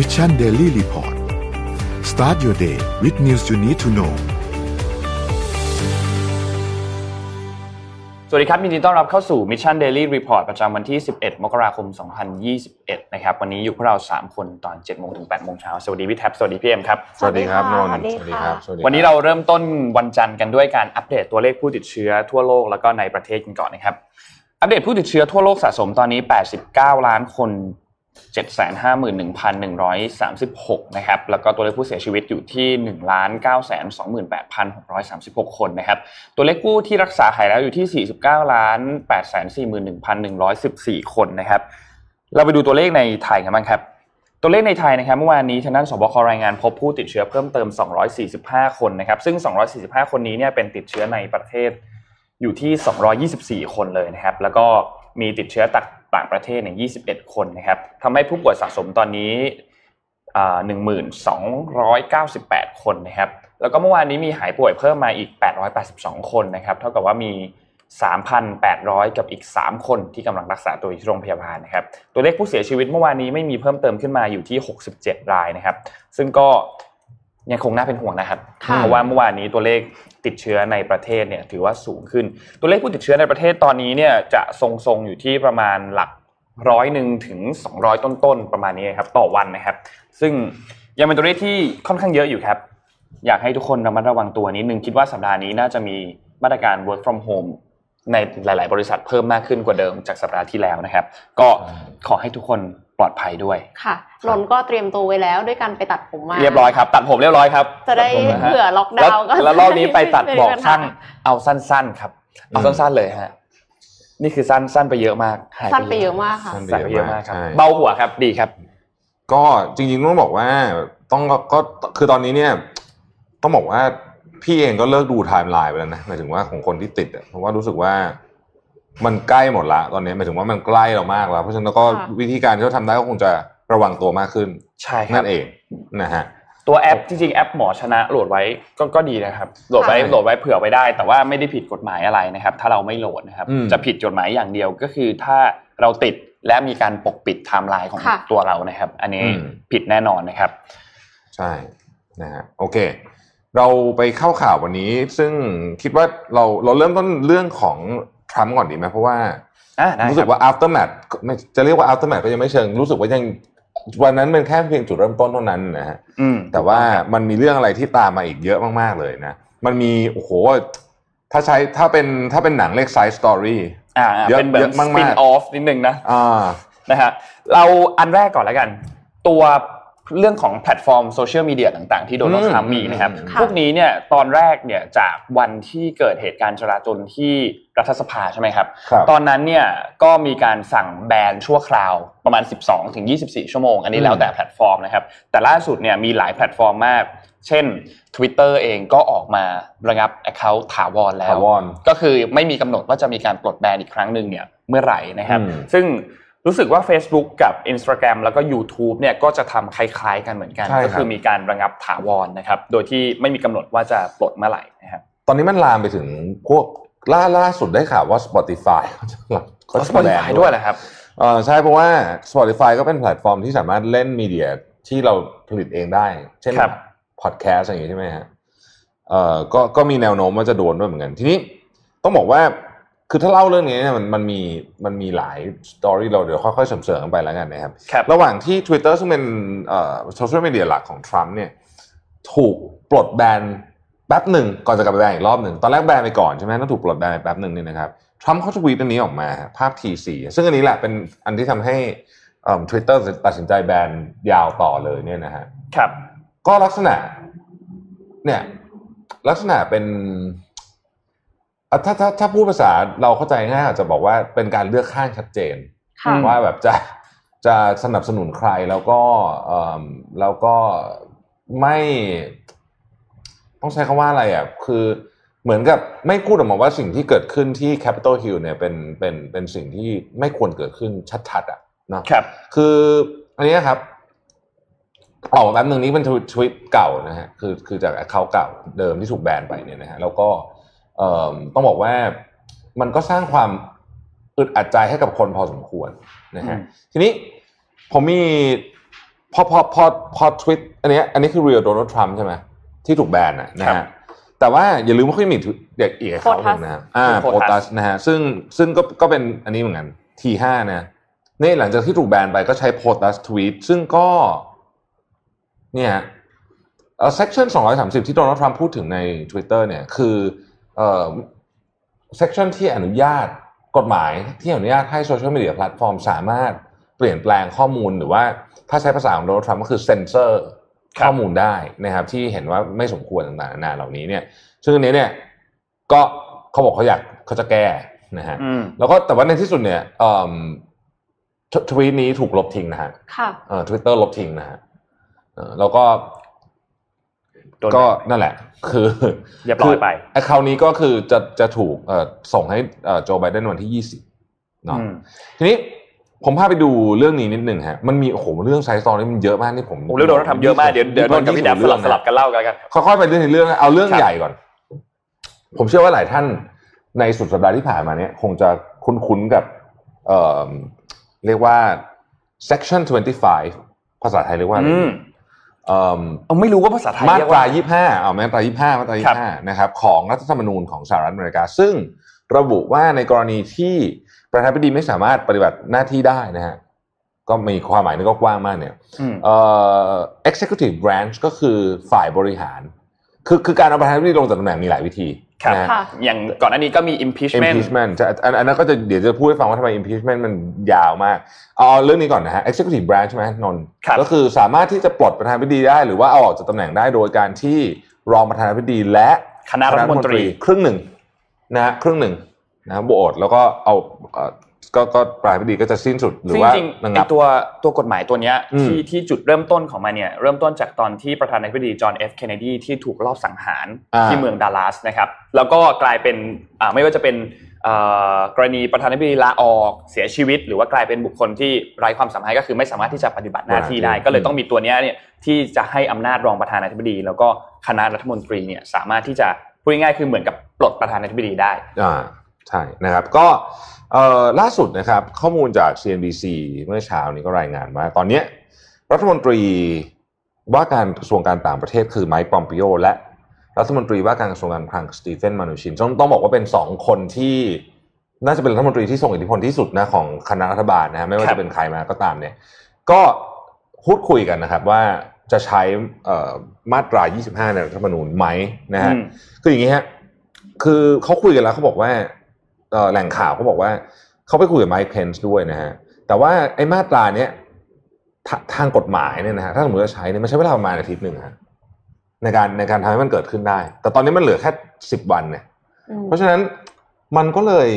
Mission Daily Report start your day with news you need to know สวัสดีครับยินดีต้อนรับเข้าสู่ Mission Daily Report ประจำวันที่ 11 มกราคม 2021 นะครับ วันนี้อยู่พวกเรา 3 คนตอน 7 โมงถึง 8 โมงเช้า สวัสดีพี่แท็บ สวัสดีพี่เอ็มครับ สวัสดีครับนนท์สวัสดีค่ะครับสวัสดีครับวันนี้เราเริ่มต้นวันจันทร์กันด้วยการอัปเดตตัวเลขผู้ติดเชื้อทั่วโลกแล้วก็ในประเทศกันก่อนนะครับ อัปเดตผู้ติดเชื้อทั่วโลกสะสมตอนนี้ 89 ล้านคน 751,136 นะครับ แล้วก็ตัวเลขผู้เสียชีวิตอยู่ที่ 1 928,636 คนนะครับ ตัวเลขผู้ที่รักษาหายแล้วอยู่ที่ 49ล้าน841,114 คนนะครับ เราไปดูตัวเลขในไทยกันบ้างครับ ตัวเลขในไทยนะครับเมื่อวานนี้ทางด้านสบครายงานพบผู้ติดเชื้อเพิ่มเติม 245 คนนะครับ ซึ่ง 245 คนนี้เนี่ยเป็นติดเชื้อในประเทศอยู่ที่ 224 คนเลยนะครับ แล้วก็มีติดเชื้อต่าง ต่างประเทศเนี่ย21 คนนะครับทำให้ผู้ป่วยสะสมตอนนี้1,298 คนนะครับ แล้วก็เมื่อวานนี้มีหายป่วยเพิ่มมาอีก 882 คนนะครับ เท่ากับว่ามี 3,800 กับอีก 3 คนที่กำลังรักษาตัวอยู่ที่โรงพยาบาลนะครับ ตัวเลขผู้เสียชีวิตเมื่อวานนี้ไม่มีเพิ่มเติมขึ้นมาอยู่ที่ 67 รายนะครับ ซึ่งก็ ยังคงน่าเป็นห่วงนะครับค่ะเพราะว่าเมื่อวานนี้ตัวเลขติดเชื้อในประเทศเนี่ยถือว่าสูงขึ้น ตัวเลขผู้ติดเชื้อในประเทศตอนนี้เนี่ยจะทรงๆอยู่ที่ประมาณหลักร้อยหนึ่งถึง200ต้นๆประมาณนี้ครับต่อวันนะครับ ซึ่งยังเป็นตัวเลขที่ค่อนข้างเยอะอยู่ครับ อยากให้ทุกคนระมัดระวังตัวนิดนึงคิดว่าสัปดาห์นี้น่าจะมีมาตรการ work from home ในหลาย ๆ บริษัทเพิ่มมากขึ้นกว่าเดิมจากสัปดาห์ที่แล้วนะครับ ก็ขอให้ทุกคน ปลอดภัยด้วยค่ะนนท์ก็เตรียมตัวไว้แล้วด้วยการไปตัดผมมาเรียบร้อยครับ ตัดผมเรียบร้อยครับ จะได้ตัผมนะฮะเผื่อล็อกดาวน์ก็แล้วแล้วรอบนี้ไปตัดไม่บอกมีปัญหาช่างเอาสั้น ๆ ครับ เอาอืมสั้นๆเลยฮะนี่คือสั้นสั้นไปเยอะมากหายสั้นไปเยอะมากค่ะสั้นใส่ไปเยอะมากครับใช่เบาหัวครับดีครับ ก็จริงๆต้องบอกว่าต้องก็ก็คือตอนนี้เนี่ย ต้องบอกว่าพี่เองก็เลิกดูไทม์ไลน์ไปแล้วนะหมายถึงว่าของคนที่ติดอะเพราะว่ารู้สึกว่า มันใกล้หมดละตอนนี้หมายถึงว่ามันใกล้เรามากแล้ว เพราะฉะนั้นก็ค่ะวิธีการที่เราทำได้ก็คงจะระวังตัวมากขึ้นใช่ครับนั่นเองนะฮะตัวแอปจริงๆแอปหมอชนะโหลดไว้ก็ก็ดีนะครับโหลดไว้ใช่โหลดไว้เผื่อไว้ได้ แต่ว่าไม่ได้ผิดกฎหมายอะไรนะครับ ถ้าเราไม่โหลดนะครับอืมจะผิดกฎหมายอย่างเดียวก็คือถ้าเราติดและมีการปกปิดไทม์ไลน์ของค่ะตัวเรานะครับ อันนี้ผิดแน่นอนนะครับ ใช่นะฮะโอเค เราไปเข้าข่าววันนี้ ซึ่งคิดว่าเราเราเริ่มต้นเรื่องของ ทรัมป์ก่อนดีไหมเพราะว่าอ่าได้รู้คสึรับกว่า aftermath ไม่จะเรียกว่า aftermath ก็ยังไม่เชิงรู้สึกว่ายังวันนั้นเป็นแค่เพียงจุดเริ่มต้นเท่านั้นนะฮะอืมแต่ว่ามันมีเรื่องอะไรที่ตามมาอีกเยอะมากๆเลยนะ มันมีโอ้โหถ้าใช้ถ้าเป็นถ้าเป็นหนังเรียก side story อ่าเยอะเป็นแบบเยอะมากๆสปินออฟนิดนึงนะอ่านะฮะเราอันแรกก่อนแล้วกัน ตัว เรื่องของแพลตฟอร์มโซเชียลมีเดียต่างๆ ที่โดนัลด์อืมทรัมป์มีนะครับอืมพวกนี้เนี่ยตอนแรกเนี่ยจากวันที่เกิดเหตุการณ์จลาจลที่รัฐสภาใช่ไหมครับครับตอนนั้นเนี่ยก็มีการสั่งแบนชั่วคราวประมาณ 12ถึง24ชั่วโมง อันนี้แล้วแต่แพลตฟอร์มนะครับ แต่ล่าสุดเนี่ยมีหลายแพลตฟอร์มมาก เช่น Twitter เองก็ออกมาระงับ account ถาวรแล้วถาวรก็คือไม่มีกำหนดว่าจะมีการปลดแบนอีกครั้งหนึ่งเนี่ยเมื่อไหร่นะครับอืมซึ่ง รู้สึกว่า Facebook กับ Instagram แล้วก็ YouTube เนี่ยก็จะทำคล้าย ๆ กันเหมือนกันใช่ครับก็คือมีการระงับถาวรนะครับ โดยที่ไม่มีกำหนดว่าจะปลดเมื่อไหร่นะครับตอนนี้มันลามไปถึงพวกล่าล่าสุดได้ข่าวว่า Spotify เขาจะ Spotify ด้วยแหละครับเออใช่เพราะว่า Spotify ก็เป็นแพลตฟอร์มที่สามารถเล่นมีเดียที่เราผลิตเองได้ เช่นครับพอดแคสต์อย่างนี้ใช่ไหมฮะเอ่อก็ก็มีแนวโน้มว่าจะโดนด้วยเหมือนกัน ทีนี้ต้องบอกว่า คือถ้าเล่าเรื่องนี้เนี่ยมันมันมีมันมีหลายสตอรี่เราเดี๋ยวค่อยๆเสริมๆกันไปแล้วกันนะครับครับ ระหว่างที่ Twitter ซึ่งเป็นเอ่อโซเชียลมีเดียหลักของทรัมป์เนี่ยถูกปลดแบนแป๊บหนึ่งก่อนจะกลับไปแบนอีกรอบหนึ่งตอนแรกแบนไปก่อนใช่ไหมต้องถูกปลดแบนไปแป๊บหนึ่งเนี่ยนะครับทรัมป์เขาทวีตอันนี้ออกมาภาพ T4 ซึ่งอันนี้แหละเป็นอันที่ทำให้ทวิตเตอร์ตัดสินใจแบนยาวต่อเลยเนี่ยนะฮะครับ ก็ลักษณะเนี่ยลักษณะเป็นอะ ถ้าถ้าถ้าพูดภาษาเราเข้าใจง่ายอาจจะบอกว่าเป็นการเลือกข้างชัดเจนค่ะว่าแบบจะจะสนับสนุนใครแล้วก็เอ่อแล้วก็ไม่ ต้องใช้คำว่าอะไรอะคือเหมือนกับไม่พูดออกมาว่าสิ่งที่เกิดขึ้นที่ Capitol Hill เนี่ยเป็นเป็นเป็นสิ่งที่ไม่ควรเกิดขึ้นชัดๆอะเนาะครับ คืออันนี้ครับออกมาแป๊บหนึ่งนี้เป็นทวิตทวิตเก่านะฮะคือคือจากเขาเก่าเดิมที่ถูกแบนไปเนี่ยนะฮะแล้วก็เอ่อ ต้องบอกว่ามันก็สร้างความอึดอัดใจให้กับคนพอสมควรนะฮะอืมทีนี้ผมมีพอพอพอพอทวิตอันเนี้ยอันนี้คือ real Donald Trump ใช่ไหมที่ถูกแบนนะนะครัฮะบแต่ว่าอย่าลืมว่าเขายังมีเด็กอีกเขาหนึ่งนะครับอ่าคือโพ POTUS ตัสนะฮะซึ่งซึ่งก็ก็เป็นอันนี้เหมือนกัน T5 นะนี่หลังจากที่ถูกแบนไปก็ใช้โพตัสทวีตซึ่งก็ เนี่ยเอ่อ section 230 ที่โดนัลด์ทรัมป์พูดถึงใน Twitter เนี่ย คือ เอ่อ section ที่อนุญาตกฎหมายที่อนุญาตให้โซเชียลมีเดียแพลตฟอร์มสามารถเปลี่ยนแปลงข้อมูลหรือว่าถ้าใช้ภาษาของโดนัลด์ทรัมป์ก็คือเซนเซอร์ครับข้อมูลได้นะครับ ที่เห็นว่าไม่สมควรต่างๆนานาเหล่านี้เนี่ย ซึ่งอันนี้เนี่ยก็เขาบอกเขาอยากเขาจะแก้นะฮะอืมแล้วก็แต่ว่าในที่สุดเนี่ยเอิ่มทวีตนี้ถูกลบทิ้งนะฮะค่ะเอ่อทวิตเตอร์ลบทิ้งนะฮะเออแล้วก็โดน ก็นั่นแหละ คือเรียบร้อยไป account นี้ก็คือจะจะถูกเอ่อส่งให้เอ่อโจไบเดนวันที่ยี่สิบเนาะอืมทีนี้ผมพาไปดูเรื่องนี้นิดหนึ่งฮะ มันมีโอ้โหเรื่องไซส์ตอนนี้มันเยอะมากที่ผมผมเรื่องโดนทำเยอะมากเดี๋ยวเดี๋ยวนนท์กับพี่แดบสลับสลับกันเล่ากันแล้วกันค่อยๆไปเรื่องในเรื่องนะเอาเรื่องครับใหญ่ก่อน ผมเชื่อว่าหลายท่านในสุดสัปดาห์ที่ผ่านมาเนี่ยคงจะคุ้นๆกับเอ่อเรียกว่า section 25 ภาษาไทยเรียกว่าอะไรอืม เอ่อเอาไม่รู้ว่าภาษาไทยมาเรียกตราว่ายี่ห้าเอามาตรายี่ห้ามาตราครัยี่บห้านะครับของรัฐธรรมนูญของสหรัฐอเมริกา ซึ่งระบุว่าในกรณีที่ประธานาธิบดีไม่สามารถปฏิบัติหน้าที่ได้นะฮะก็มีความหมายนี่ก็กว้างมากเนี่ยอืมเอ่อ executive branch ก็คือฝ่ายบริหาร คือคือการเอาประธานาธิบดีลงจากตำแหน่งมีหลายวิธีครับนะฮะค่ะอย่างก่อนหน้านี้ก็มี impeachment impeachment จะอันอันนั้นก็จะเดี๋ยวจะพูดให้ฟังว่าทำไม impeachment มันยาวมากเอาเรื่องนี้ก่อนนะฮะ executive branch ใช่ไหมนนท์ครับก็คือสามารถที่จะปลดประธานาธิบดีได้ หรือว่าเอาออกจากตำแหน่งได้โดยการที่รองประธานาธิบดีและคณะรัฐมนตรีครึ่งหนึ่งนะฮะครึ่งหนึ่งนะโหวตแล้วก็เอาเอ่อ ก็ก็ประธานาธิบดีก็จะสิ้นสุดหรือซึ่งว่าจริงๆระไองับตัวตัวกฎหมายตัวเนี้ยอืมที่ที่จุดเริ่มต้นของมันเนี่ยเริ่มต้นจากตอนที่ประธานาธิบดีจอห์นเอฟเคนเนดีที่ถูกลอบสังหารอ่าที่เมืองดัลลัสนะครับแล้วก็กลายเป็นอ่าไม่ว่าจะเป็นอ่ากรณีประธานาธิบดีลาออกเสียชีวิต หรือว่ากลายเป็นบุคคลที่ไร้ความสามารถก็คือไม่สามารถที่จะปฏิบัติหน้าที่ได้ ก็เลยต้องมีตัวเนี้ยเนี่ยที่จะให้อำนาจรองประธานาธิบดี แล้วก็คณะรัฐมนตรีเนี่ยสามารถที่จะพูดง่ายๆคือเหมือนกับปลดประธานาธิบดีได้อ่าใช่นะครับก็ เอ่อล่าสุดนะครับข้อมูลจาก CNBC เมื่อเช้านี้ก็รายงานว่าตอนเนี้ยรัฐมนตรีว่าการกระทรวงการต่างประเทศคือไมค์ปอมปิโอและรัฐมนตรีว่าการกระทรวงการคลังสตีเฟนมานูชินต้องต้องบอกว่าเป็นสองคนที่น่าจะเป็นรัฐมนตรีที่ทรงอิทธิพลที่สุดนะของคณะรัฐบาลนะฮะไม่ว่าครับจะเป็นใครมาก็ตามเนี่ย ก็พูดคุยกันนะครับว่าจะใช้เอ่อมาตรา 25 ในรัฐธรรมนูญไหมนะฮะอืมคืออย่างนี้ฮะคือเขาคุยกันแล้วเขาบอกว่าเอ่อ แหล่งข่าวเขาบอกว่าเขาไปคุยกับไมค์เพนส์ด้วยนะฮะแต่ว่าไอ้มาตราเนี้ยทาทางกฎหมายเนี่ยนะฮะถ้าสมมติจะใช้เนี่ยมันใช้เวลาประมาณอาทิตย์หนึ่งฮะในการในการทำให้มันเกิดขึ้นได้ แต่ตอนนี้มันเหลือแค่สิบวันเนี่ยอืมเพราะฉะนั้นมันก็เลย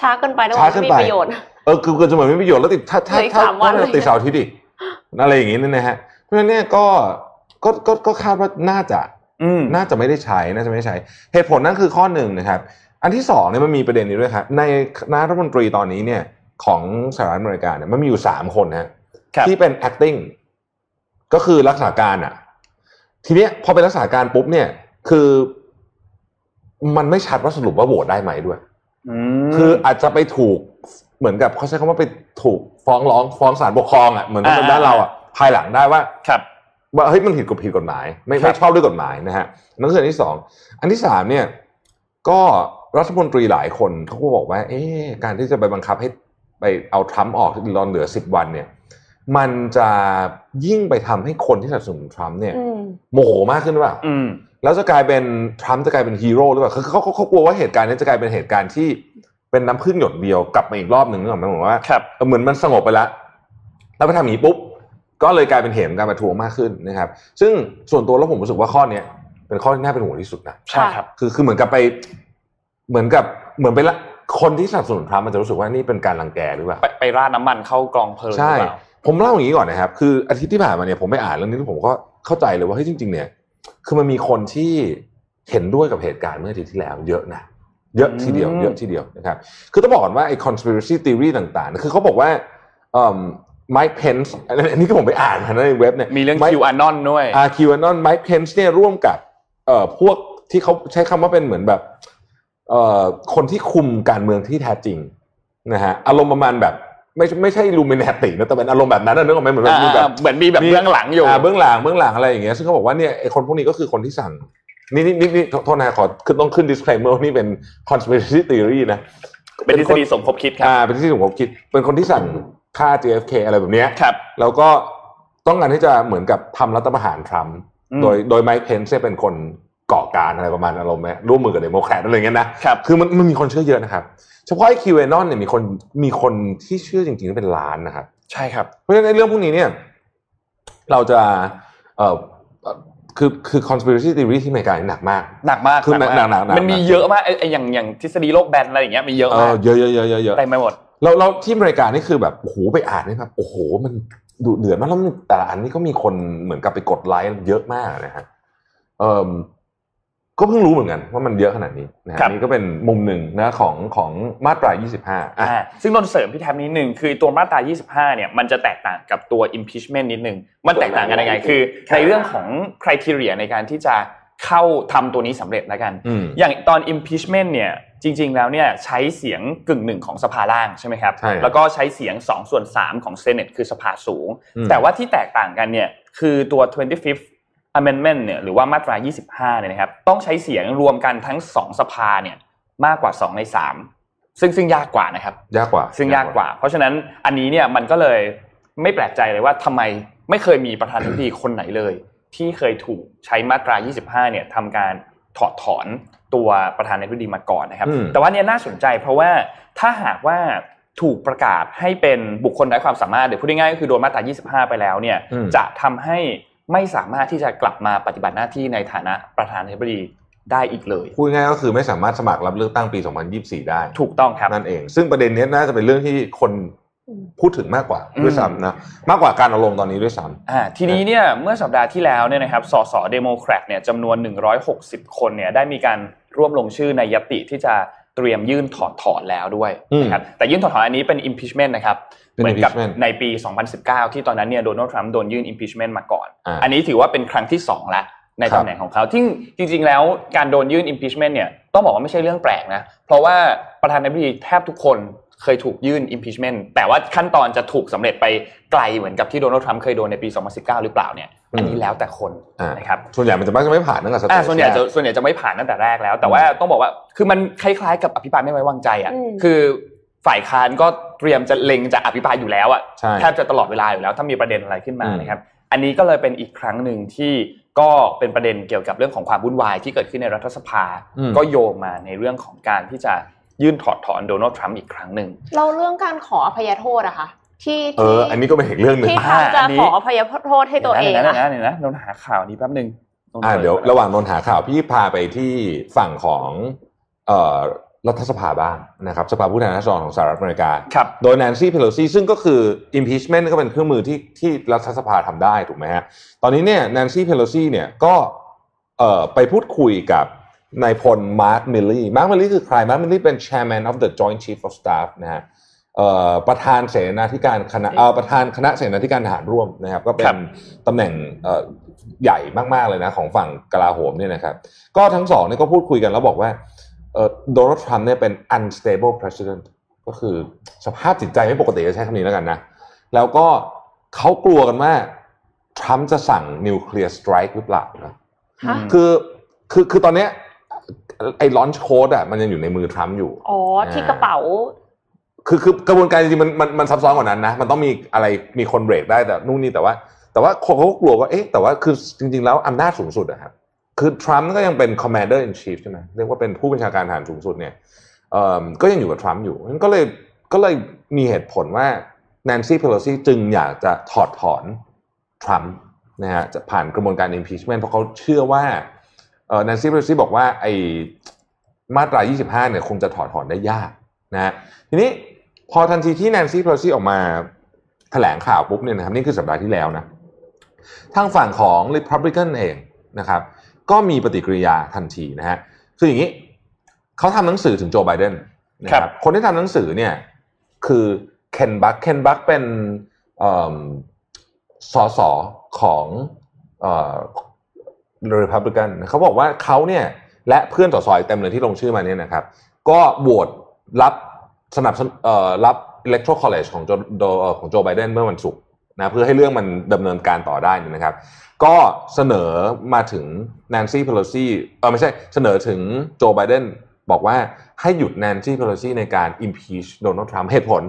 ช้าเกินไปด้วยช้าว่าเกินไม่ไปมีประโยชน์เออคือคือจะเหมือนไม่มีประโยชน์แล้วติดถ้าถ้าเหลืออีกถ้าสามวันถ้าติดเสาร์อาทิตย์อีกอะไรอย่างงี้เนี่ยนะฮะ เพราะฉะนั้นเนี่ยก็ก็ก็ก็คาดว่าน่าจะอืมน่าจะไม่ได้ใช้น่าจะไม่ได้ใช้ เหตุผลนั่นคือข้อหนึ่งนะครับ อันที่สองเนี่ยมันมีประเด็นนี้ด้วยครับในคณะรัฐมนตรีตอนนี้เนี่ยของสหรัฐอเมริกาเนี่ยมันมีอยู่สามคนนะฮะครับที่เป็น acting ก็คือรักษาการอะ ทีเนี้ยพอเป็นรักษาการปุ๊บเนี่ย คือมันไม่ชัดว่าสรุปว่าโหวตได้ไหมด้วยอืมคืออาจจะไปถูกเหมือนกับเขาใช้คำว่าไปถูกฟ้องร้องฟ้องศาลปกครองอะเหมือนกับอ่าด้านเราอะภายหลังได้ว่าครับว่าเฮ้ยมันผิดกฎผิดกฎหมาย ไม่ครับไม่ชอบด้วยกฎหมายนะฮะนั่นคืออันที่สองอันที่สามเนี่ย ก็รัฐมนตรีหลายคนเขาก็บอกว่า เอ๊ะการที่จะไปบังคับให้ไปเอาทรัมป์ออกที่รอนเหลือสิบวันเนี่ย มันจะยิ่งไปทำให้คนที่สนับสนุนทรัมป์เนี่ยอืมโมโหมากขึ้นหรือเปล่าอืมแล้วจะกลายเป็นทรัมป์จะกลายเป็นฮีโร่หรือเปล่าคือเขาเขาเขากลัวว่าเหตุการณ์นี้จะกลายเป็นเหตุการณ์ที่เป็นน้ำพึ่งหยดเดียวกลับมาอีกรอบหนึ่งนึกออกไหมผมว่าครับเออเหมือนมันสงบไปแล้วแล้วไปทำอย่างนี้ปุ๊บก็เลยกลายเป็นเหตุของการประท้วงมากขึ้นนะครับ ซึ่งส่วนตัวแล้วผมรู้สึกว่าข้อเนี้ย เป็นข้อที่น่าเป็นห่วงที่สุดนะใช่ครับคือคือเหมือนกับไปเหมือนกับเหมือนไปละคนที่สนับสนุนทรัมป์มันจะรู้สึกว่านี่เป็นการรังแกหรือเปล่าไปไปราดน้ำมันเข้ากองเพลิงหใช่รือเปล่าผมเล่าอย่างนี้ก่อนนะครับ คืออาทิตย์ที่ผ่านมาเนี่ยผมไปอ่านเรื่องนี้แล้วผมก็เข้าใจเลยว่าเฮ้ยจริง ๆ เนี่ย คือมันมีคนที่เห็นด้วยกับเหตุการณ์เมื่ออาทิตย์ที่แล้ว เยอะนะเยอะทีเดียวอืมเยอะทีเดียวนะครับ คือต้องบอกก่อนว่าไอ้ conspiracy theory ต่าง ๆ คือเขาบอกว่าเอ่อ Mike Pence อันนี้ก็ผมไปอ่านมาในเว็บเนี่ยมีเรื่อง Mike- Q Anon ด้วยอาคิวานอนไมค์เพนส์เนี่ยร่วมกับ เอ่อพวกที่เขาใช้คำว่าเป็นเหมือนแบบเอ่อคนที่คุมการเมืองที่แท้จริงนะฮะอารมณ์ประมาณแบบไม่ใช่ไม่ใช่ลูมินแนตินะแต่เป็นอารมณ์แบบนั้นนะนึกออกไหมเหมือนแบบมีแบบอ่าเหมือนมีแบบมีเบื้องหลังอยู่อ่าเบื้องหลังเบื้องหลังอะไรอย่างเงี้ยซึ่งเขาบอกว่าเนี่ยไอคนพวกนี้ก็คือคนที่สั่งนี่นี่นี่นี่โทษนะขอขึ้นต้องขึ้น disclaimer ว่านี่เป็น conspiracy theory นะเป็นทฤษฎีสมคบคิดครับอ่าเป็นที่ผมคิด เป็นคนที่สั่งฆ่า JFK อะไรแบบเนี้ยครับ แล้วก็ต้องการที่จะเหมือนกับทำรัฐประหารทรัมป์อืม โดยโดยไมค์เพนซ์เป็นคนก่อการอะไรประมาณอารมณ์ไหมร่วมมือกับเดโมแครตอะไรอย่างเงี้ยนะครับคือมันมันมีคนเชื่อเยอะนะครับ เฉพาะไอ้ QAnon เนี่ยมีคนมีคนที่เชื่อจริงๆเป็นล้านนะครับ ใช่ครับ เพราะฉะนั้นในเรื่องพวกนี้เนี่ย เราจะเอ่อเอ่อคือคือ conspiracy theory ที่อเมริกานี่หนักมาก หนักมากคือมากหนักหนักหนักมันมีเยอะมากไอ้ไอ้อย่างอย่างทฤษฎีโลกแบนอะไรอย่างเงี้ยมีเยอะเอมาอกเยอะเยอะเยอะเยอะเยอะเต็มไปหมดเราเราที่อเมริกานี่คือแบบโอ้โหไปอ่านนี่ครับโอ้โหมัน ดุเดือดมากแล้วมันแต่ละอันนี่ก็มีคนเหมือนกับไปกดไลค์เยอะมากนะฮะเออก็เพิ่งรู้เหมือนกันว่ามันเยอะขนาดนี้นะฮะครับนี่ก็เป็นมุมหนึ่งนะของของมาตรา 25อะอ่าซึ่งนนท์เสริมพี่แทมนิดนึงคือตัวมาตรา 25 เนี่ยมันจะแตกต่างกับตัว impeachment นิดนึงมันแตกต่างกันยังไงคือ ในเรื่องของ criteria ในการที่จะเข้าทำตัวนี้สำเร็จแล้วกันอืมอย่างตอน impeachment เนี่ย จริง ๆ แล้วเนี่ยใช้เสียงกึ่งหนึ่งของสภาล่างใช่ไหมครับใช่ครับแล้วก็ใช้เสียง2ส่วน3ของ Senate คือสภาสูงอืมแต่ว่าที่แตกต่างกันเนี่ยคือตัว 25th amendment เนี่ยหรือว่ามาตรา 25 เนี่ยนะครับต้องใช้เสียงรวมกันทั้ง 2 สภาเนี่ยมากกว่า 2 ใน 3 ซึ่งซึ่งยากกว่านะครับ ยากกว่า ซึ่งยากกว่า เพราะฉะนั้นอันนี้เนี่ยมันก็เลยไม่แปลกใจเลยว่าทำไมไม่เคยมีประธานาธิบดีคนไหนเลย ที่เคยถูกใช้มาตรา 25 เนี่ยทำการ ถอดถอนตัวประธานาธิบดีมาก่อนนะครับอืมแต่ว่าเนี่ยน่าสนใจเพราะว่าถ้าหากว่าถูกประกาศให้เป็นบุคคลไร้ความสามารถเดี๋ยวพูดง่ายๆก็คือโดนมาตรา 25 ไปแล้วเนี่ยอืมจะทำให้ไม่สามารถที่จะกลับมาปฏิบัติหน้าที่ในฐานะประธานาธิบดีได้อีกเลยพูดง่ายๆก็คือไม่สามารถสมัครรับเลือกตั้งปี 2024 ได้ ถูกต้องครับนั่นเอง ซึ่งประเด็นเนี้ยน่าจะเป็นเรื่องที่คน พูดถึงมากกว่าอืมด้วยซ้ำนะมากกว่าการเอาลงตอนนี้ด้วยซ้ำอ่าทีนี้เนี่ยเมื่อสัปดาห์ที่แล้วเนี่ยนะครับสสเดโมแครตเนี่ยจำนวน 160 คนเนี่ยได้มีการร่วมลงชื่อในยติที่จะเตรียมยื่นถอดถอนแล้วด้วยอืมนะครับแต่ยื่นถอดถอนอันนี้เป็น impeachment นะครับเป็นเหมือนกับ impeachment ในปี 2019 ที่ตอนนั้นเนี่ยโดนัลด์ทรัมป์โดนยื่น impeachment มาก่อนอ่าอันนี้ถือว่าเป็นครั้งที่สองแล้วในครับตำแหน่งของเขาที่จริง ๆ แล้วการโดนยื่น impeachment เนี่ยต้องบอกว่าไม่ใช่เรื่องแปลกนะเพราะว่าประธานาธิบดีแทบทุกคน เคยถูกยื่น impeachment แต่ว่าขั้นตอนจะถูกสำเร็จไปไกลเหมือนกับที่โดนัลด์ทรัมป์เคยโดนในปี 2019 หรือเปล่าเนี่ย อันนี้แล้วแต่คนอ่านะครับ ส่วนใหญ่มันจะมักจะไม่ผ่านตั้งแต่สเตอ่าจส่วนใหญ่แรกจะส่วนใหญ่จะไม่ผ่านตั้งแต่แรกแล้ว แต่ว่าต้องบอกว่า คือมันคล้ายๆ กับอภิปรายไม่ไว้วางใจอะอืมคือฝ่ายค้านก็เตรียมจะเล็งจะอภิปรายอยู่แล้วอะใช่แทบจะตลอดเวลาอยู่แล้ว ถ้ามีประเด็นอะไรขึ้นมาอืมนะครับ อันนี้ก็เลยเป็นอีกครั้งหนึ่งที่ก็เป็นประเด็นเกี่ยวกับเรื่องของความวุ่นวายที่เกิดขึ้นในรัฐสภาอืมก็โยงมาในเรื่องของการที่จะ ยื่นถอดถอนโดนัลด์ทรัมป์อีกครั้งหนึ่งเราเรื่องการขออภัยโทษอะค่ะที่เอออันนี้ก็เป็นอีกเรื่องหนึ่งที่ทำจะอันนี้ขออภัยโทษให้ตัวเองเดี๋ยวนะอะเดี๋ยวนะเดี๋ยวนะนนท์หาข่าวนี้แป๊บหนึงนนท์อ่าปิเดี๋ยวก่อนระหว่างนนท์หาข่าวพี่พาไปที่ฝั่งของเอ่อรัฐสภาบ้างนะครับสภาผู้แทนราษฎรของสหรัฐอเมริกาครับโดยแนนซี่เพโลซีซึ่งก็คือ impeachment ก็เป็นเครื่องมือที่ที่รัฐสภาทำได้ถูกไหมฮะตอนนี้เนี่ยแนนซี่เพโลซีเนี่ยก็เอ่อไปพูดคุยกับ นายพลมาร์คมิลลี่มาร์คมิลลี่คือใครมาร์คมิลลี่เป็น chairman of the joint chief of staff นะฮะเอ่อประธานเสนาธิการคณะเอ่อประธานคณะเสนาธิการทหารร่วมนะครับ ก็เป็นครับตำแหน่งเอ่อใหญ่มากๆเลยนะของฝั่งกลาโหมเนี่ยนะครับ ก็ทั้งสองเนี่ยก็พูดคุยกันแล้วบอกว่าเอ่อโดนัลด์ทรัมป์เนี่ยเป็น unstable president ก็คือสภาพจิตใจไม่ปกติจะใช้คำนี้แล้วกันนะ แล้วก็เขากลัวกันว่าทรัมป์จะสั่ง nuclear strike หรือเปล่านะฮะคือคือคือตอนเนี้ย ไอ้ launch code อะมันยังอยู่ในมือทรัมป์อยู่ อ๋อ ที่กระเป๋า คือคือกระบวนการจริงๆมันมันมันซับซ้อนกว่านั้นนะ มันต้องมีอะไรมีคนเบรกได้แต่นู่นนี่แต่ว่า แต่ว่าคนเขาก็กลัวว่าเอ๊ะแต่ว่าคือจริง ๆ แล้วอำนาจสูงสุดอะครับคือทรัมป์ก็ยังเป็น commander in chief ใช่ไหมเรียกว่าเป็นผู้บัญชาการทหารสูงสุดเนี่ยเอ่อก็ยังอยู่กับทรัมป์อยู่งั้นก็เลยก็เลยมีเหตุผลว่าแนนซี่เพโลซีจึงอยากจะถอดถอนทรัมป์นะฮะจะผ่านกระบวนการ impeachment เพราะเขาเชื่อว่า แนนซี่เพโลซีบอกว่าไอ้มาตรา 25 เนี่ยคงจะถอดถอนได้ยากนะฮะทีนี้พอทันทีที่แนนซี่เพโลซีออกมาแถลงข่าวปุ๊บเนี่ยนะครับนี่คือสัปดาห์ที่แล้วนะทางฝั่งของ Republican เองนะครับ ก็มีปฏิกิริยาทันทีนะฮะคืออย่างนี้เขาทำหนังสือถึงโจไบเดนนะคครัรับบคนที่ทำหนังสือเนี่ยคือเคนบัคเคนบัคเป็นเอิ่มสสของ เอ่อ Republican เขาบอกว่าเขาเนี่ยและเพื่อนสสอีกเต็มเลยที่ลงชื่อมาเนี่ยนะครับ ก็โหวตรับสนับเอ่อรับ electoral college ของโจของโจไบเดนเมื่อวันศุกร์นะเพื่อให้เรื่องมันดำเนินการต่อได้นยนะครับ ก็เสนอมาถึงแนนซี่เพโลซีเออไม่ใช่เสนอถึงโจไบเดนบอกว่าให้หยุดแนนซี่เพโลซีในการ impeach โดนัลด์ทรัมป์เหตุผล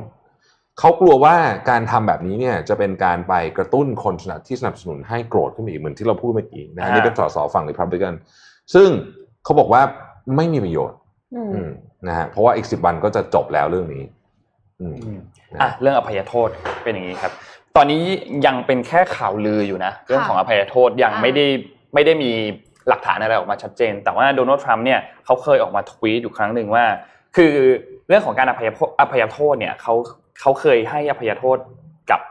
เขากลัวว่าการทำแบบนี้เนี่ยจะเป็นการไปกระตุ้นคนที่สนับสนุนให้โกรธขึ้นมาอีกเหมือนที่เราพูดเมื่อกี้นะอ่านี่เป็นสสฝั่งริพับลิกันซึ่งเขาบอกว่าไม่มีประโยชน์อืมอืมนะฮะเพราะว่าอีกสิบวันก็จะจบแล้วเรื่องนี้อืมนะอะเรื่องอภัยโทษเป็นอย่างนี้ครับ ตอนนี้ยังเป็นแค่ข่าวลืออยู่นะ เรื่องของอภัยโทษยังอ่าไม่ได้ไม่ได้มีหลักฐานอะไรออกมาชัดเจน แต่ว่าโดนัลด์ทรัมป์เนี่ยเขาเคยออกมาทวีตอยู่ครั้งหนึ่งว่า คือเรื่องของการอภัยโทษอภัยโทษเนี่ยเขา เขาเคยให้อภัยโทษกับ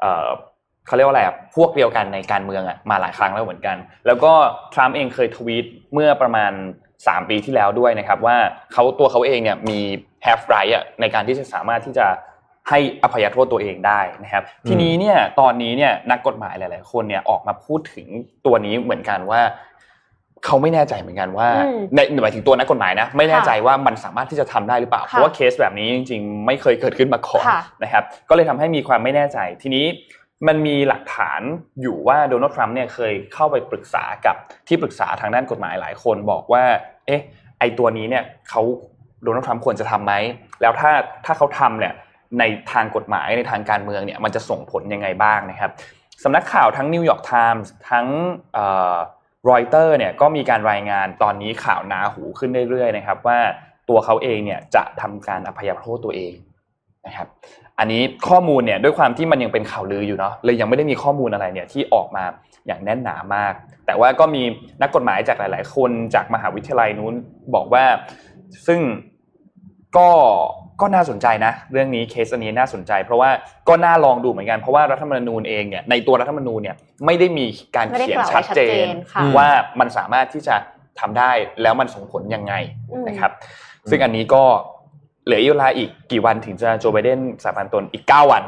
เอ่อเขาเรียกว่าอะไรอะพวกเดียวกันในการเมืองอะมาหลายครั้งแล้วเหมือนกัน แล้วก็ทรัมป์เองเคยทวีตเมื่อประมาณ 3 ปีที่แล้วด้วยนะครับ ว่าเขาตัวเขาเองเนี่ยมี have right อะในการที่จะสามารถที่จะให้อภัยโทษตัวเองได้นะครับอืมทีนี้เนี่ยตอนนี้เนี่ยนักกฎหมายหลาย ๆ คนเนี่ยออกมาพูดถึงตัวนี้เหมือนกันว่า เขาไม่แน่ใจเหมือนกันว่าอืมในหมายถึงตัวนักกฎหมายนะไม่แน่ใจว่ามันสามารถที่จะทำได้หรือเปล่าค่ะเพราะว่าเคสแบบนี้จริง ๆ ไม่เคยเกิดขึ้นมาก่อนค่ะนะครับก็เลยทำให้มีความไม่แน่ใจทีนี้มันมีหลักฐานอยู่ว่าโดนัลด์ทรัมป์เนี่ยเคยเข้าไปปรึกษากับที่ปรึกษาทางด้านกฎหมายหลายคนบอกว่า เอ๊ะ ไอตัวนี้เนี่ยเขาโดนัลด์ทรัมป์ควรจะทำไหม แล้วถ้าถ้าเขาทำเนี่ยในทางกฎหมายในทางการเมืองเนี่ยมันจะส่งผลยังไงบ้างนะครับสำนักข่าวทั้งนิวยอร์กไทมส์ทั้ง รอยเตอร์เนี่ยก็มีการรายงานตอนนี้ข่าวนาหูขึ้นเรื่อยๆนะครับ ว่าตัวเขาเองเนี่ยจะทำการอภัยโทษตัวเองนะครับ อันนี้ข้อมูลเนี่ยด้วยความที่มันยังเป็นข่าวลืออยู่เนาะเลยยังไม่ได้มีข้อมูลอะไรเนี่ยที่ออกมาอย่างแน่นหนามาก แต่ว่าก็มีนักกฎหมายจากหลาย ๆ คนจากมหาวิทยาลัยนู้นบอกว่า ซึ่ง ก็ก็น่าสนใจนะ เรื่องนี้เคสอันนี้น่าสนใจ เพราะว่าก็น่าลองดูเหมือนกันเพราะว่ารัฐธรรมนูญเองเนี่ยในตัวรัฐธรรมนูญเนี่ยไม่ได้มีการไม่ได้เขียนกล่าวไว้ชัดเจนชัดเจนค่ะว่ามันสามารถที่จะทำได้แล้วมันส่งผลยังไงอืมนะครับ ซึ่งอันนี้ก็เหลือเวลาอีกกี่วันถึงจะโจไบเดนสาบานตนอีก 9 วัน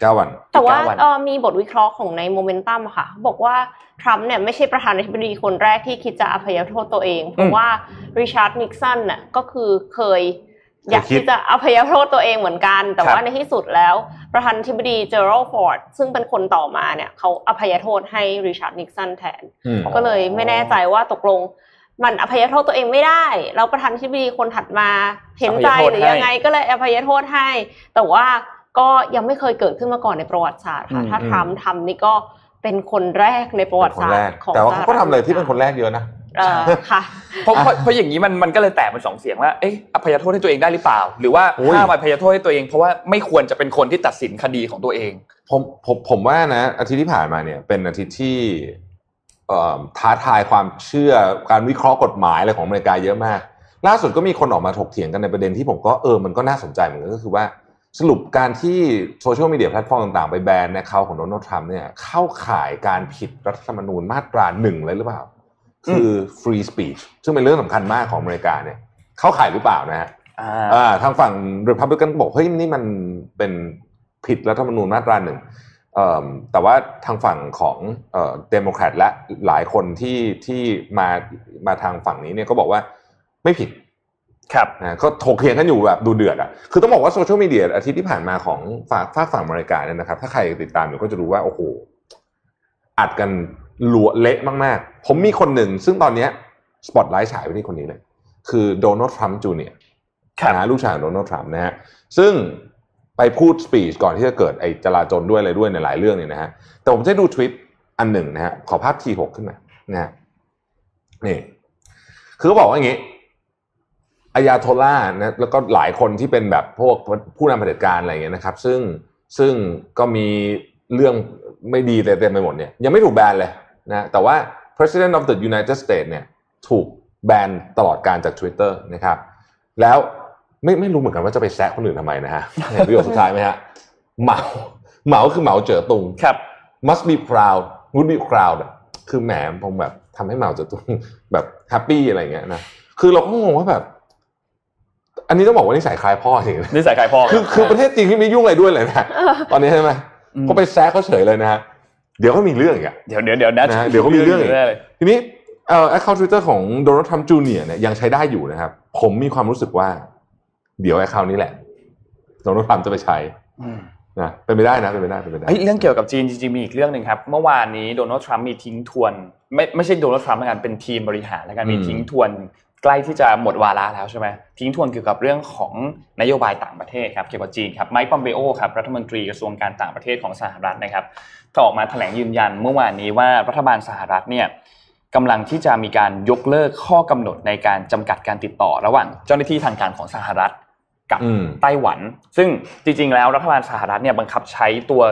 เก้าวัน แต่ว่าอีกเก้าวันเอ่อมีบทวิเคราะห์ของในโมเมนตัมค่ะ บอกว่าทรัมป์เนี่ยไม่ใช่ประธานาธิบดีคนแรกที่คิดจะอภัยโทษตัวเอง เพราะว่าริชาร์ดนิกสันน่ะก็คือเคย อยากเคยคิดที่จะอภัยโทษตัวเองเหมือนกัน แต่ครับว่าในที่สุดแล้ว ประธานาธิบดีเจอรัลฟอร์ดซึ่งเป็นคนต่อมาเนี่ยเขาอภัยโทษให้ริชาร์ดนิกสันแทนอืมก็เลยไม่แน่ใจว่าตกลงมันอภัยโทษตัวเองไม่ได้ แล้วประธานาธิบดีคนถัดมาเห็นใจอภัยโทษหรือยังไงให้ก็เลยอภัยโทษให้ แต่ว่าก็ยังไม่เคยเกิดขึ้นมาก่อนในประวัติศาสตร์ค่ะอืมถ้าทรัมป์ทำนี่ก็เป็นคนแรกในประวัติคนศาสแรตกร์ของแต่ว่าเขาก็สหทำฐอะไรที่เป็นคนแรกเยอะนะ เออค่ะเพราะเพราะเพราะอย่างนี้มันมันก็เลยแตกเป็นสองเสียงว่าเอ๊ะอภัยโทษให้ตัวเองได้หรือเปล่า หรือว่าโอ้ยห้ามอภัยโทษให้ตัวเองเพราะว่าไม่ควรจะเป็นคนที่ตัดสินคดีของตัวเอง ผมผมผมว่านะ อาทิตย์ที่ผ่านมาเนี่ย เป็นอาทิตย์ที่เอ่อท้าทายความเชื่อการวิเคราะห์กฎหมายอะไรของอเมริกาเยอะมาก ล่าสุดก็มีคนออกมาถกเถียงกันในประเด็นที่ผมก็เออมันก็น่าสนใจเหมือนกันก็คือว่าสรุปการที่โซเชียลมีเดียแพลตฟอร์มต่างๆ ไปแบนในเขาของโดนัลด์ทรัมป์เนี่ยเข้าข่ายการผิดรัฐธรรมนูญมาตราหนึ่งเลยหรือเปล่า คือ free speech ซึ่งเป็นเรื่องสำคัญมากของอเมริกาเนี่ยเข้าข่ายหรือเปล่านะฮะอ่าอ่าทางฝั่ง Republican บอกเฮ้ยนี่มันเป็นผิดรัฐธรรมนูญมาตราหนึ่งเอ่อแต่ว่าทางฝั่งของเอ่อเดโมแครตและหลายคนที่ที่มามาทางฝั่งนี้เนี่ยก็บอกว่าไม่ผิด ครับนะก็ถกเถียงกันอยู่แบบดูเดือดอะคือต้องบอกว่าโซเชียลมีเดียอาทิตย์ที่ผ่านมาของฝากฝากฝั่งอเมริกาเนี่ยนะครับ ถ้าใครติดตามอยู่ก็จะรู้ว่า โอ้โหอัดกัน เหลวเละมากๆ ผมมีคนหนึ่ง ซึ่งตอนเนี้ยสปอตไลท์ฉายไปที่คนนี้เลย คือโดนัลด์ทรัมป์จูเนียร์ครับนะลูกชายของโดนัลด์ทรัมป์นะฮะซึ่งไปพูดสปีชก่อนที่จะเกิดไอ้จลาจลด้วยอะไรด้วยในหลายเรื่องเนี่ยนะฮะแต่ผมจะดูทวิตอันหนึ่งนะฮะขอภาพทีหกขึ้นมานะฮะนี่คือเขาบอกว่าอย่างงี้อายาโทล่านะแล้วก็หลายคนที่เป็นแบบพวกผู้นำเผด็จการอะไรอย่างเงี้ยนะครับ ซึ่งซึ่งก็มีเรื่องไม่ดีเต็มไปหมดเนี่ยยังไม่ถูกแบนเลย นะแต่ว่า President of the United States เนี่ยถูกแบนตลอดการจาก Twitter นะครับ แล้วไม่ไม่รู้เหมือนกันว่าจะไปแซะคนอื่นทำไมนะฮะเห็นประโยคสุดท้ายไหมฮะเหมาเหมาคือเหมาเจ๋อตุงครับ must be proud would be proud อะคือแหมผมแบบทำให้เหมาเจ๋อตุงแบบแฮปปี้อะไรอย่างเงี้ยนะคือเราก็งงว่าแบบ อันนี้ต้องบอกว่านิสัยคล้ายพ่อจริงๆนิสัยใครพ่อคือคือประเทศจีนที่ไม่ยุ่งอะไรด้วยเลยนะตอนนี้ใช่ไหมอืมก็ไปแซะเขาเฉยเลยนะฮะ เดี๋ยวก็มีเรื่องอีกอะเดี๋ยวเดี๋ยวเดี๋ยวนะนะฮะเดี๋ยวก็มีเรื่องอีกแน่เลยทีนี้เอ่อ account Twitter ของโดนัลด์ทรัมป์จูเนียร์เนี่ยยังใช้ได้อยู่นะครับ ผมมีความรู้สึกว่า เดี๋ยว account นี้แหละโดนัลด์ทรัมป์จะไปใช้อืมนะเป็นไปได้นะเป็นไปได้เป็นไปได้เฮ้ยเรื่องเกี่ยวกับจีนจริงๆมีอีกเรื่องหนึ่งครับ เมื่อวานนี้โดนัลด์ทรัมป์มีทิ้งทวน ไม่ไม่ใช่โดนัลด์ทรัมป์แล้วกันเป็นทีมบริหารแล้วกันมีอืมทิ้งทวน ใกล้ที่จะหมดวาระแล้วใช่ไหมทิ้งทวนเกี่ยวกับเรื่องของนโยบายต่างประเทศครับเกี่ยวกับจีนครับไมค์ปอมเบโอครับรัฐมนตรีกระทรวงการต่างประเทศของสหรัฐนะครับก็ออกมาแถลงยืนยันเมื่อวานนี้ว่ารัฐบาลสหรัฐเนี่ยกำลังที่จะมีการยกเลิกข้อกำหนดในการจำกัดการติดต่อระหว่างเจ้าหน้าที่ทางการของสหรัฐกับอืมไต้หวัน ซึ่งจริง ๆ แล้วรัฐบาลสหรัฐเนี่ยบังคับใช้ตัว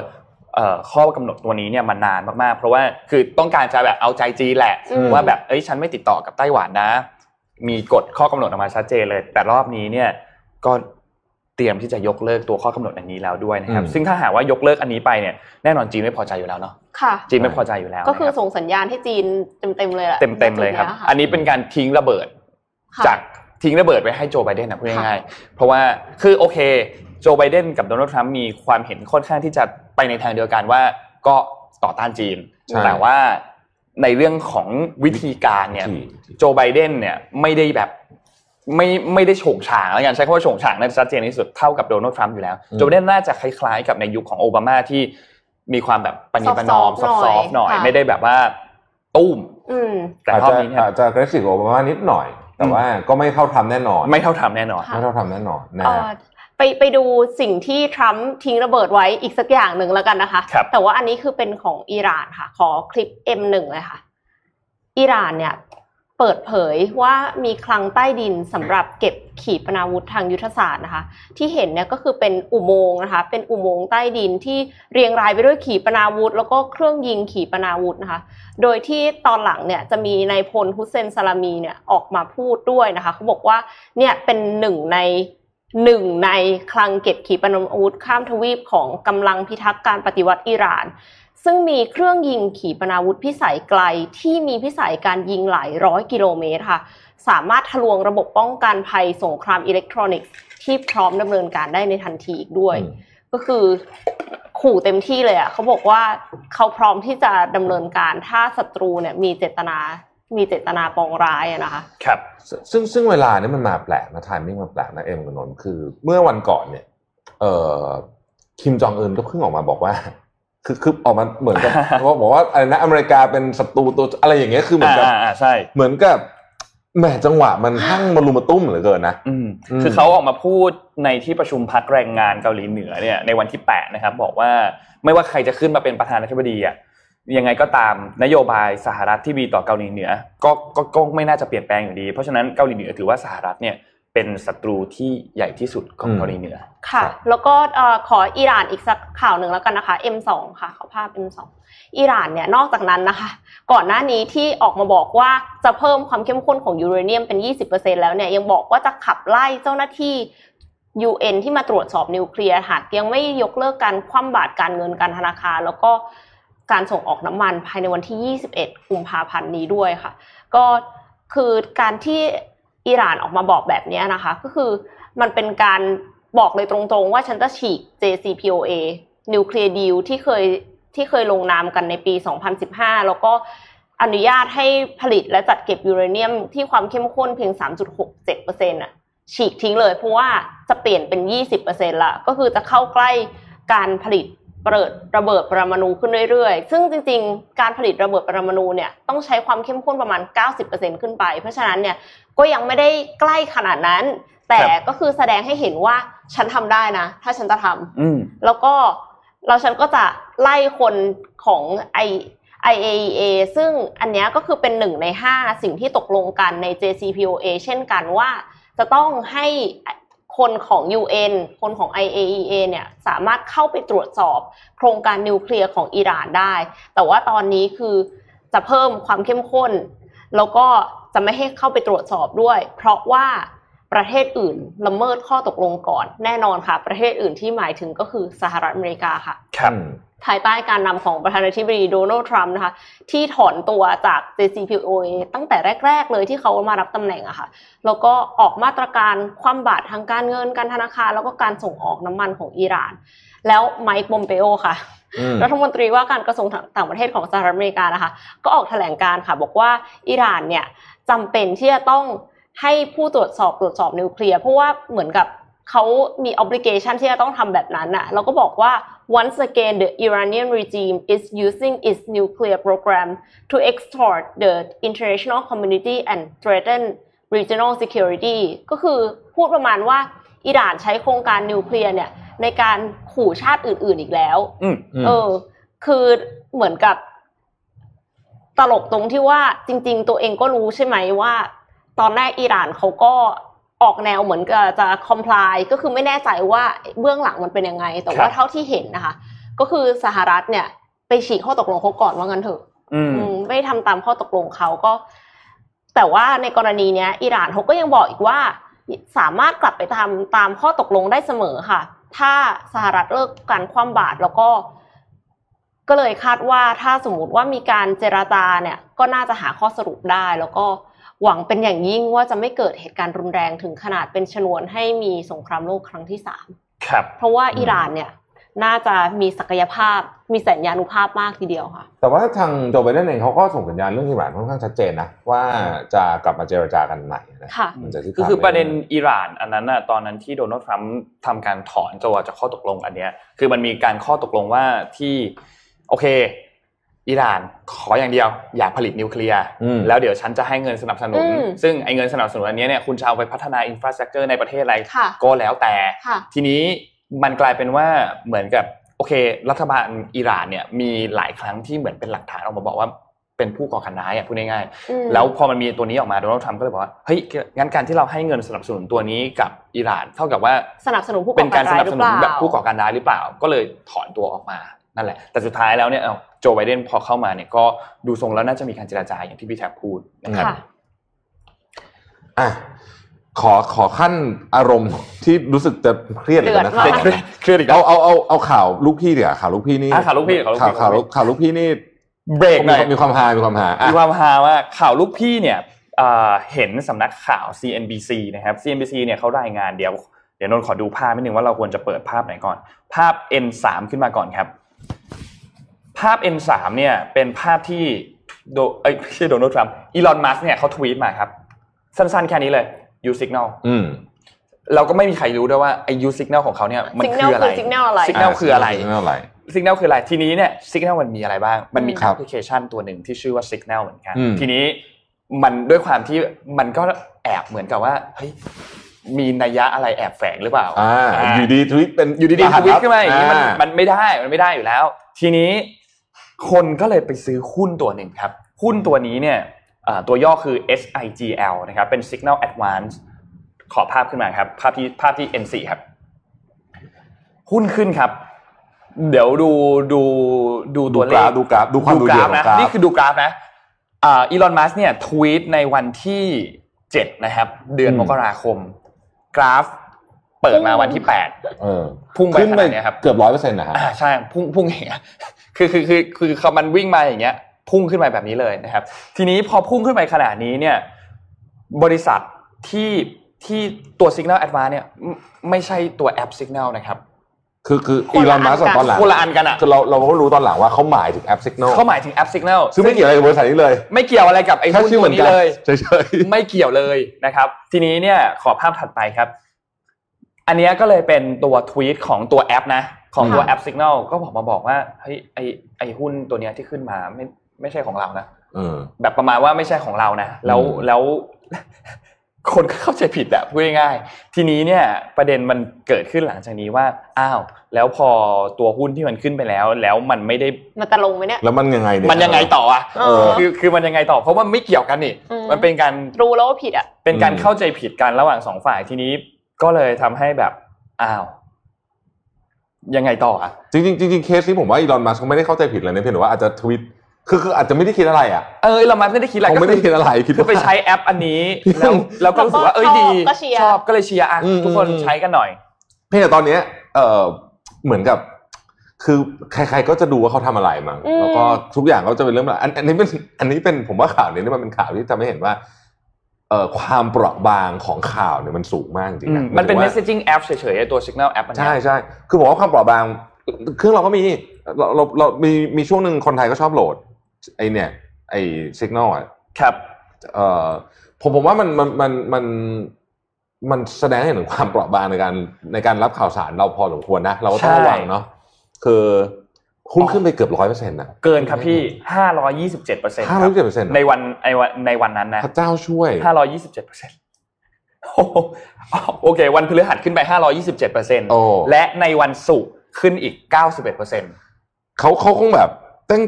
เอ่อข้อกำหนดตัวนี้เนี่ยมานานมากๆ เพราะว่าคือต้องการจะแบบเอาใจจีนแหละอืมว่าแบบเอ้ยฉันไม่ติดต่อกับไต้หวันนะ มีกฎข้อกำหนดออกมาชัดเจนเลย แต่รอบนี้เนี่ยก็เตรียมที่จะยกเลิกตัวข้อกำหนดอันนี้แล้วด้วยนะครับอืมซึ่งถ้าหากว่ายกเลิกอันนี้ไปเนี่ยแน่นอนจีนไม่พอใจอยู่แล้วเนาะค่ะจีนไม่พอใจอยู่แล้ว ก็คือนะครับส่งสัญญาณให้จีนเต็มๆเลยแหละเต็มเต็มๆเลยครับจุดนี้ะอันนี้เป็นการทิ้งระเบิดค่ะจากทิ้งระเบิดไปให้โจไบเดนนะพูดค่ะง่ายๆเพราะว่าคือโอเคโจไบเดนกับโดนัลด์ทรัมป์มีความเห็นค่อนข้างที่จะไปในทางเดียวกันว่าก็ต่อต้านจีนใช่แต่ว่า ในเรื่องของวิธีการเนี่ยที่โจไบเดนเนี่ยไม่ได้แบบไม่ไม่ได้โฉงฉางแล้วกันใช้คำว่าโฉงฉางน่าจะชัดเจนที่สุดเท่ากับโดนัลด์ทรัมป์อยู่แล้วอืมโจไบเดนน่าจะคล้ายๆ กับในยุคของโอบามาที่มีความแบบปณิประนอมซ soft-soft อฟต์ๆหน่อยค่ะไม่ได้แบบว่าตุ้มอืมแต่อาจรอบจะนี้เนี่ยอาจจะ aggressive กว่าโอบามานิดหน่อย แต่อืมว่าก็ไม่เท่าทำแน่นอน ไม่เท่าทำแน่นอนค่ะไม่เท่าทำแน่นอนนะเอ่ฮะอ ไปไปดูสิ่งที่ทรัมป์ทิ้งระเบิดไว้อีกสักอย่างหนึ่งแล้วกันนะคะครับแต่ว่าอันนี้คือเป็นของอิหร่านค่ะ ขอคลิป M1 เลยค่ะ อิหร่านเนี่ยเปิดเผยว่ามีคลังใต้ดินสำหรับเก็บขีปนาวุธทางยุทธศาสตร์นะคะ ที่เห็นเนี่ยก็คือเป็นอุโมงค์นะคะ เป็นอุโมงค์ใต้ดินที่เรียงรายไปด้วยขีปนาวุธ แล้วก็เครื่องยิงขีปนาวุธนะคะ โดยที่ตอนหลังเนี่ยจะมีนายพลฮุสเซนซาลามีเนี่ยออกมาพูดด้วยนะคะเขาบอกว่าเนี่ยเป็นหนึ่งใน หนึ่งในคลังเก็บขีปนาวุธข้ามทวีปของกำลังพิทักษ์การปฏิวัติอิหร่าน ซึ่งมีเครื่องยิงขีปนาวุธพิสัยไกลที่มีพิสัยการยิงหลายร้อยกิโลเมตรค่ะ สามารถทะลวงระบบป้องกันภัยสงครามอิเล็กทรอนิกส์ที่พร้อมดำเนินการได้ในทันทีอีกด้วย ก็คือขู่เต็มที่เลยอะเขาบอกว่าเขาพร้อมที่จะดำเนินการถ้าศัตรูเนี่ยมีเจตนา มีเจตนาปองร้ายอะนะคะครับซึ่งซึ่งเวลาเนี่ยมันมาแปลกนะทายมิ่งมันแปลกนะเอ็มกับนนท์คือ เมื่อวันก่อนเนี่ย เอ่อคิมจองอึนก็เพิ่งออกมาบอกว่า คือคือออกมาเหมือนกับว่าบอกว่าอะไรนะอเมริกาเป็นศัตรูตัวอะไรอย่างเงี้ยคือเหมือนกับอ่าอ่าใช่เหมือนกับแหมจังหวะมันทั้งมารุมมาตุ้มเหลือเกินนะอืมอืมคือเขาออกมาพูดในที่ประชุมพักแรงงานเกาหลีเหนือเนี่ยในวันที่8นะครับบอกว่าไม่ว่าใครจะขึ้นมาเป็นประธานาธิบดีอะ ยังไงก็ตามนโยบายสหรัฐที่มีต่อเกาหลีเหนือก็ก็ก็ไม่น่าจะเปลี่ยนแปลงอยู่ดี เพราะฉะนั้นเกาหลีเหนือถือว่าสหรัฐเนี่ยเป็นศัตรูที่ใหญ่ที่สุดของอืมเกาหลีเหนือค่ะครับแล้วก็เอ่อขออิหร่านอีกสักข่าวหนึ่งแล้วกันนะคะ M2 ค่ะขอภาพ M2 อิหร่านเนี่ยนอกจากนั้นนะคะ ก่อนหน้านี้ที่ออกมาบอกว่าจะเพิ่มความเข้มข้นของยูเรเนียมเป็น 20%แล้วเนี่ยยังบอกว่าจะขับไล่เจ้าหน้าที่ UN ที่มาตรวจสอบนิวเคลียร์หากยังไม่ยกเลิกการคว่ำบาตรการเงินการธนาคารแล้วก็ การส่งออกน้ำมันภายในวันที่ 21 กุมภาพันธ์นี้ด้วยค่ะ ก็คือการที่อิหร่านออกมาบอกแบบนี้นะคะ ก็คือมันเป็นการบอกเลยตรงๆ ว่าฉันจะฉีก JCPOA นิวเคลียร์ดีลที่เคยที่เคยลงนามกันในปี 2015 แล้วก็อนุญาตให้ผลิตและจัดเก็บยูเรเนียมที่ความเข้มข้นเพียง 3.67%อะฉีกทิ้งเลยเพราะว่าจะเปลี่ยนเป็น 20%ละก็คือจะเข้าใกล้การผลิต เปิดระเบิดปรมาณูขึ้นเรื่อยๆ ซึ่งจริงๆ การผลิตระเบิดปรมาณูเนี่ยต้องใช้ความเข้มข้นประมาณ 90%ขึ้นไป เพราะฉะนั้นเนี่ยก็ยังไม่ได้ใกล้ขนาดนั้น แต่ครับก็คือแสดงให้เห็นว่าฉันทำได้นะ ถ้าฉันจะทำอืมแล้วก็เราฉันก็จะไล่คนของ I IAEA ซึ่งอันเนี้ยก็คือเป็นหนึ่งในห้าสิ่งที่ตกลงกันใน JCPOA เช่นกันว่าจะต้องให้ คนของ UN คนของ IAEA เนี่ยสามารถเข้าไปตรวจสอบโครงการนิวเคลียร์ของอิหร่านได้ แต่ว่าตอนนี้คือจะเพิ่มความเข้มข้น แล้วก็จะไม่ให้เข้าไปตรวจสอบด้วย เพราะว่าประเทศอื่นละเมิดข้อตกลงก่อน แน่นอนค่ะ ประเทศอื่นที่หมายถึงก็คือสหรัฐอเมริกาค่ะครับ ภายใต้การนำของประธานาธิบดีโดนัลด์ทรัมป์นะคะที่ถอนตัวจาก JCPOA ตั้งแต่แรก ๆ เลยที่เขามารับตำแหน่งอะค่ะแล้วก็ออกมาตรการคว่ำบาตรทางการเงินการธนาคาร แล้วก็การส่งออกน้ำมันของอิหร่าน แล้วไมค์ปอมเปโอค่ะอืมรัฐมนตรีว่าการกระทรวงต่างประเทศของสหรัฐอเมริกานะคะก็ออกแถลงการณ์ค่ะ บอกว่าอิหร่านเนี่ยจำเป็นที่จะต้องให้ผู้ตรวจสอบตรวจสอบนิวเคลียร์เพราะว่าเหมือนกับ เขามี obligation ที่จะต้องทำแบบนั้นน่ะเราก็บอกว่า once again the Iranian regime is using its nuclear program to extort the international community and threaten regional security ก็คือพูดประมาณว่าอิหร่านใช้โครงการนิวเคลียร์เนี่ย ในการขู่ชาติอื่นๆอีกแล้วอืมอืมเออ คือเหมือนกับตลกตรงที่ว่าจริง ๆ ตัวเองก็รู้ใช่ไหมว่า ตอนแรกอิหร่านเขาก็ ออกแนวเหมือนกับจะ comply ก็คือไม่แน่ใจว่าเบื้องหลังมันเป็นยังไง แต่ว่าครับเท่าที่เห็นนะคะ ก็คือสหรัฐเนี่ย ไปฉีกข้อตกลงเขาก่อนว่างั้นเถอะอืมอืมไม่ทำตามข้อตกลงเขาก็ แต่ว่าในกรณีเนี้ย อิหร่านเขาก็ยังบอกอีกว่า สามารถกลับไปทำตามข้อตกลงได้เสมอค่ะ ถ้าสหรัฐเลิกการคว่ำบาตรแล้วก็ ก็เลยคาดว่าถ้าสมมติว่ามีการเจราจาเนี่ย ก็น่าจะหาข้อสรุปได้แล้วก็ หวังเป็นอย่างยิ่งว่าจะไม่เกิดเหตุการณ์รุนแรงถึงขนาดเป็นชนวนให้มีสงครามโลกครั้งที่สามครับ เพราะว่าอิหร่านเนี่ยน่าจะมีศักยภาพมีสัญญานุภาพมากทีเดียวค่ะ แต่ว่าทางโจไบเดนเองเขาก็ส่งสัญญาณเรื่องอิหร่านค่อนข้างชัดเจนนะ ว่าจะกลับมาเจรจากันใหม่นะค่ะมันจะที่ก็คือประเด็นอิหร่านอันนั้นน่ะตอนนั้นที่โดนัลด์ทรัมป์ทำการถอนตัวจากข้อตกลงอันเนี้ยคือมันมีการข้อตกลงว่าที่โอเค อิหร่านขออย่างเดียวอย่าผลิตนิวเคลียร์อืมแล้วเดี๋ยวฉันจะให้เงินสนับสนุนอืมซึ่งไอ้เงินสนับสนุนอันเนี้ยเนี่ยคุณจะเอาไปพัฒนา infrastructure ในประเทศอะไรค่ะก็แล้วแต่ค่ะทีนี้มันกลายเป็นว่าเหมือนกับโอเค รัฐบาลอิหร่านเนี่ยมีหลายครั้งที่เหมือนเป็นหลักฐานออกมาบอกว่าเป็นผู้ก่อการร้ายอะพูดง่ายๆอืมแล้วพอมันมีตัวนี้ออกมาโดนัลด์ทรัมป์ก็เลยบอกว่าเฮ้ยงั้นการที่เราให้เงินสนับสนุนตัวนี้กับอิหร่าน เท่ากับว่าสนับสนุนผู้ก่เป็อนการการสร้ายนับหรืสอนุเปนล่าแบบผู้ก่อการร้ายหรือเปล่า ก็เลยถอนตัวออกมา นั่นแหละ แต่สุดท้ายแล้วเนี่ยเอาโจไบเดนพอเข้ามาเนี่ยก็ดูทรงแล้วน่าจะมีการเจรจาอย่างที่พี่แท็บพูดนะครับค่ะอะขอขอขั้นอารมณ์ที่รู้สึกจะเครียดเลยนะเดือดคมารับกเครียดอีกแล้เอาวเอาเอาเอาข่าวลูกพี่เดี๋ยวข่าวลูกพี่นี่อะข่าวลูกพี่ข่าวลูกพี่ข่าวข่าวลูกข่าวลูกพี่นี่เบรกหน่อยมีความฮามีความฮาอะมีความฮาว่าข่าวลูกพี่เนี่ยเอ่อเห็นสำนักข่าว CNBC นะครับ CNBC เนี่ยเขารายงานเดี๋ยวเดี๋ยวนนท์ขอดูภาพนิดนึงว่าเราควรจะเปิดภาพไหนก่อน ภาพ N3 ขึ้นมาก่อนครับ ภาพ N3 เนี่ยเป็นภาพที่โดเอ้ยไม่ใช่โดนัลด์ทรัมป์อีลอนมัสเนี่ยเขาทวีตมาครับ สั้นๆแค่นี้เลย U signal อืมเราก็ไม่มีใครรู้ด้วยว่าไอ้ U signal ของเขาเนี่ยมัน Signal คืออะไรคือ signal อะไร signal คืออะไร signal อะไร Signal คืออะไรทีนี้เนี่ย Signal มันมีอะไรบ้าง มันมีครัแอปบพลิเคชันตัวหนึ่งที่ชื่อว่า Signal เหมือนกันอืมทีนี้มันด้วยความที่มันก็แอบเหมือนกับว่าเฮ้ยมีนัยยะอะไรแอบแฝงหรือเปล่าอ่าอ่าอยู่ดีทวิตเป็นอยู่ดีๆทวิตขึ้นมาอย่างนี้มันอ่ามันไม่ได้มันไม่ได้อยู่แล้ว ทีนี้ คนก็เลยไปซื้อหุ้นตัวหนึ่งครับ หุ้นตัวนี้เนี่ยอ่าตัวย่อคือ SIGL นะครับ เป็น Signal Advance ขอภาพขึ้นมาครับ ภาพที่ภาพที่ N4 ครับ หุ้นขึ้นครับ เดี๋ยวดูดูดูดูตัวกเลราขฟดูกราฟดูความดูเดือดของนะกราฟนี่คือดูกราฟนะอ่าอีลอนมัสเนี่ยทวีตในวันที่เจ็ดนะครับ เดือนอืมมกราคม กราฟ เปิดมาวันที่แปดเออพุ่งไปขึ้นขไปนาดเนี้ยครับเกือบร้อยเปอร์เซ็นต์นะฮะอ่าใช่พุ่งพุ่งอย่างเงี้ยคือคือคือคือเขามันวิ่งมาอย่างเงี้ย พุ่งขึ้นไปแบบนี้เลยนะครับ ทีนี้พอพุ่งขึ้นไปขนาดนี้เนี่ย บริษัทที่ที่ตัว Signal Advance เนี่ยไม่ไม่ใช่ตัวแอป Signal นะครับคือคือคนอีละลอนมัสอันกันตอนหลังคนละอันกันอะคือเราเราก็รู้ตอนหลังว่าเขาหมายถึงแอป Signal เขาหมายถึงแอป Signal ซึ่งไม่เกี่ยวอะไรกับบริษัทนี้เลย ไม่เกี่ยวอะไรกับไอ้แค่หุ้นชื่อเหตัวมือนนี้กันเลยเฉยๆไม่เกี่ยวเลยนะครับ ทีนี้เนี่ยขอภาพถัดไปครับ อันเนี้ยก็เลยเป็นตัวทวีตของตัวแอปนะ ของตัวค่ะแอป Signal ก็บอกมาบอกว่าเฮ้ยไอไอหุ้นตัวเนี้ยที่ขึ้นมาไม่ไม่ใช่ของเรานะเออแบบประมาณว่าไม่ใช่ของเรานะ แล้วอืมแล้วคนก็เข้าใจผิดอะพูดง่ายๆทีนี้เนี่ยประเด็นมันเกิดขึ้นหลังจากนี้ว่าอ้าว แล้วพอตัวหุ้นที่มันขึ้นไปแล้ว แล้วมันไม่ได้มันจะลงไหมเนี่ยแล้วมันยังไงเนี่ยมันยังไงต่ออะเออคือคือมันยังไงต่อเพราะว่าไม่เกี่ยวกันนี่อืมมันเป็นการรู้แล้วว่าผิดอะเป็นการอืมเข้าใจผิดกันระหว่างสองฝ่ายทีนี้ ก็เลยทำให้แบบอ้าวยังไงต่ออะจริงๆจริงๆเคสนี้ผมว่าอีลอนมัสก์เขาไม่ได้เข้าใจผิดเลยนะเพียงแต่ว่าอาจจะทวิตคือคืออาจจะไม่ได้คิดอะไรอะเออเรามันไม่ได้คิดอะไรคงก็ไม่ได้คือคิดอะไรคิดคือไปว่าใช้แอปอันนี้แล้วแล้วก็รู้สึกว่าเอ้ยดีก็เชียร์ชอบก็เลยเชียร์อะอืมทุกคนอืมใช้กันหน่อย เพียงแต่ตอนเนี้ยเออเหมือนกับ คือใคร ๆ ก็จะดูว่าเขาทำอะไรมั้งอืมแล้วก็ทุกอย่างก็จะเป็นเรื่องแบบอันอันนี้เป็นอันนี้เป็นผมว่าข่าวนี้นี่มันเป็นข่าวที่ทำให้เห็นว่า เอ่อความเปราะบางของข่าวเนี่ยมันสูงมากจริงๆนะมันเป็นหายถึงว่า messaging app เฉยๆไอ้ตัว Signal app อันเนี้ยใช่ใช่คือผมว่าความเปราะบางเครื่องเราก็มีเราเราเรามีมีช่วงหนึ่งคนไทยก็ชอบโหลดไอเนี่ยไอสัญญาณอะครับเอ่อผมผมว่ามันมันมันมันมันแสดงให้เห็นถึงความเปราะบางในการในการรับข่าวสารเราพอสมควรนะ เราก็ต้องระวังเนาะคือ หุ้นขึ้นไปเกือบร้อยเปอร์เซ็นต์นะเกินครับพี่ห้าร้อยยี่สิบเจ็ดเปอร์เซ็นต์ห้าร้อยเจ็ดเปอร์เซ็นต์ในวันในวันในวันนั้นนะพระเจ้าช่วยห้าร้อยยี่สิบเจ็ดเปอร์เซ็นต์โอเค วันพฤหัสขึ้นไปห้าร้อยี่สิบเจ็ดเปอร์เซ็นต์โอ้และในวันศุกร์ขึ้นอีกเก้าสิบเอ็ดเปอร์เซ็นต์เขาเขาคงแบบตั้ง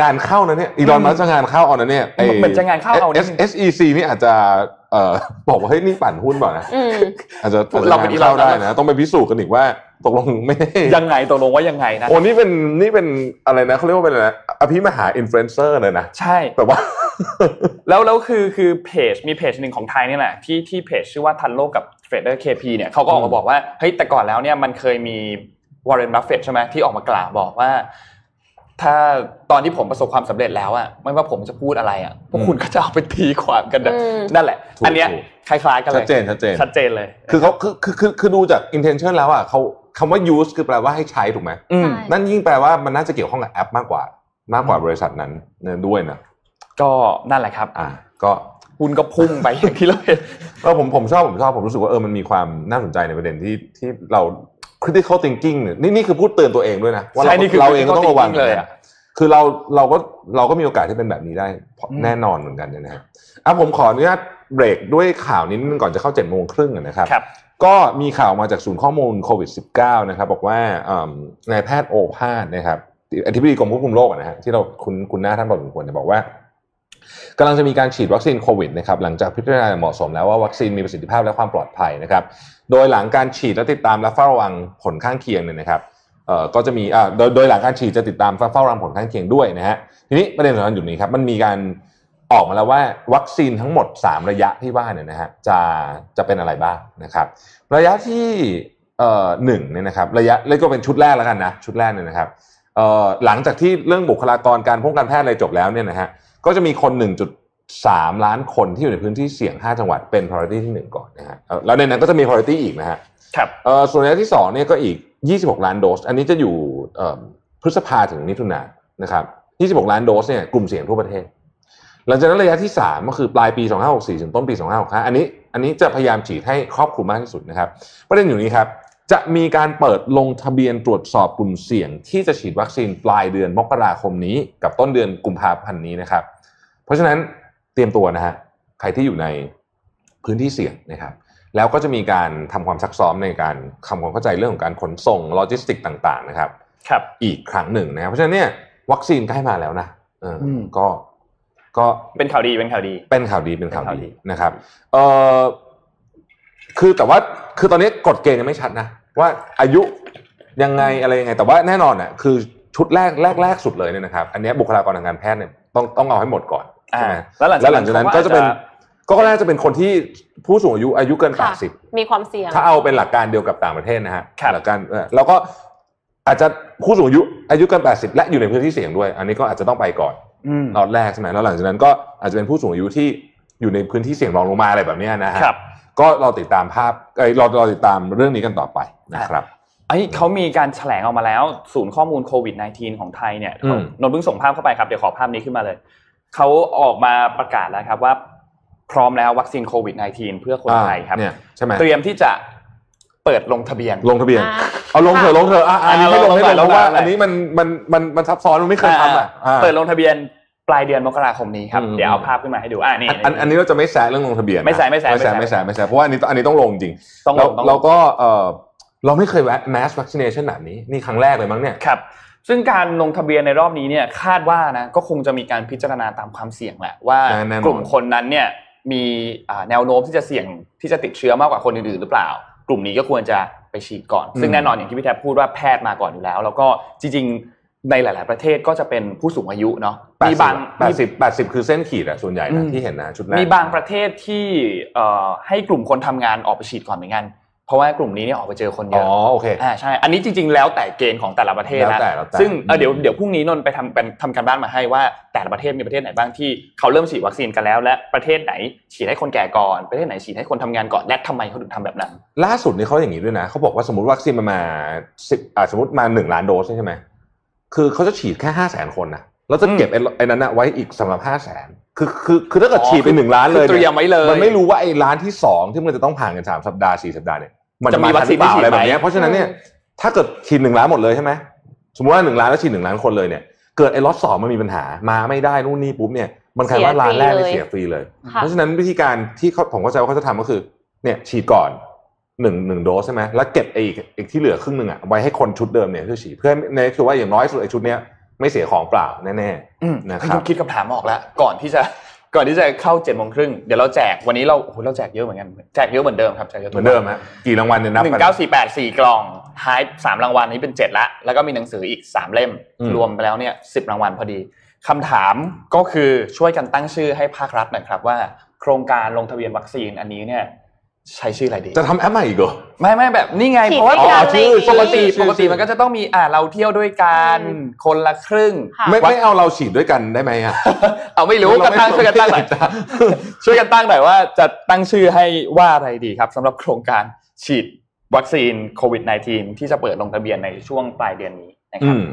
งานเข้านะเนี่ยอีลอนมัสจะงานเข้าเอานะเนี่ยไเหมือนจะงานเข้าเอานิดนึง S E C นี่อาจจะเอ่อบอกว่าเฮ้ยนี่ปั่นหุ้นเปล่านะอืมอาจจะอาจจะเราเป็นงานอีลอนเข้าได้แล้วนะต้องไปพิสูจน์กันอีกว่า ตกลงไม่ได้ยังไงตกลงว่ายังไงนะโอ้นี่เป็นนี่เป็นอะไรนะเขาเรียกว่าเป็นอะไรนะอภิมหาอินฟลูเอนเซอร์เลยนะ ใช่แบบว่า แล้วแล้วคือคือเพจมีเพจหนึ่งของไทยนี่แหละที่ที่เพจชื่อว่าทันโลกกับเทรดเดอร์เคพีเนี่ยเขาก็ออกมาบอกว่าเฮ้ยแต่ก่อนแล้วเนี่ยมันเคยมีวอร์เรนบัฟเฟตใช่ไหมที่ออกมากล่าวบอกว่า ถ้าตอนที่ผมประสบความสำเร็จแล้วอะไม่ว่าผมจะพูดอะไรอะพวกคุณก็จะเอาไปตีความกันนะอืมนั่นแหละถูกอันเนี้ยถูกคล้ายๆกันเลยชัดเจนชัดเจนชัดเจนเลย คือเขาคือคือคือคือดูจาก intention แล้วอะเขา คำว่า use คือแปลว่าให้ใช้ถูกไหมอืมใช่นั่นยิ่งแปลว่ามันน่าจะเกี่ยวข้องกับแอปมากกว่า มากกว่าบริษัทนั้นเนี่ยด้วยนะก็นั่นแหละครับอะก็หุ้นก็พุ่งไปอย่างที่เราเห็นเออผมผมชอบผมชอบผมรู้สึกว่าเออมันมีความน่าสนใจในประเด็นที่ที่เรา critical thinking เนี่ยนี่นี่คือพูดเตือนตัวเองด้วยนะว่าใช่เรานี่คือเราเองก็ต้องระวัง critical thinking เลยอะคือเราเราก็เราก็มีโอกาสที่เป็นแบบนี้ได้อืมแน่นอนเหมือนกันเนยนะครับอะผมขออนุญาตเบรกด้วยข่าวนิดนึงก่อนจะเข้าเจ็ดโมงครึ่งนะครับครับ ก็มีข่าวมาจากศูนย์ข้อมูลโควิด -19 นะครับบอกว่านายแพทย์โอภาสนะครับอธิบดีกรมควบคุมโรคนะฮะที่เราคุณคุณหน้าท่านพอสมควรเนี่ยบอกว่ากำลังจะมีการฉีดวัคซีนโควิดนะครับหลังจากพิจารณาเหมาะสมแล้วว่าวัคซีนมีประสิทธิภาพและความปลอดภัยนะครับ โดยหลังการฉีดและติดตามและเฝ้าระวังผลข้างเคียงเนี่ยนะครับเอ่อก็จะมีอ่าโดยโดยหลังการฉีดจะติดตามเฝ้าระวังผลข้างเคียงด้วยนะฮะทีนี้ประเด็นสำคัญอยู่นี้ครับมันมีการ ออกมาแล้วว่าวัคซีนทั้งหมด 3 ระยะที่ว่าเนี่ยนะฮะจะจะเป็นอะไรบ้างนะครับ ระยะที่เอ่อหนึ่งเนี่ยนะครับระยะเรียกว่าเป็นชุดแรกแล้วกันนะชุดแรกเนี่ยนะครับเอ่อหลังจากที่เรื่องบุคลากรการป้องกันแพทย์อะไรจบแล้วเนี่ยนะฮะก็จะมีคน 1.3 ล้านคนที่อยู่ในพื้นที่เสี่ยง 5 จังหวัดเป็น priority ที่ 1 ก่อนนะฮะเอ่อแล้วในนั้นก็จะมี priority อีกนะฮะครับเอ่อส่วนระยะที่2เนี่ยก็อีก 26 ล้านโดส อันนี้จะอยู่เอ่อพฤษภาถึงมิถุนายนนะครับ26 ล้านโดสเนี่ยกลุ่มเสี่ยงทั่วประเทศ หลังจากนั้นระยะที่ 3 ก็คือปลายปี 2564 ถึงต้นปี 2565 อันนี้อันนี้จะพยายามฉีดให้ครอบคลุมมากที่สุดนะครับประเด็นอยู่นี้ครับจะมีการเปิดลงทะเบียนตรวจสอบกลุ่มเสี่ยง ที่จะฉีดวัคซีนปลายเดือนมกราคมนี้ กับต้นเดือนกุมภาพันธ์นี้นะครับ เพราะฉะนั้นเตรียมตัวนะฮะใครที่อยู่ในพื้นที่เสี่ยงนะครับ แล้วก็จะมีการทำความซักซ้อมในการทำความเข้าใจเรื่องของการขนส่งโลจิสติกต่าง ๆ นะครับ ครับ อีกครั้งหนึ่งนะครับเพราะฉะนั้นเนี่ยวัคซีนใกล้มาแล้วนะเอออมก็ ก็เป็นข่าวดีเป็นข่าวดี เป็นข่าวดีเป็นข่าวเป็นข่าวดีดีนะครับเออคือแต่ว่าคือตอนนี้กฎเกณฑ์ยังไม่ชัดนะว่าอายุยังไงอะไรยังไง แต่ว่าแน่นอนอะคือชุดแรกแรกแรกสุดเลยเนี่ยนะครับ อันเนี้ยบุคลากรทางการแพทย์เนี่ยต้องต้องเอาให้หมดก่อนอ่าใช่ไหมแล้วหลังแล้วหลังจากนั้นก็จะเป็นขาอาก็น่าจะเป็นคนที่ผู้สูงอายุอายุเกินค่ะ80 มีความเสี่ยง ถ้าเอาเป็นหลักการเดียวกับต่างประเทศนะฮะครับหลักการเอ่อแล้วก็อาจจะผู้สูงอายุอายุเกิน 80 และอยู่ในพื้นที่เสี่ยงด้วย อันนี้ก็อาจจะต้องไปก่อน อืมรอบแรกใช่ไหมแล้วหลังจากนั้นก็อาจจะเป็นผู้สูงอายุที่อยู่ในพื้นที่เสี่ยงรองลงมาอะไรแบบเนี้ยนะฮะครับก็เราติดตามภาพเอ้ยเราเราติดตามเรื่องนี้กันต่อไปนะครับไอ้ยเขามีการแถลงออกมาแล้ว ศูนย์ข้อมูลโควิด -19 ของไทยเนี่ยอืมนนท์เพิ่งส่งภาพเข้าไปครับเดี๋ยวขอภาพนี้ขึ้นมาเลยเขาออกมาประกาศแล้วครับว่าพร้อมแล้ววัคซีนโควิด -19 เพื่อคนไทยครับอ่าเนี่ยใช่ไหมเตรียมที่จะเปิดลงทะเบียนลงทะเบียนอ่าเอาลงเถอะลงเถอะอะอันนี้ให้ลงให้ลงลเพงราะว่าลงอันนี้มันมันมันมันซับซ้อนมันไม่เคยทำอะอ่าเปิดลงทะเบียน ปลายเดือนมกราคมนี้ครับอืมเดี๋ยวเอาภาพขึ้นมาให้ดูอ่านี่อันอันอันนี้เราจะไม่แซะเรื่องลงทะเบียนนะไม่แซะไม่แซะไม่แซะไม่ไม่แซะแซะไม่แซะเพราะว่าอันนี้อันนี้ต้องลงจริงต้องลเรางต้องลเรางก็เออเราไม่เคยแวะ mass vaccination แบบนี้นี่ครั้งแรกเลยมั้งเนี่ยครับซึ่งการลงทะเบียนในรอบนี้เนี่ยคาดว่านะก็คงจะมีการพิจารณาตามความเสี่ยงแหละว่าแน่แน่นอนกลุ่มคนนั้นเนี่ยมีอ่าแนวโน้มที่จะเสี่ยงที่จะติดเชื้อมากกว่าคนอื่นๆหรือเปล่า กลุ่มนี้ก็ควรจะไปฉีดก่อน ซึ่งแน่นอนอย่างที่พี่แทบพูดว่าแพทย์มาก่อนอยู่แล้ว แล้วก็จริงๆ ในหลาย ๆ ประเทศก็จะเป็นผู้สูงอายุเนาะมีบางแปดสิบแปดสิบคือเส้นขีดอะส่วนใหญ่อืนะมที่เห็นนะชุดแรกมีบางประเทศที่เอ่อให้กลุ่มคนทำงานออกไปฉีดก่อนเหมือนกันเพราะว่ากลุ่มนี้เนี่ยออกไปเจอคนเยอ๋ออะโอเคอ่าใช่ อันนี้จริง ๆ แล้วแต่เกณฑ์ของแต่ละประเทศแล้วนะแต่แล้วแต่ซึ่งเอ่อเดี๋ยวอืมเดี๋ยวพรุ่งนี้นนท์ไปทำเป็นทำการบ้านมาให้ว่าแต่ละประเทศมีประเทศไหนบ้างที่เขาเริ่มฉีดวัคซีนกันแล้ว และประเทศไหนฉีดให้คนแก่ก่อนประเทศไหนฉีดให้คนทำงานก่อนและทำไมเขาถึงทำแบบนั้น ล่าสุดนี่เขาอย่างนี้ด้วยนะเขาบอกว่าสมมติวัคซีนมันมาสิบอ่าสมมติมาหนึ่งล้านโดสใช่ไหม คือเขาจะฉีดแค่ห้าแสนคนนะแล้วจะเก็บไอ้ไอ้นั้นนะไว้อีกสำหรับห้าแสนคือคือคือถ้าเกิดอ๋อฉีดไปหนึ่งล้านเลยคือเตรียมไว้เลยมันไม่รู้ว่าไอ้ล้านที่สองที่มันจะต้องผ่านกันสามสัปดาห์สี่สัปดาห์เนี่ยมันจะมีวัคซีนทัหรือเปล่าอะไรที่ฉีดไหมแบบเนี้ยเพราะฉะนั้นเนี่ยถ้าเกิดฉีดหนึ่งล้านหมดเลยใช่ไหมสมมติว่าหนึ่งล้านแล้วฉีดหนึ่งล้านคนเลยเนี่ยเกิดไอ้ล็อตสองมันมีปัญหามาไม่ได้นู่นนี่ปุ๊บเนี่ยมันกลายว่าล้านแรกเนี่ยเสียฟรีเลยค่ะเพราะฉะนั้นวิธีการที่เขาผมเข้าใจว่าเขาจะทำก็คือเนี่ยฉีดก่อน หนึ่งหนึ่งโดสใช่ไหมแล้วเก็บไอ้อีกอีกที่เหลือครึ่งหนึ่งอะไว้ให้คนชุดเดิมเนี่ยคือฉีดเพื่อในคือว่าอย่างน้อยสุดไอ้ชุดเนี้ยไม่เสียของเปล่าแน่อืมนะครับพี่ยุทธคิดคำถามออกแล้ว ก่อนที่จะก่อนที่จะเข้าเจ็ดโมงครึ่งเดี๋ยวเราแจกวันนี้เราโอ้โหเราแจกเยอะเหมือนกันแจกเยอะเหมือนเดิมครับแจกเยอะๆเหมือนเดิมฮะกี่รางวัลเนี่ยนับหนึ่กังเก้าสี่แปดสี่กล่องท้ายสามรางวัลนี้เป็นเจ็ดละแล้วก็มีหนังสืออีกสามเล่มอืมรวมไปแล้วเนี่ยสิบรางวัลพอดีคำถามก็คือช่วยกันตั้งชื่อให้ภาครัฐหน่อยครับว่า โครงการลงทะเบียนวัคซีนอันนี้เนี่ย ใช้ชื่ออะไรดี จะทำแอปใหม่อีกเหรอ ไม่ไม่แบบนี่ไงฉีดเพราะว่าด้วยกันอ๋อชื่ออะไรอย่างงี้ปกติชื่อปกติมันก็จะต้องมีอ่าเราเที่ยวด้วยกันอืมคนละครึ่ง ค่ะ ไม่ไม่เอาเราฉีดด้วยกันได้ไหมอะ เอาไม่รู้ก็ตั้งช่วยกันตั้งหน่อย ช่วยกันตั้งหน่อยว่าจะตั้งชื่อให้ว่าอะไรดีครับสำหรับโครงการฉีดวัคซีนโควิด -19 ที่จะเปิดลงทะเบียนในช่วงปลายเดือนนี้นะคอืรับม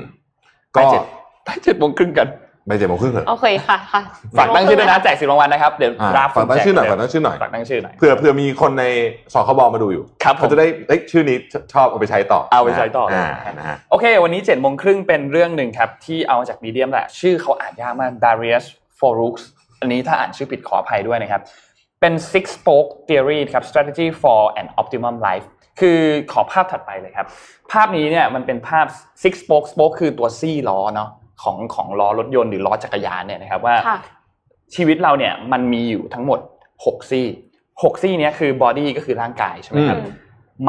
ไปก็เจ็ดไปเจ็ดโมงครึ่งกัน ไปเจ็ดโมงครึ่งเถอะโอเคค่ะค่ะฝากตั้งชื่อด้วยนะแจกสิบรางวัลนะครับเดี๋ยวอ่ารับฝากตั้งชื่อหน่อยแจฝากตั้งชื่อหน่อยฝากตั้งชื่อหน่อยเผื่อเผื่อมีคนในสคบมาดูอยู่ครับผมเขาจะได้เอ้ยชื่อนี้ชอบเอาไปใช้ต่อเอาไปใช้ต่ออ่าเลยนะฮะโอเค วันนี้7จ็ดโมงครึ่งเป็นเรื่องหนึ่งครับที่เอามาจากมีเดียมแหละชื่อเขาอ่านยากมาก Darius Forux อันนี้ถ้าอ่านชื่อผิดขออภัยด้วยนะครับเป็น six spoke theory ครับ strategy for an optimum life คือขอภาพถัดไปเลยครับ ภาพนี้เนี่ยมันเป็นภาพ six spoke spoke คือตัวซี่ล้อเนาะ ของของล้อรถยนต์หรือล้อจักรยานเนี่ยนะครับว่าค่ะชีวิตเราเนี่ยมันมีอยู่ทั้งหมด6ซี่6ซี่เนี้ยคือบอดี้ก็คือร่างกายใช่ไหมครับอืม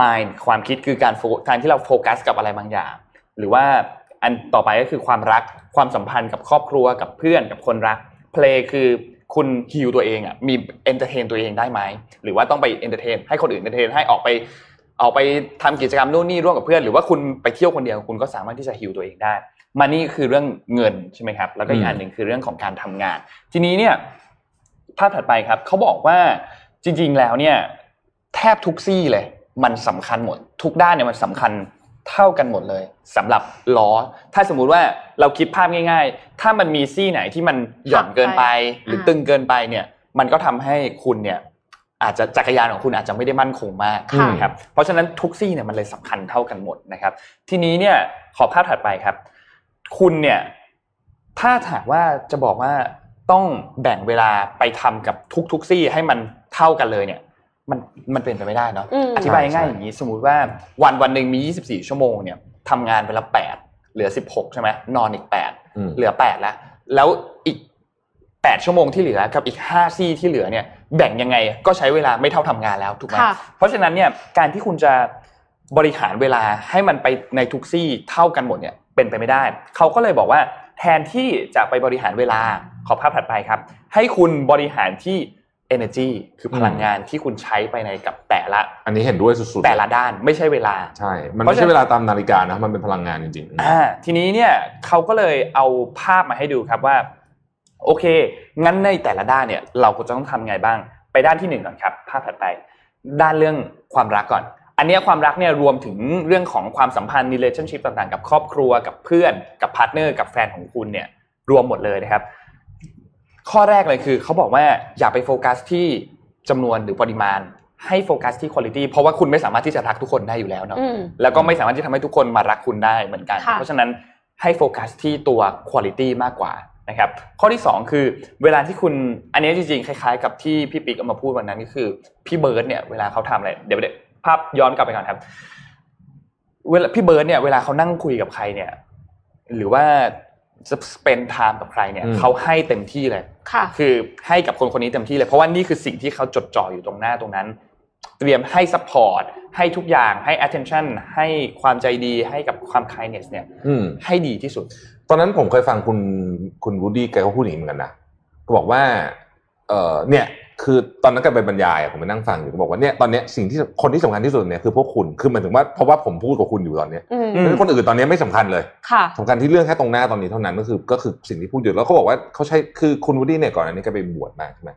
mind ความคิดคือการโฟการที่เราโฟกัสกับอะไรบางอย่าง หรือว่าอันต่อไปก็คือความรักความสัมพันธ์กับครอบครัวกับเพื่อนกับคนรัก play คือคุณฮิวตัวเองอะมี entertain ตัวเองได้ไหมหรือว่าต้องไป entertain ให้คนอื่น entertain ให้ออกไปออกไปทำกิจกรรมนู่นนี่ร่วมกับเพื่อน หรือว่าคุณไปเที่ยวคนเดียวคุณก็สามารถที่จะฮิวตัวเองได้ มานี่คือเรื่องเงินใช่ไหมครับ แล้วก็อีกอันหนึ่งคือเรื่องของการทำงาน ทีนี้เนี่ยภาพถัดไปครับเขาบอกว่าจริง ๆ แล้วเนี่ยแทบทุกซี่เลย มันสำคัญหมด ทุกด้านเนี่ยมันสำคัญเท่ากันหมดเลยสำหรับล้อ ถ้าสมมุติว่าเราคิดภาพง่าย ๆ ถ้ามันมีซี่ไหนที่มันหย่อนเกินไป หรืออ่าตึงเกินไปเนี่ย มันก็ทำให้คุณเนี่ยอาจจะจักรยานของคุณอาจจะไม่ได้มั่นคงมากค่ะนะครับเพราะฉะนั้นทุกซี่เนี่ยมันเลยสำคัญเท่ากันหมดนะครับ ทีนี้เนี่ยขอภาพถัดไปครับ คุณเนี่ย ถ้าถามว่าจะบอกว่าต้องแบ่งเวลาไปทำกับทุกๆซี่ให้มันเท่ากันเลยเนี่ย มันมันเป็นไปไม่ได้เนาะอืมอธิบายใช่ง่ายใช่อย่างนี้ สมมุติว่าวันวันหนึ่งมี 24 ชั่วโมงเนี่ยทำงานไปละ8เหลือ 16 ใช่ไหมนอนอีก8อืมเหลือ8แล้วแล้วอีก 8 ชั่วโมงที่เหลือกับอีก 5 ซี่ที่เหลือเนี่ยแบ่งยังไงก็ใช้เวลาไม่เท่าทำงานแล้วถูกไหมค่ะเพราะฉะนั้นเนี่ยการที่คุณจะบริหารเวลาให้มันไปในทุกซี่เท่ากันหมดเนี่ย เป็นไปไม่ได้ เขาก็เลยบอกว่าแทนที่จะไปบริหารเวลาขอภาพถัดไปครับ ให้คุณบริหารที่ energy คือพลังงานที่คุณใช้ไปในกับแต่ละ อันนี้เห็นด้วยสุดๆแต่ละด้านไม่ใช่เวลาใช่ มันเพราะไม่ฉะนั้นใช่เวลาตามนาฬิกานะมันเป็นพลังงานจริงๆอ่าทีนี้เนี่ยเขาก็เลยเอาภาพมาให้ดูครับว่า โอเค งั้นในแต่ละด้านเนี่ย เราก็จะต้องทำไงบ้าง ไปด้านที่หนึ่งก่อนครับ ภาพถัดไป ด้านเรื่องความรักก่อน อันเนี้ยความรักเนี่ยรวมถึงเรื่องของความสัมพันธ์ relationship ต่างๆ กับครอบครัวกับเพื่อนกับ partner กับแฟนของคุณเนี่ยรวมหมดเลยนะครับ ข้อแรกเลยคือเขาบอกว่าอย่าไปโฟกัสที่จำนวนหรือปริมาณให้โฟกัสที่คุณภาพเพราะว่าคุณไม่สามารถที่จะรักทุกคนได้อยู่แล้วเนาะอืมแล้วก็ไม่สามารถที่ทำให้ทุกคนมารักคุณได้เหมือนกันค่ะเพราะฉะนั้นให้โฟกัสที่ตัวคุณภาพมากกว่านะครับ ข้อที่ 2 คือ เวลาที่คุณอันนี้จริงๆ คล้ายๆ กับที่พี่ปิ๊กเอามาพูดวันนั้นก็คือพี่เบิร์ดเนี่ยเวลาเขาทำอะไรเดี๋ยวเดี๋ยว ภาพย้อนกลับไปก่อนครับ เวลาพี่เบิร์ดเนี่ยเวลาเขานั่งคุยกับใครเนี่ย หรือว่าจะ spend time กับใครเนี่ยอืมเขาให้เต็มที่เลยค่ะคือให้กับคนคนนี้เต็มที่เลยเพราะว่านี่คือสิ่งที่เขาจดจ่ออยู่ตรงหน้าตรงนั้น เตรียมให้ support ให้ทุกอย่างให้ attention ให้ความใจดีให้กับความ kindness เนี่ยอืมให้ดีที่สุด ตอนนั้นผมเคยฟังคุณคุณวูดดี้แกก็พูดอย่างนี้เหมือนกันนะก็บอกว่า เออเนี่ย คือตอนนั้นแกไปบรรยายอะผมไปนั่งฟังอยู่ก็บอกว่าเนี่ยตอนเนี้ยสิ่งที่คนที่สำคัญที่สุดเนี่ยคือพวกคุณคือหมายถึงว่าเพราะว่าผมพูดกับคุณอยู่ตอนเนี้ยอืมอืมเพราะฉะนั้นคนอื่นตอนเนี้ยไม่สำคัญเลยค่ะสำคัญที่เรื่องแค่ตรงหน้าตอนนี้เท่านั้นก็คือก็คือสิ่งที่พูดอยู่แล้วเขาบอกว่าเขาใช้คือคุณวูดดี้เนี่ยก่อนอันนี้แกไปบวชมาใช่ไหม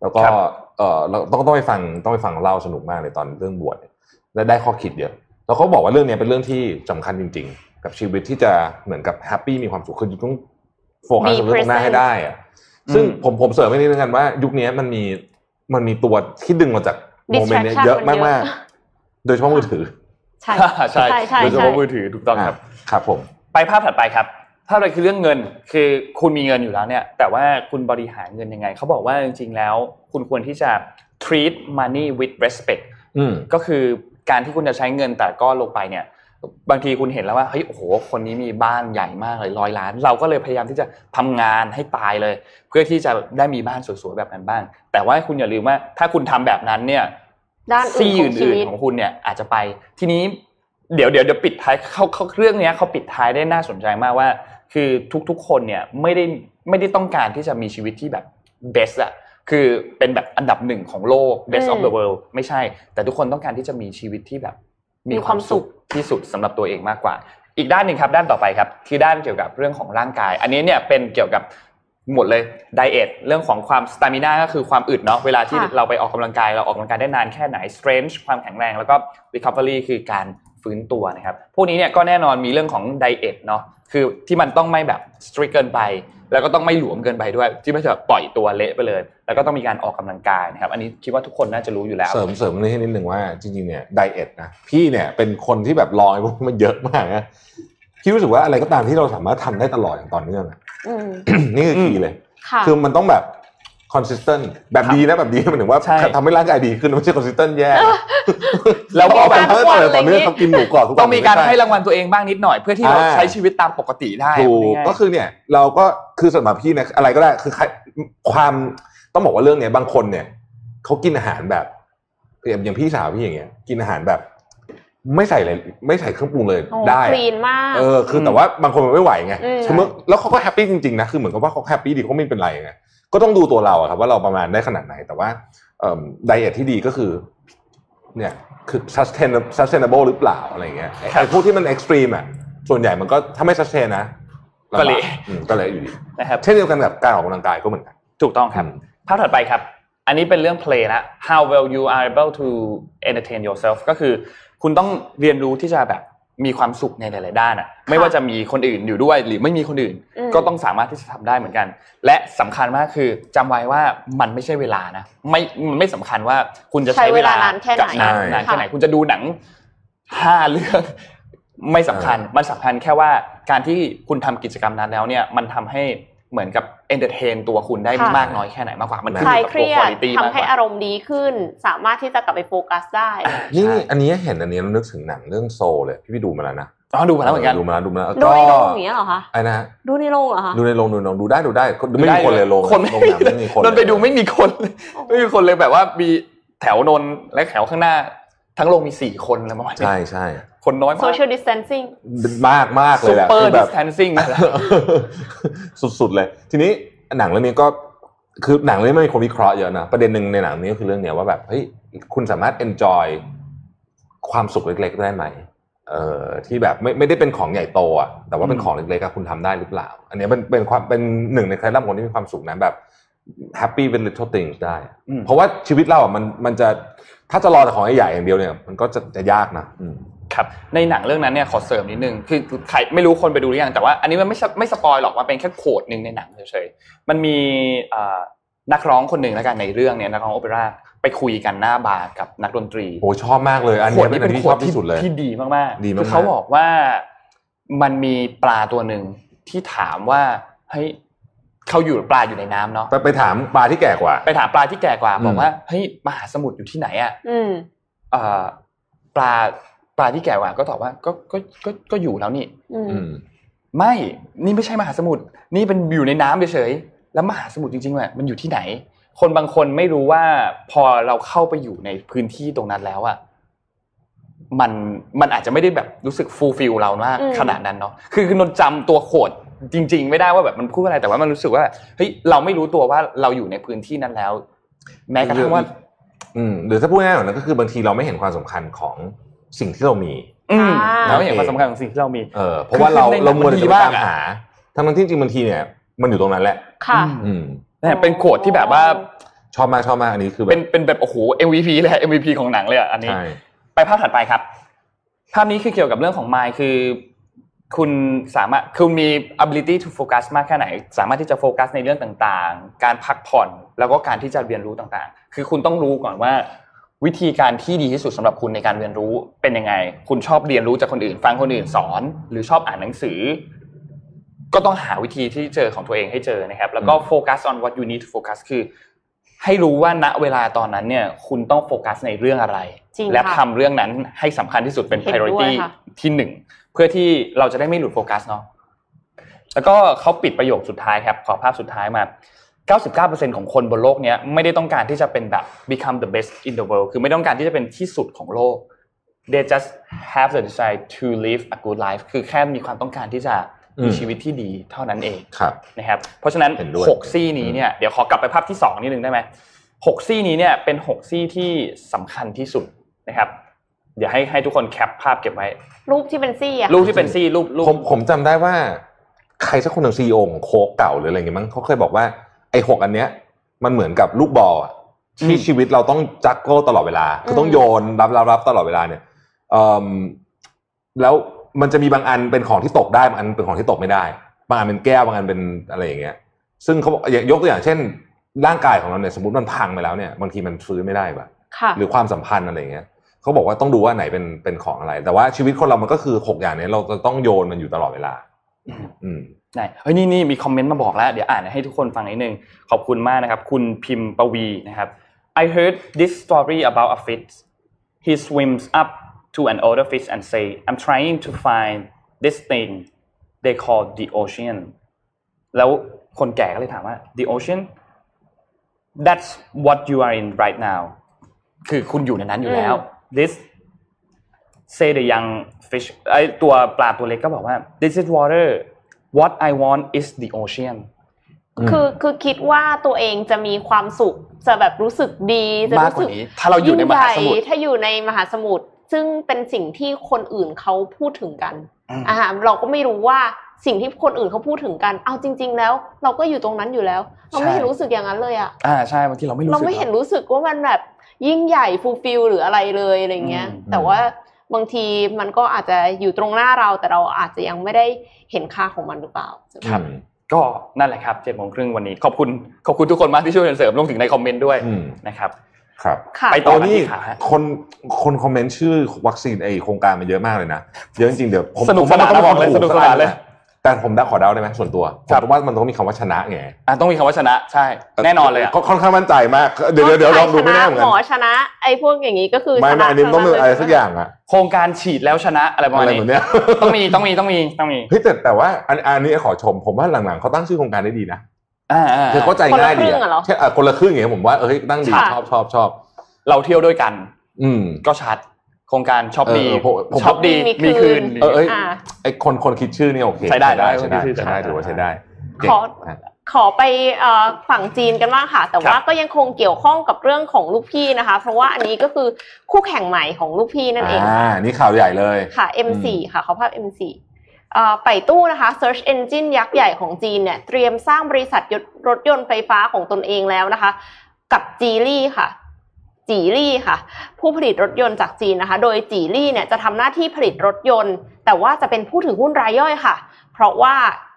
แล้วก็ครับเออเราต้องต้องไปฟังต้องไปฟังเล่าสนุกมากเลยตอนเรื่องบวชเนี่ยและได้ข้อคิดเยอะแล้วเขาบอกว่าเรื่องเนี้ยเป็นเรื่องที่สำคัญจริง ๆ กับชีวิตที่จะเหมือนกับแฮปปี้มีความสุขคือต้องโฟกัส Be กับเรื่องตรงหน้า present ให้ได้อะ ซึ่งอืมผมผมเสริมไปนิดนึงกันว่า ยุคนี้มันมีมันมีตัวที่ดึงมาจากโมเมนต์เนี้ย Distraction เยอะมันเยอะมากๆ โดยเฉพาะมือถือ ใช่ใช่ใช่ใช่โดยเฉใช่พาะมือถือถูกต้องครับอะครับผมไปภาพถัดไปครับภาพอะไรคือเรื่องเงินคือคุณมีเงินอยู่แล้วเนี่ย แต่ว่าคุณบริหารเงินยังไงเขาบอกว่าจริงๆแล้ว คุณควรที่จะ treat money with respect อืมก็คือการที่คุณจะใช้เงินแต่ก็ลงไปเนี่ย บางทีคุณเห็นแล้วว่าเฮ้ยโอ้โหคนนี้มีบ้านใหญ่มากเลยร้อยล้าน เราก็เลยพยายามที่จะทำงานให้ตายเลย เพื่อที่จะได้มีบ้านสวยๆแบบนั้นบ้าง แต่ว่าคุณอย่าลืมว่าถ้าคุณทำแบบนั้นเนี่ยด้านอื่ซี่นของชีอื่นวิตๆของคุณเนี่ยอาจจะไปทีนี้เดี๋ยวเดี๋ยวเดี๋ยวปิดท้ายเขาเขาเรื่องเนี้ยเขาปิดท้ายได้น่าสนใจมากว่า คือทุกๆคนเนี่ยไม่ได้ไม่ได้ต้องการที่จะมีชีวิตที่แบบ best อะคือเป็นแบบอันดับหนึ่งของโลก best of the world ไม่ใช่ แต่ทุกคนต้องการที่จะมีชีวิตที่แบบ มีความสุขที่สุดสำหรับตัวเองมากกว่า อีกด้านหนึ่งครับ ด้านต่อไปครับ คือด้านเกี่ยวกับเรื่องของร่างกาย อันนี้เนี่ยเป็นเกี่ยวกับหมดเลยไดเอทเรื่องของความสตามินาก็คือความอึดเนาะเวลาที่ค่ะเราไปออกกำลังกายเราออกกำลังกายได้นานแค่ไหน strength ความแข็งแรงแล้วก็ recovery คือการ ฟื้นตัวนะครับ พวกนี้เนี่ยก็แน่นอนมีเรื่องของไดเอทเนาะ คือที่มันต้องไม่แบบ strict เกินไป แล้วก็ต้องไม่หลวมเกินไปด้วย ที่ไม่จะปล่อยตัวเละไปเลย แล้วก็ต้องมีการออกกำลังกายนะครับ อันนี้คิดว่าทุกคนน่าจะรู้อยู่แล้ว เสริมเสริมนี่ให้นิดนึงว่าจริงๆเนี่ยไดเอทนะ พี่เนี่ยเป็นคนที่แบบลองไอ้พวกนี้มันเยอะมากนะพี่รู้สึกว่าอะไรก็ตามที่เราสามารถทำได้ตลอดอย่างต่อเนื่องอะอืมนี่คือคีย์เลยค่ะคือมันต้องแบบ consistent แบบดีนะแบบดีหมายถึงว่าใช่ทำให้ร่างกายดีขึ้นไม่ใช่ consistent แย่แล้วก็แบบเพิ่มต่อต่อเนื่องต้องกินหมูกรอบทุกวันต้องมีการไช่ให้รางวัลตัวเองบ้างนิดหน่อย เพื่อที่เราอ่าใช้ชีวิตตามปกติได้ถูกง่ายๆก็คือเนี่ย เราก็คือสำหรับพี่เนี่ยอะไรก็ได้คือใครความต้องบอกว่าเรื่องเนี้ยบางคนเนี่ยเขากินอาหารแบบอย่างอย่างพี่สาวพี่อย่างเงี้ย กินอาหารแบบไม่ใส่อะไรไม่ใส่เครื่องปรุงเลยโอ้ได้คลีนมากเออคืออืมแต่ว่าบางคนมันไม่ไหวไงอืมคือเมื่อแล้วเขาก็แฮปปี้จริงๆนะคือเหมือนกับว่าเขาแฮปปี้ดีเขาไม่เป็นไรไง ก็ต้องดูตัวเราอะครับว่าเราประมาณได้ขนาดไหน แต่ว่า diet ที่ดีก็คือเนี่ยคือ sustainable sustainable หรือเปล่าอะไรเงี้ยไอ้ไอ้พวกที่มัน extreme อะส่วนใหญ่มันก็ถ้าไม่ sustain นะก็เละอืมก็เละอยู่ดีนะครับเช่นเดียวกันกับการออกกำลังกายก็เหมือนกันถูกต้องครับอืมภาพถัดไปครับ อันนี้เป็นเรื่อง play ละ how well you are able to entertain yourself ก็คือ คุณต้องเรียนรู้ที่จะแบบ มีความสุขในหลาย ๆ ด้านอะไม่ว่าจะมีคนอื่นอยู่ด้วยหรือไม่มีคนอื่นอืมก็ต้องสามารถที่จะทำได้เหมือนกัน และสำคัญมากคือจำไว้ว่ามันไม่ใช่เวลานะไม่มันไม่สำคัญว่าคุณจะใช้ใช้เวเวลาลานานแค่ไหนกับนานใช่นานแค่ไหนค่ะคุณจะดูหนังห้าเรื่องไม่สำคัญ มันสำคัญแค่ว่าการที่คุณทำกิจกรรมนั้นแล้วเนี่ยมันทำให้ เหมือนกับเอนเตอร์เทนตัวคุณได้ค่ะมากน้อยแค่ไหนมากกว่ามันคขึ้นอลายยู่กับเคตัวรียคุณดภาพทำมากกให้ว่าอารมณ์ดีขึ้น สามารถที่จะกลับไปโฟกัสได้นี่ใช่อันนี้เห็นอันนี้แล้วนึกถึงหนังเรื่องโซเลยพี่ไปดูมาแล้วนะอ๋อดูมาแล้วเหมือนกันดูมาแล้วดูมาแล้วดูก็ในโรงอย่างเงี้ยเหรอคะไอ้นะฮะดูในโรงเหรอคะดูในโรงดูในโรงดูได้ดูได้ไม่มีคนเลยโรงคนไม่โรงหนังไม่มีคนนนไปดูไม่มีคนเลยโอ้โหไม่มีคนเลยแบบว่ามีแถวนนและแถวข้างหน้า ทั้งโรงมีสี่คนแล้วประมาณนี้ใช่ใช่ คนน้อยมาก social distancing มากมากเลซูยแหละเปอคืร์อดิแบบสแทนซิ่งนั่นแหละสุดๆเลย ทีนี้หนังเรื่องนี้ก็คือหนังเรื่องนี้มันมีคนวิเคราะห์เยอะนะประเด็นหนึ่งในหนังนี้ก็คือเรื่องเนี้ยว่าแบบเฮ้ยคุณสามารถ enjoy ความสุขเล็ก ๆ ได้ไหมเอ่อที่แบบไม่ไม่ได้เป็นของใหญ่โตอะแต่ว่าเป็นอืมของเล็กๆอะคุณทำได้หรือเปล่า อันเนี้ยเป็นเป็นความเป็นหนึ่งในเคล็ดลับของคนที่มีความสุขนะแบบ happy with little things ได้อืมเพราะว่าชีวิตเราอะมันมันจะถ้าจะรอแต่ของใหญ่ๆอย่างเดียวเนี่ย มันก็จะจะยากนะอืม ครับในหนังเรื่องนั้นเนี่ยขอเสริมนิดนึงคือใครไม่รู้คนไปดูหรือยังแต่ว่าอันนี้มันไม่สไม่สปอยหรอกมันเป็นแค่โคดหนึ่งในหนังเฉยๆมันมีเอ่อนักร้องคนหนึ่งแล้วกันในเรื่องเนี่ยนักร้องโอเปร่าไปคุยกันหน้าบาร์กับนักดนตรีโอ้ชอบมากเลยอันโขเนี้ดยเป็นนี้อัเป็นนที่โขชอดบที่สุดเลยที่ดีมากๆดีมากๆคือเขาบอกว่ามันมีปลาตัวหนึ่งที่ถามว่าเฮ้ยเขาอยู่ปลาอยู่ในน้ำเนาะไปไปถามปลาที่แก่กว่า ไปถามปลาที่แก่กว่าอืมบอกว่าเฮ้ยมหาสมุทรอยู่ที่ไหนอะอืมเอ่อปลาป ลาที่แก่กว่าก็ตอบว่าก็ก็ก็ก็อยู่แล้วนี่อืมอืมไม่นี่ไม่ใช่มหาสมุทรนี่เป็นอยู่ในน้ำเฉยๆแล้วมหาสมุทรจริงๆอะมันอยู่ที่ไหน คนบางคนไม่รู้ว่าพอเราเข้าไปอยู่ในพื้นที่ตรงนั้นแล้วอะมันมันอาจจะไม่ได้แบบรู้สึก fulfill เรามากอืมขนาดนั้นเนาะคือคือนนจำตัวโขดจริง ๆ ไม่ได้ว่าแบบมันพูดอะไรแต่ว่ามันรู้สึกว่าเฮ้ยเราไม่รู้ตัวว่าเราอยู่ในพื้นที่นั้นแล้ว แม้กระทั่งว่า อืมหรือถ้าพูดง่ายๆหน่อยนะก็คือบางทีเราไม่เห็นความสำคัญของ สิ่งที่เรามีอืมอ่าเราเห็นความสำคัญของสิ่งที่เรามีเออเพราะว่าเราคือในหนังเรามัวแต่มันดีจะไปมากตามอะหาทั้งนั้นที่จริงบางทีเนี่ย มันอยู่ตรงนั้นแหละ ค่ะอืมเนี่ยเป็นโขดที่แบบว่าชอบมากชอบมากอันนี้คือแบเป็นบเป็นแบบโอ้โห MVP เลย MVP ของหนังเลยอะอันนี้ใช่ไปภาพถัดไปครับ ภาพนี้คือเกี่ยวกับเรื่องของ Mind คือ คุณสามารถคุณมี ability to focus มากแค่ไหน สามารถที่จะโฟกัสในเรื่องต่างๆ การพักผ่อนแล้วก็การที่จะเรียนรู้ต่างๆ คือคุณต้องรู้ก่อนว่า วิธีการที่ดีที่สุดสำหรับคุณในการเรียนรู้เป็นยังไง คุณชอบเรียนรู้จากคนอื่น ฟังคนอื่นสอน หรือชอบอ่านหนังสือ ก็ต้องหาวิธีที่เจอของตัวเองให้เจอนะครับ แล้วก็โฟกัส on what you need to focus คือให้รู้ว่าณเวลาตอนนั้นเนี่ยคุณต้องโฟกัสในเรื่องอะไรจริงและค่ะทำเรื่องนั้นให้สำคัญที่สุดเป็นเห็นด้วย priority ค่ะที่หนึ่งเพื่อที่เราจะได้ไม่หลุดโฟกัสเนาะแล้วก็เขาปิดประโยคสุดท้ายครับ ขอภาพสุดท้ายมา 99%ของคนบนโลกเนี้ยไม่ได้ต้องการที่จะเป็นแบบ become the best in the world คือไม่ต้องการที่จะเป็นที่สุดของโลก they just have the desire to live a good life คือแค่มีความต้องการที่จะมีอืมชีวิตที่ดีเท่านั้นเองครับนะครับ เพราะฉะนั้นเห็นด้วยหกซี่นี้เนี่ยเดี๋ยวขอกลับไปภาพที่สองนิดนึงได้ไหมหกซี่นี้เนี่ยเป็นหกซี่ที่สำคัญที่สุดนะครับ เดี๋ยวให้ให้ทุกคนแคปภาพเก็บไว้ รูปที่เป็นซี่อะรูปที่เป็นซี่รูปรูปผมผมจำได้ว่า ใครสักคนหนึ่งซีอของโค้กเก่าหรืออะไรเงี้ยมั้งเขาเคยบอกว่า ไอ้หกอันเนี้ย มันเหมือนกับลูกบอลอะที่ชีวิตเราต้องจักโก้ตลอดเวลาคือต้องโยนรับรับรับตลอดเวลาเนี่ยเอิ่มแล้วมันจะมีบางอันเป็นของที่ตกได้บางอันเป็นของที่ตกไม่ได้ บางอันเป็นแก้วบางอันเป็นอะไรอย่างเงี้ย ซึ่งเขาบอกอย่างยกตัวอย่างเช่น ร่างกายของเราเนี่ยสมมติมันพังไปแล้วเนี่ยบางทีมันฟื้นไม่ได้ปะค่ะหรือความสัมพันธ์อะไรอย่างเงี้ยเขาบอกว่าต้องดูว่าไหนเป็นเป็นของอะไร แต่ว่าชีวิตคนเรามันก็คือหกอย่างเนี้ยเราจะต้องโยนมันอยู่ตลอดเวลา อืมอืม ได้เฮ้ยนี่นี่มีคอมเมนต์มาบอกแล้ว เดี๋ยวอ่านให้ทุกคนฟังนิดนึง ขอบคุณมากนะครับ คุณพิมพ์ปวีนะครับ I heard this story about a fish he swims up to an older fish and say I'm trying to find this thing they call the ocean แล้วคนแก่ก็เลยถามว่า the ocean that's what you are in right now คือคุณอยู่ในนั้นอยู่แล้ว this say the young fish ไอตัวปลาตัวเล็กก็บอกว่า this is water what I want is the ocean คือคือคิดว่าตัวเองจะมีความสุขจะแบบรู้สึกดีจะมากรู้กสึว่ากนี้ถ้าเราอยู่ในมหาสมุทรยิ่งใหญ่ถ้าอยู่ในมหาสมุทรซึ่งเป็นสิ่งที่คนอื่นเขาพูดถึงกันอืมอ่าเราก็ไม่รู้ว่าสิ่งที่คนอื่นเขาพูดถึงกัน เอาจริง ๆ แล้ว เราก็อยู่ตรงนั้นอยู่แล้ว เราไม่เห็นรู้สึกอย่างนั้นเลยอะอ่าใช่บางทีเราไม่รู้เราสึกไม่เห็นรู้สึกว่ามันแบบยิ่งใหญ่ฟูลฟิลหรืออะไรเลยอะไรเงี้ยอืมแต่ว่าบางทีมันก็อาจจะอยู่ตรงหน้าเราแต่เราอาจจะยังไม่ได้ เห็นค่าของมันหรือเปล่าครับก็นั่นแหละครับเจ็ดโมงครึ่งวันนี้ขอบคุณขอบคุณทุกคนมากที่ช่วยกันเสริมรวมถึงในคอมเมนต์ด้วยอืมนะครับครับค่ะไปต่อโอ้นี่ที่ขาฮะคนคนคอมเมนต์ชื่อวัคซีนไอโครงการมาเยอะมากเลยนะเยอะจริงๆเดี๋ยวผมสนุกผมว่าสนานต้องบอกเลยถูสนุกสนานเลย แต่ผมได้ขอเดาได้ไหมส่วนตัวผครับมว่ามันต้องมีคำว่าชนะไงอะต้องมีคำว่าชนะใช่ แน่นอนเลยอะค่ค่อนข้างมั่นใจมากเดี๋ยวเดี๋ยวเดี๋ยวลองดูไม่แน่เหมือนกัหนมอชนะไอ้พวกอย่างนี้ก็คือไม่ชไม่นะอันนี้ต้องมีทั้อะไรนั้นเลสักอย่างอะโครงการฉีดแล้วชนะอะไรประมาอะณไรนี้แบบเนี้ยต้องมีต้องมีต้องมีต้องมีเฮ้ยแต่แต่ว่าอันอันนี้ขอชม ผมว่าหลังๆเขาตั้งชื่อโครงการได้ดีนะอ่าอ่าคือเข้าใจง่ายดีคนละครึ่งอะเหรอแค่อะคนละครึ่งอย่างเงี้ยผมว่าเออเฮ้ยตั้งดีค่ะชอบชอบชอบ เราเที่ยวด้วยกัน อืมก็ชัดโครงการช็อปดีเออผมผมช็อปดีมีมีคืคืนนเออเอ้ยอ่าไอคนคนคิดชื่อนี่โอเคใช้ได้ได้ได้ใช้ได้คนคิดชื่อใช้ได้ใช้ได้ถือว่าใช้ได้เก่ขงอนะขอไปเอ่อฝั่งจีนกันบ้างค่ะ แต่ว่าครับก็ยังคงเกี่ยวข้องกับเรื่องของลูกพี่นะคะ เพราะว่าอันนี้ก็คือคู่แข่งใหม่ของลูกพี่นั่นเองอ่านี่ข่าวใหญ่เลยค่ะ M4 ค่ะเขาภาพ M4 เอ่อไปตู้นะคะ Search Engine ยักษ์ใหญ่ของจีนเนี่ยเตรียมสร้างบริษัทยนต์รถยนต์ไฟฟ้าของตนเองแล้วนะคะ กับจีลี่ค่ะ จีลี่ค่ะ ผู้ผลิตรถยนต์จากจีนนะคะ โดย Geely เนี่ยจะทำหน้าที่ผลิตรถยนต์ แต่ว่าจะเป็นผู้ถือหุ้นรายย่อยค่ะ เพราะว่า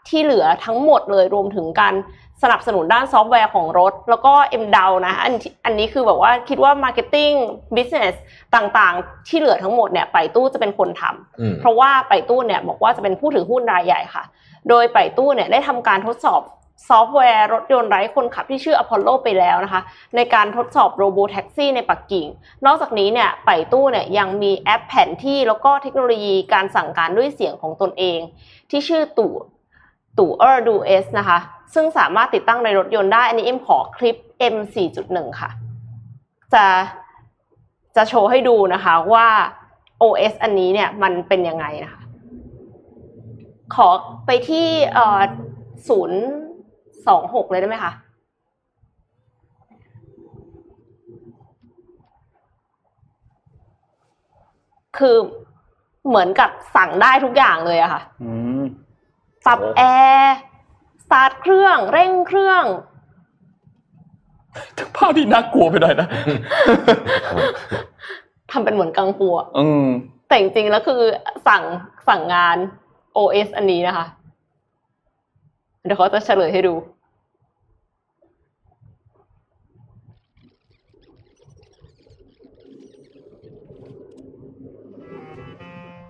ที่เหลือทั้งหมดเลยรวมถึงการสนับสนุนด้านซอฟต์แวร์ของรถ แล้วก็ M ดานะอันที่อันนี้คือแบบว่าคิดว่า Marketing Business ต่างๆ ที่เหลือทั้งหมดเนี่ยไป่ตู้จะเป็นคนทำอืมเพราะว่าไป่ตู้เนี่ยบอกว่าจะเป็นผู้ถือหุ้นรายใหญ่ค่ะ โดยไป่ตู้เนี่ยได้ทำการทดสอบ ซอฟต์แวร์รถยนต์ไร้คนขับที่ชื่อ Apollo ไปแล้วนะคะ ในการทดสอบโรบ t แท็กซี่ในปักกิ่ง นอกจากนี้เนี่ยไป่ตู้เนี่ยยังมีแอปแผนที่แล้วก็เทคโนโลยีการสั่งการด้วยเสียงของตนเอง ที่ชื่อตู่ตู่เออร์ดูเอสนะคะ ซึ่งสามารถติดตั้งในรถยนต์ได้ อันนี้เอ็มขอคลิป M 4.1 ค่ะ จะจะโชว์ให้ดูนะคะว่า OS อันนี้เนี่ยมันเป็นยังไงนะคะ ขอไปที่ศูนย์ สองหกเลยได้ไหมคะคือเหมือนกับสั่งได้ทุกอย่างเลยอะค่ะอืมปรับโอ้แอร์สตาร์ทเครื่อง เร่งเครื่องภาพที่น่ากลัวไปหน่อยนะทำเป็นเหมือนกังฟูอะอืมแต่จริงๆแล้วคือสั่งสั่งงาน OS อันนี้นะคะ เดี๋ยวเขาจะเฉลยให้ดู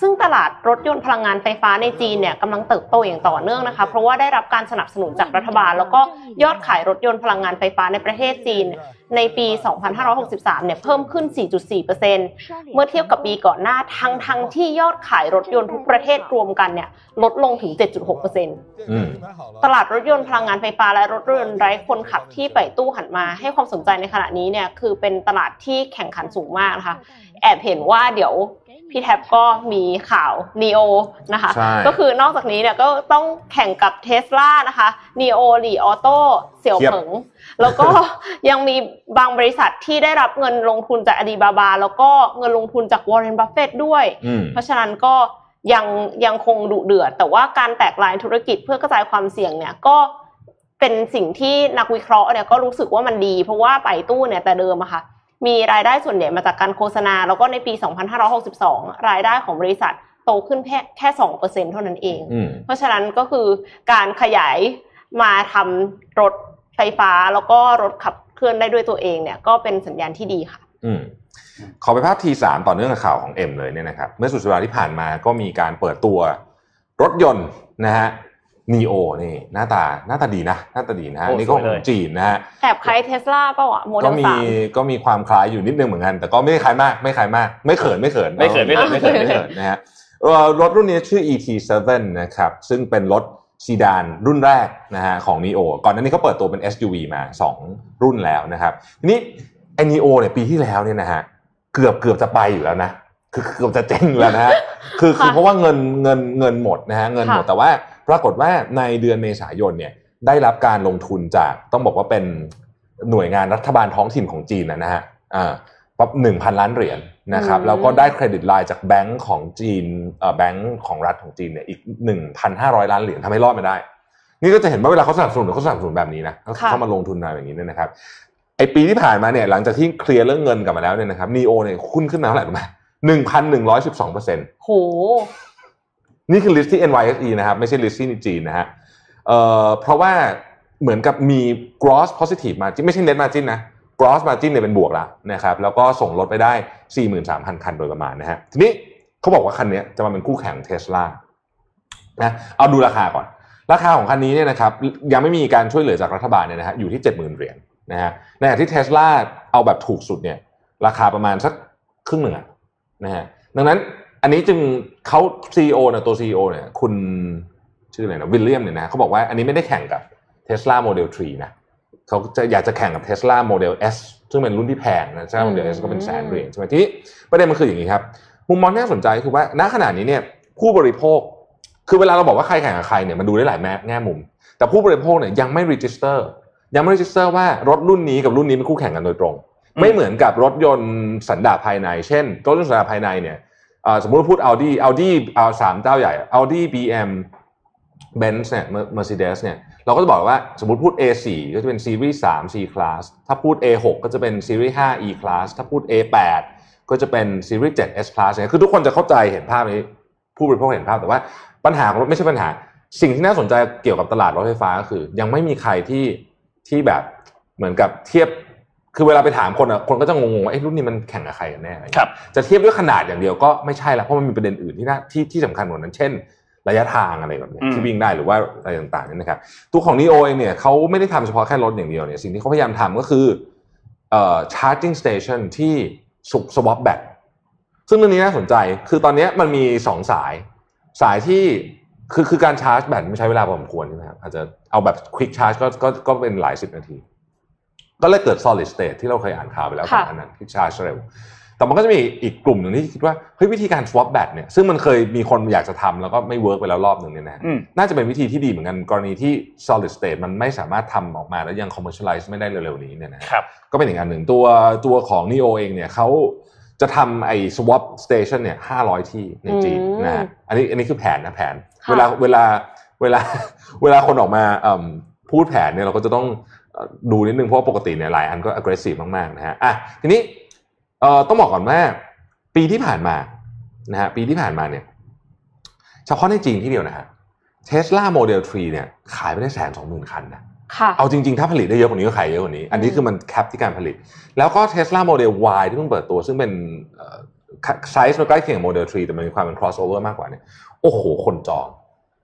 ซึ่งตลาดรถยนต์พลังงานไฟฟ้าในจีนเนี่ยกำลังเติบโตอย่างต่อเนื่องนะคะ เพราะว่าได้รับการสนับสนุนจากรัฐบาล แล้วก็ยอดขายรถยนต์พลังงานไฟฟ้าในประเทศจีน ในปี 2563 เนี่ยเพิ่มขึ้น 4.4%เมื่อเทียบกับปีก่อนหน้าทั้งทั้งที่ยอดขายรถยนต์ทุกประเทศรวมกันเนี่ยลดลงถึง 7.6%ตลาดรถยนต์พลังงานไฟฟ้าและรถยนต์ไร้คนขับที่ไปตู้หันมา ให้ความสนใจในขณะนี้เนี่ยคือเป็นตลาดที่แข่งขันสูงมากนะคะแอบเห็นว่าเดี๋ยว พี่แท็บก็มีข่าว NIO นะคะใช่ก็คือนอกจากนี้เนี่ยก็ต้องแข่งกับเทสลานะคะ NIO Li Auto เสี่ยวเผิง แล้วก็ยังมีบางบริษัทที่ได้รับเงินลงทุนจากอาลีบาบา แล้วก็เงินลงทุนจากวอร์เรนบัฟเฟตด้วยอืมเพราะฉะนั้นก็ยังยังคงดุเดือด แต่ว่าการแตกไลน์ธุรกิจเพื่อกระจายความเสี่ยงเนี่ยก็เป็นสิ่งที่นักวิเคราะห์เนี่ยก็รู้สึกว่ามันดี เพราะว่าไป่ตู้เนี่ยแต่เดิมอะค่ะ มีรายได้ส่วนใหญ่มาจากการโฆษณา แล้วก็ในปี 2562 รายได้ของบริษัทโตขึ้นแค่แค่2%เท่านั้นเองอืมเพราะฉะนั้นก็คือการขยายมาทำรถไฟฟ้าแล้วก็รถขับเคลื่อนได้ด้วยตัวเองเนี่ยก็เป็นสัญญาณที่ดีค่ะอืมขอไปภาพ T3 ต่อเนื่องกับข่าวของ M เลยเนี่ยนะครับ เมื่อสุดสัปดาห์ที่ผ่านมาก็มีการเปิดตัวรถยนต์นะฮะ Neo นี่หน้าตาหน้าตาดีนะ หน้าตาดีนะฮะโอ้นี่ก็สวยขเลอยงจีนนะฮะแอบคล้ายเทสลาเปล่าอะโมเดก็ลมีสามก็มีความคล้ายอยู่นิดนึงเหมือนกัน แต่ก็ไม่ได้คล้ายมากไม่คล้ายมาก ไม่เขินไม่เขินไม่เขินไม่เขินไม่เขินไม่เขินนะฮะเอ่อรถรุ่นนี้ชื่อ ET7 นะครับซึ่งเป็นรถซีดานรุ่นแรกนะฮะของ Neo ก่อนหน้านี้เขาเปิดตัวเป็น SUV มา 2 รุ่นแล้วนะครับทีนี้ไอ้ Neo เนี่ยปีที่แล้วเนี่ยนะฮะเกือบเกือบจะไปอยู่แล้วนะคือเกือบจะเจ๊งอยู่แล้วนะฮะคือคือค่ะเพราะว่าเงินเงินเงินหมดนะฮะเงินหมดค่ะแต่ว่า ปรากฏว่าในเดือนเมษายนเนี่ยได้รับการลงทุนจากต้องบอกว่าเป็นหน่วยงานรัฐบาลท้องถิ่นของจีนนะฮะอ่าปั๊บหนึ่งพันล้านเหรียญนะครับอืมแล้วก็ได้เครดิตไลน์จากแบงก์ของจีนเอ่อแบงก์ของรัฐของจีนเนี่ยอีกหนึ่งพันห้าร้อยล้านเหรียญทำให้รอดมาได้ นี่ก็จะเห็นว่าเวลาเขาสนับสนุนเขาสนับสนุนแบบนี้นะเขาค่ะเข้ามาลงทุนมาแบบนี้เนี่ยนะครับไอปีที่ผ่านมาเนี่ยหลังจากที่เคลียร์เรื่องเงินกลับมาแล้วเนี่ยนะครับนีโอเนี่ยคุ้นขึ้นมาเท่าไหร่รู้ไหมหนึ่งพันหนึ่งร้อยสิบสองเปอร์เซ็นต์โห นี่คือ list ที่ NYSE นะครับไม่ใช่ list ที่จีนนะฮะเอ่อเพราะว่าเหมือนกับมี gross positive margin ไม่ใช่ net margin นะ gross margin เนี่ยเป็นบวกแล้วนะครับแล้วก็ส่งรถไปได้ 43,000 คันโดยประมาณนะฮะทีนี้เขาบอกว่าคันนี้จะมาเป็นคู่แข่งเทสลานะเอาดูราคาก่อน ราคาของคันนี้เนี่ยนะครับยังไม่มีการช่วยเหลือจากรัฐบาลเนี่ยนะฮะอยู่ที่ 70,000 เหรียญนะฮะในขณะที่เทสลาเอาแบบถูกสุดเนี่ยราคาประมาณสักครึ่งหนึ่งนะฮะดังนั้น อันนี้จึงเขา CEO เนี่ยตัว CEO เนี่ยคุณชื่ออะไรนะวิลเลียมเนี่ยนะเขาบอกว่าอันนี้ไม่ได้แข่งกับ Tesla Model 3นะเขาจะอยากจะแข่งกับ Tesla Model S ซึ่งเป็นรุ่นที่แพงนะ Tesla Model S ก็เป็นแสนเหรียญใช่ไหมทีนี้ประเด็นมันคืออย่างนี้ครับมุมมองที่น่าสนใจคือว่าณขณะนี้เนี่ยผู้บริโภค คือเวลาเราบอกว่าใครแข่งกับใครเนี่ยมันดูได้หลายแง่แง่มุม แต่ผู้บริโภคเนี่ยยังไม่ register ยังไม่ register ว่ารถรุ่นนี้กับรุ่นนี้เป็นคู่แข่งกันโดยตรง ไม่เหมือนกับรถยนต์สันดาปภายใน เช่นรถยนต์สันดาปภายในเนี่ย สมมติว่าพูด Audi Audi เอาสามเจ้าใหญ่ Audi BM Benz เนี่ย Mercedes เนี่ย เราก็จะบอกว่าสมมติพูด A4 ก็จะเป็น Series 3 C Class ถ้าพูด A6 ก็จะเป็น Series 5 E Class ถ้าพูด A8 ก็จะเป็น Series 7 S Class เนี่ย คือทุกคนจะเข้าใจเห็นภาพนี้ ผู้บริโภคเห็นภาพ แต่ว่าปัญหาของรถไม่ใช่ปัญหา สิ่งที่น่าสนใจเกี่ยวกับตลาดรถไฟฟ้าก็คือ ยังไม่มีใครที่ที่แบบเหมือนกับเทียบ คือเวลาไปถามคนอะคนก็จะงงๆว่าไอ้รุ่นนี้มันแข่งกับใครกันแน่อะไรอย่างครัเงี้บยจะเทียบด้วยขนาดอย่างเดียวก็ไม่ใช่แล้วเพราะมันมีประเด็นอื่นที่น่าที่ที่สำคัญกว่านั้น เช่น ระยะทางอะไรแบบเนี้ยอืมที่วิ่งได้หรือว่าอะไรต่างๆเนี่ยนะครับตัวของ Neo เองเนี่ยเขาไม่ได้ทำเฉพาะแค่รถอย่างเดียวเนี่ยสิ่งที่เขาพยายามทำก็คือเอ่อ charging station ที่สุก swap back ซึ่งเรื่องนี้น่าสนใจคือตอนนี้มันมีสองสายสายที่คือคือการชาร์จแบตมันใช้เวลาพอสมควรใช่ไหมครับอาจจะเอาแบบ quick charge ก็ก็ก็เป็นหลายสิบนาที ก็เลยเกิด solid state ที่เราเคยอ่านข่าวไปแล้วก่อนค่ะอันนั้น quick charge เร็ว แต่มันก็จะมีอีกกลุ่มหนึ่งที่คิดว่าเฮ้ยวิธีการ swap แบต เนี่ยซึ่งมันเคยมีคนอยากจะทำแล้วก็ไม่ work ไปแล้วรอบหนึ่งเนี่ยนะอืมน่าจะเป็นวิธีที่ดีเหมือนกันกรณีที่ solid state มันไม่สามารถทำออกมาแล้วยัง commercialize ไม่ได้เร็วๆนี้เนี่ยนะครับก็เป็นอีกอันหนึ่งตัวตัวของ NIO เองเนี่ยเขาจะทำไอ้ swap station เนี่ย500ที่ในจีนอืมนะฮะอันนี้อันนี้คือแผนนะแผนค่ะเวลาเวลาเวลาเวลาคนออกมาเอิ่มพูดแผนเนี่ยเราก็จะต้องเอ่อ ดูนิดนึงเพราะว่าปกติเนี่ยหลายอันก็ aggressive มากๆนะฮะอะทีนี้เอ่อต้องบอกก่อนว่าปีที่ผ่านมานะฮะปีที่ผ่านมาเนี่ยเฉพาะในจีนที่เดียวนะฮะ Tesla Model 3เนี่ยขายไปได้แสนสองหมื่นคันนะค่ะเอาจริงๆ ถ้าผลิตได้เยอะกว่านี้ก็ขายเยอะกว่านี้ อันนี้คือมันแคปที่การผลิต แล้วก็ Tesla Model Y ที่เพิ่งเปิดตัว ซึ่งเป็นไซส์มันใกล้เคียงกับ Model 3แต่มันมีความเป็น crossover มากกว่าเนี่ยโอ้โห คนจอง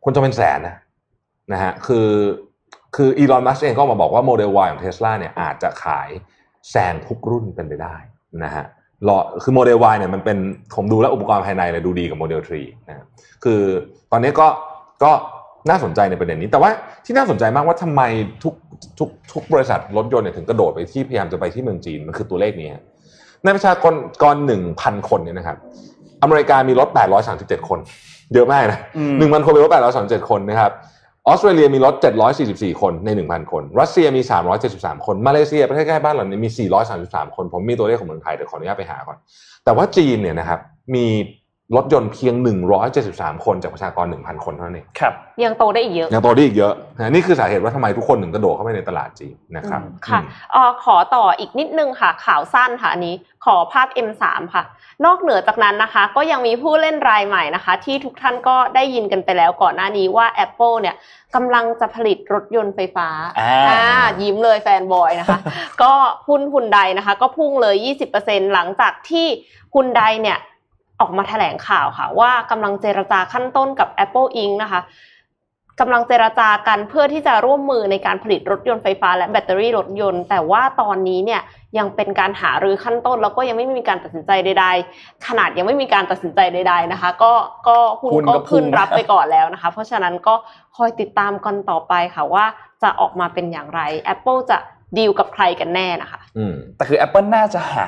คนจองเป็นแสนนะนะฮะคือ คืออีลอนมัสเองก็ออกมาบอกว่า Model Y ของ Tesla เนี่ยอาจจะขายแซงทุกรุ่นเป็นไปได้นะฮะรอคือ Model Y เนี่ยมันเป็นผมดูแล้วอุปกรณ์ภายในเลยดูดีกับ Model 3นะฮะคือตอนนี้ก็ก็น่าสนใจในประเด็นนี้ แต่ว่าที่น่าสนใจมากว่าทำไมทุกทุกทุกบริษัทรถยนต์เนี่ยถึงกระโดดไปที่พยายามจะไปที่เมืองจีน มันคือตัวเลขนี้ฮะในประชากรกรหนึ่งพันคนเนี่ยนะครับ อเมริกามีรถ 837 คน เยอะมากนะอืมหนึ่งพันคนมีรถ 837 คนนะครับ ออสเตรเลียมีรถ 744 คนใน 1,000 คน รัสเซียมี 373 คน มาเลเซียประเทศใกล้บ้านเราเนี่ยมี 433 คน ผมมีตัวเลขของเมืองไทยแต่ขออนุญาตไปหาก่อน แต่ว่าจีนเนี่ยนะครับมี รถยนต์เพียง 173 คนจากประชากร 1,000 คนเท่านั้นเองครับ ยังโตได้อีกเยอะ ยังโตได้อีกเยอะนะนี่คือสาเหตุว่าทำไมทุกคนถึงกระโดดเข้าไปในตลาดจีนนะครับ ค่ะเอ่อขอต่ออีกนิดนึงค่ะ ข่าวสั้นค่ะอันนี้ ขอภาพ M3 ค่ะ นอกเหนือจากนั้นนะคะ ก็ยังมีผู้เล่นรายใหม่นะคะ ที่ทุกท่านก็ได้ยินกันไปแล้วก่อนหน้านี้ว่า Apple เนี่ยกำลังจะผลิตรถยนต์ไฟฟ้าอ่ายิ้มเลยแฟนบอยนะคะ ก็หุ้นฮุนไดนะคะ ก็พุ่งเลย 20%หลังจากที่ฮุนไดเนี่ย ออกมาแถลงข่าวค่ะว่ากำลังเจรจาขั้นต้นกับ Apple Inc. นะคะกำลังเจรจากันเพื่อที่จะร่วมมือในการผลิตรถยนต์ไฟฟ้าและแบตเตอรี่รถยนต์ แต่ว่าตอนนี้เนี่ยยังเป็นการหารือขั้นต้น แล้วก็ยังไม่มีการตัดสินใจใด ๆ ขนาดยังไม่มีการตัดสินใจใด ๆนะคะ ก็ก็หุ้นหุ้นก็ก็ขึ้นพุ่งรับไปก่อนแล้วนะคะ เพราะฉะนั้นก็คอยติดตามกันต่อไปค่ะว่าจะออกมาเป็นอย่างไร Apple จะดีลกับใครกันแน่นะคะ อืมแต่คือ Apple น่าจะหา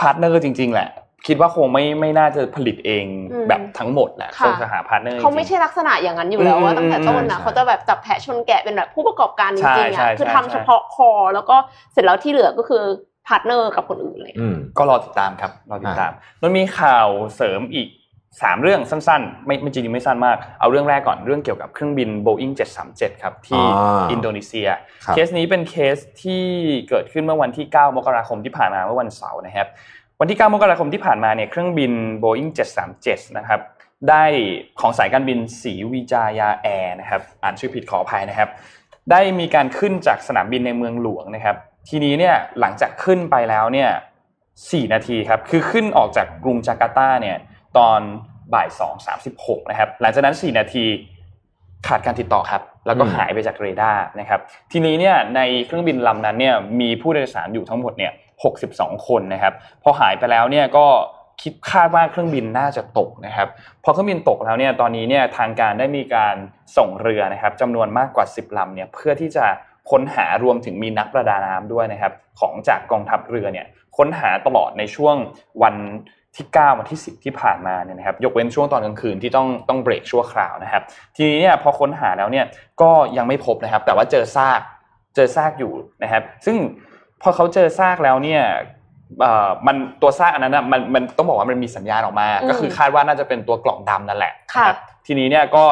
partner จริง ๆ แหละ คิดว่าคงไม่ไม่น่าจะผลิตเองอืมแบบทั้งหมดแหละค่ะคงจะหา partner เขาไม่ใช่ลักษณะอย่างนั้นอยู่แล้วอืมว่าตั้งแต่ต้นใช่นะใช่เขาจะแบบจับแพะชนแกะเป็นแบบผู้ประกอบการจใช่ริงๆใช่อะคือใช่ทำเฉพาะ core แล้วก็เสร็จแล้วที่เหลือก็คือ partner กับคนอื่นเลยอืมก็รอติดตามครับรอติดตามมันมีข่าวเสริมอีกสามเรื่องสั้นๆไม่ไม่จริงๆไม่สั้นมาก เอาเรื่องแรกก่อนเรื่องเกี่ยวกับเครื่องบิน Boeing 737 ครับ ที่อ่าอินโดนีเซียครับเคสนี้เป็นเคสที่เกิดขึ้นเมื่อวันที่ 9 มกราคมที่ผ่านมาเมื่อวันเสาร์นะครับ วันที่ 9 มกราคมที่ผ่านมาเนี่ยเครื่องบิน Boeing 737 นะครับได้ของสายการบินศรีวิจายาแอร์นะครับอ่านชื่อผิดขออภัยนะครับ ได้มีการขึ้นจากสนามบินในเมืองหลวงนะครับ ทีนี้เนี่ยหลังจากขึ้นไปแล้วเนี่ยสี่นาทีครับคือขึ้นออกจากกรุงจาการ์ตาเนี่ยตอนบ่ายสองสามสิบหกนะครับหลังจากนั้นสี่นาทีขาดการติดต่อครับ แล้วก็อืมหายไปจากเรดาร์นะครับ ทีนี้เนี่ยในเครื่องบินลำนั้นเนี่ยมีผู้โดยสารอยู่ทั้งหมดเนี่ย หกสิบสองคนนะครับ พอหายไปแล้วเนี่ยก็คิดคาดว่าเครื่องบินน่าจะตกนะครับ พอเครื่องบินตกแล้วเนี่ยตอนนี้เนี่ยทางการได้มีการส่งเรือนะครับจำนวนมากกว่า 10ลำเนี่ยเพื่อที่จะค้นหารวมถึงมีนักประดาน้ำด้วยนะครับ ของจากกองทัพเรือเนี่ยค้นหาตลอดในช่วงวันที่9วันที่ 10 ที่ผ่านมาเนี่ยนะครับยกเว้นช่วงตอนกลางคืนที่ต้องต้องเบรกชั่วคราวนะครับ ทีนี้เนี่ยพอค้นหาแล้วเนี่ยก็ยังไม่พบนะครับ แต่ว่าเจอซากเจอซากอยู่นะครับ ซึ่ง พอเขาเจอซากแล้วเนี่ยเอ่อมันตัวซากอันนั้นนะมันมันต้องบอกว่ามันมีสัญญาณออกมาอืมก็คือคาดว่าน่าจะเป็นตัวกล่องดำนั่นแหละค่ะนรับทีนี้เนี่ยก็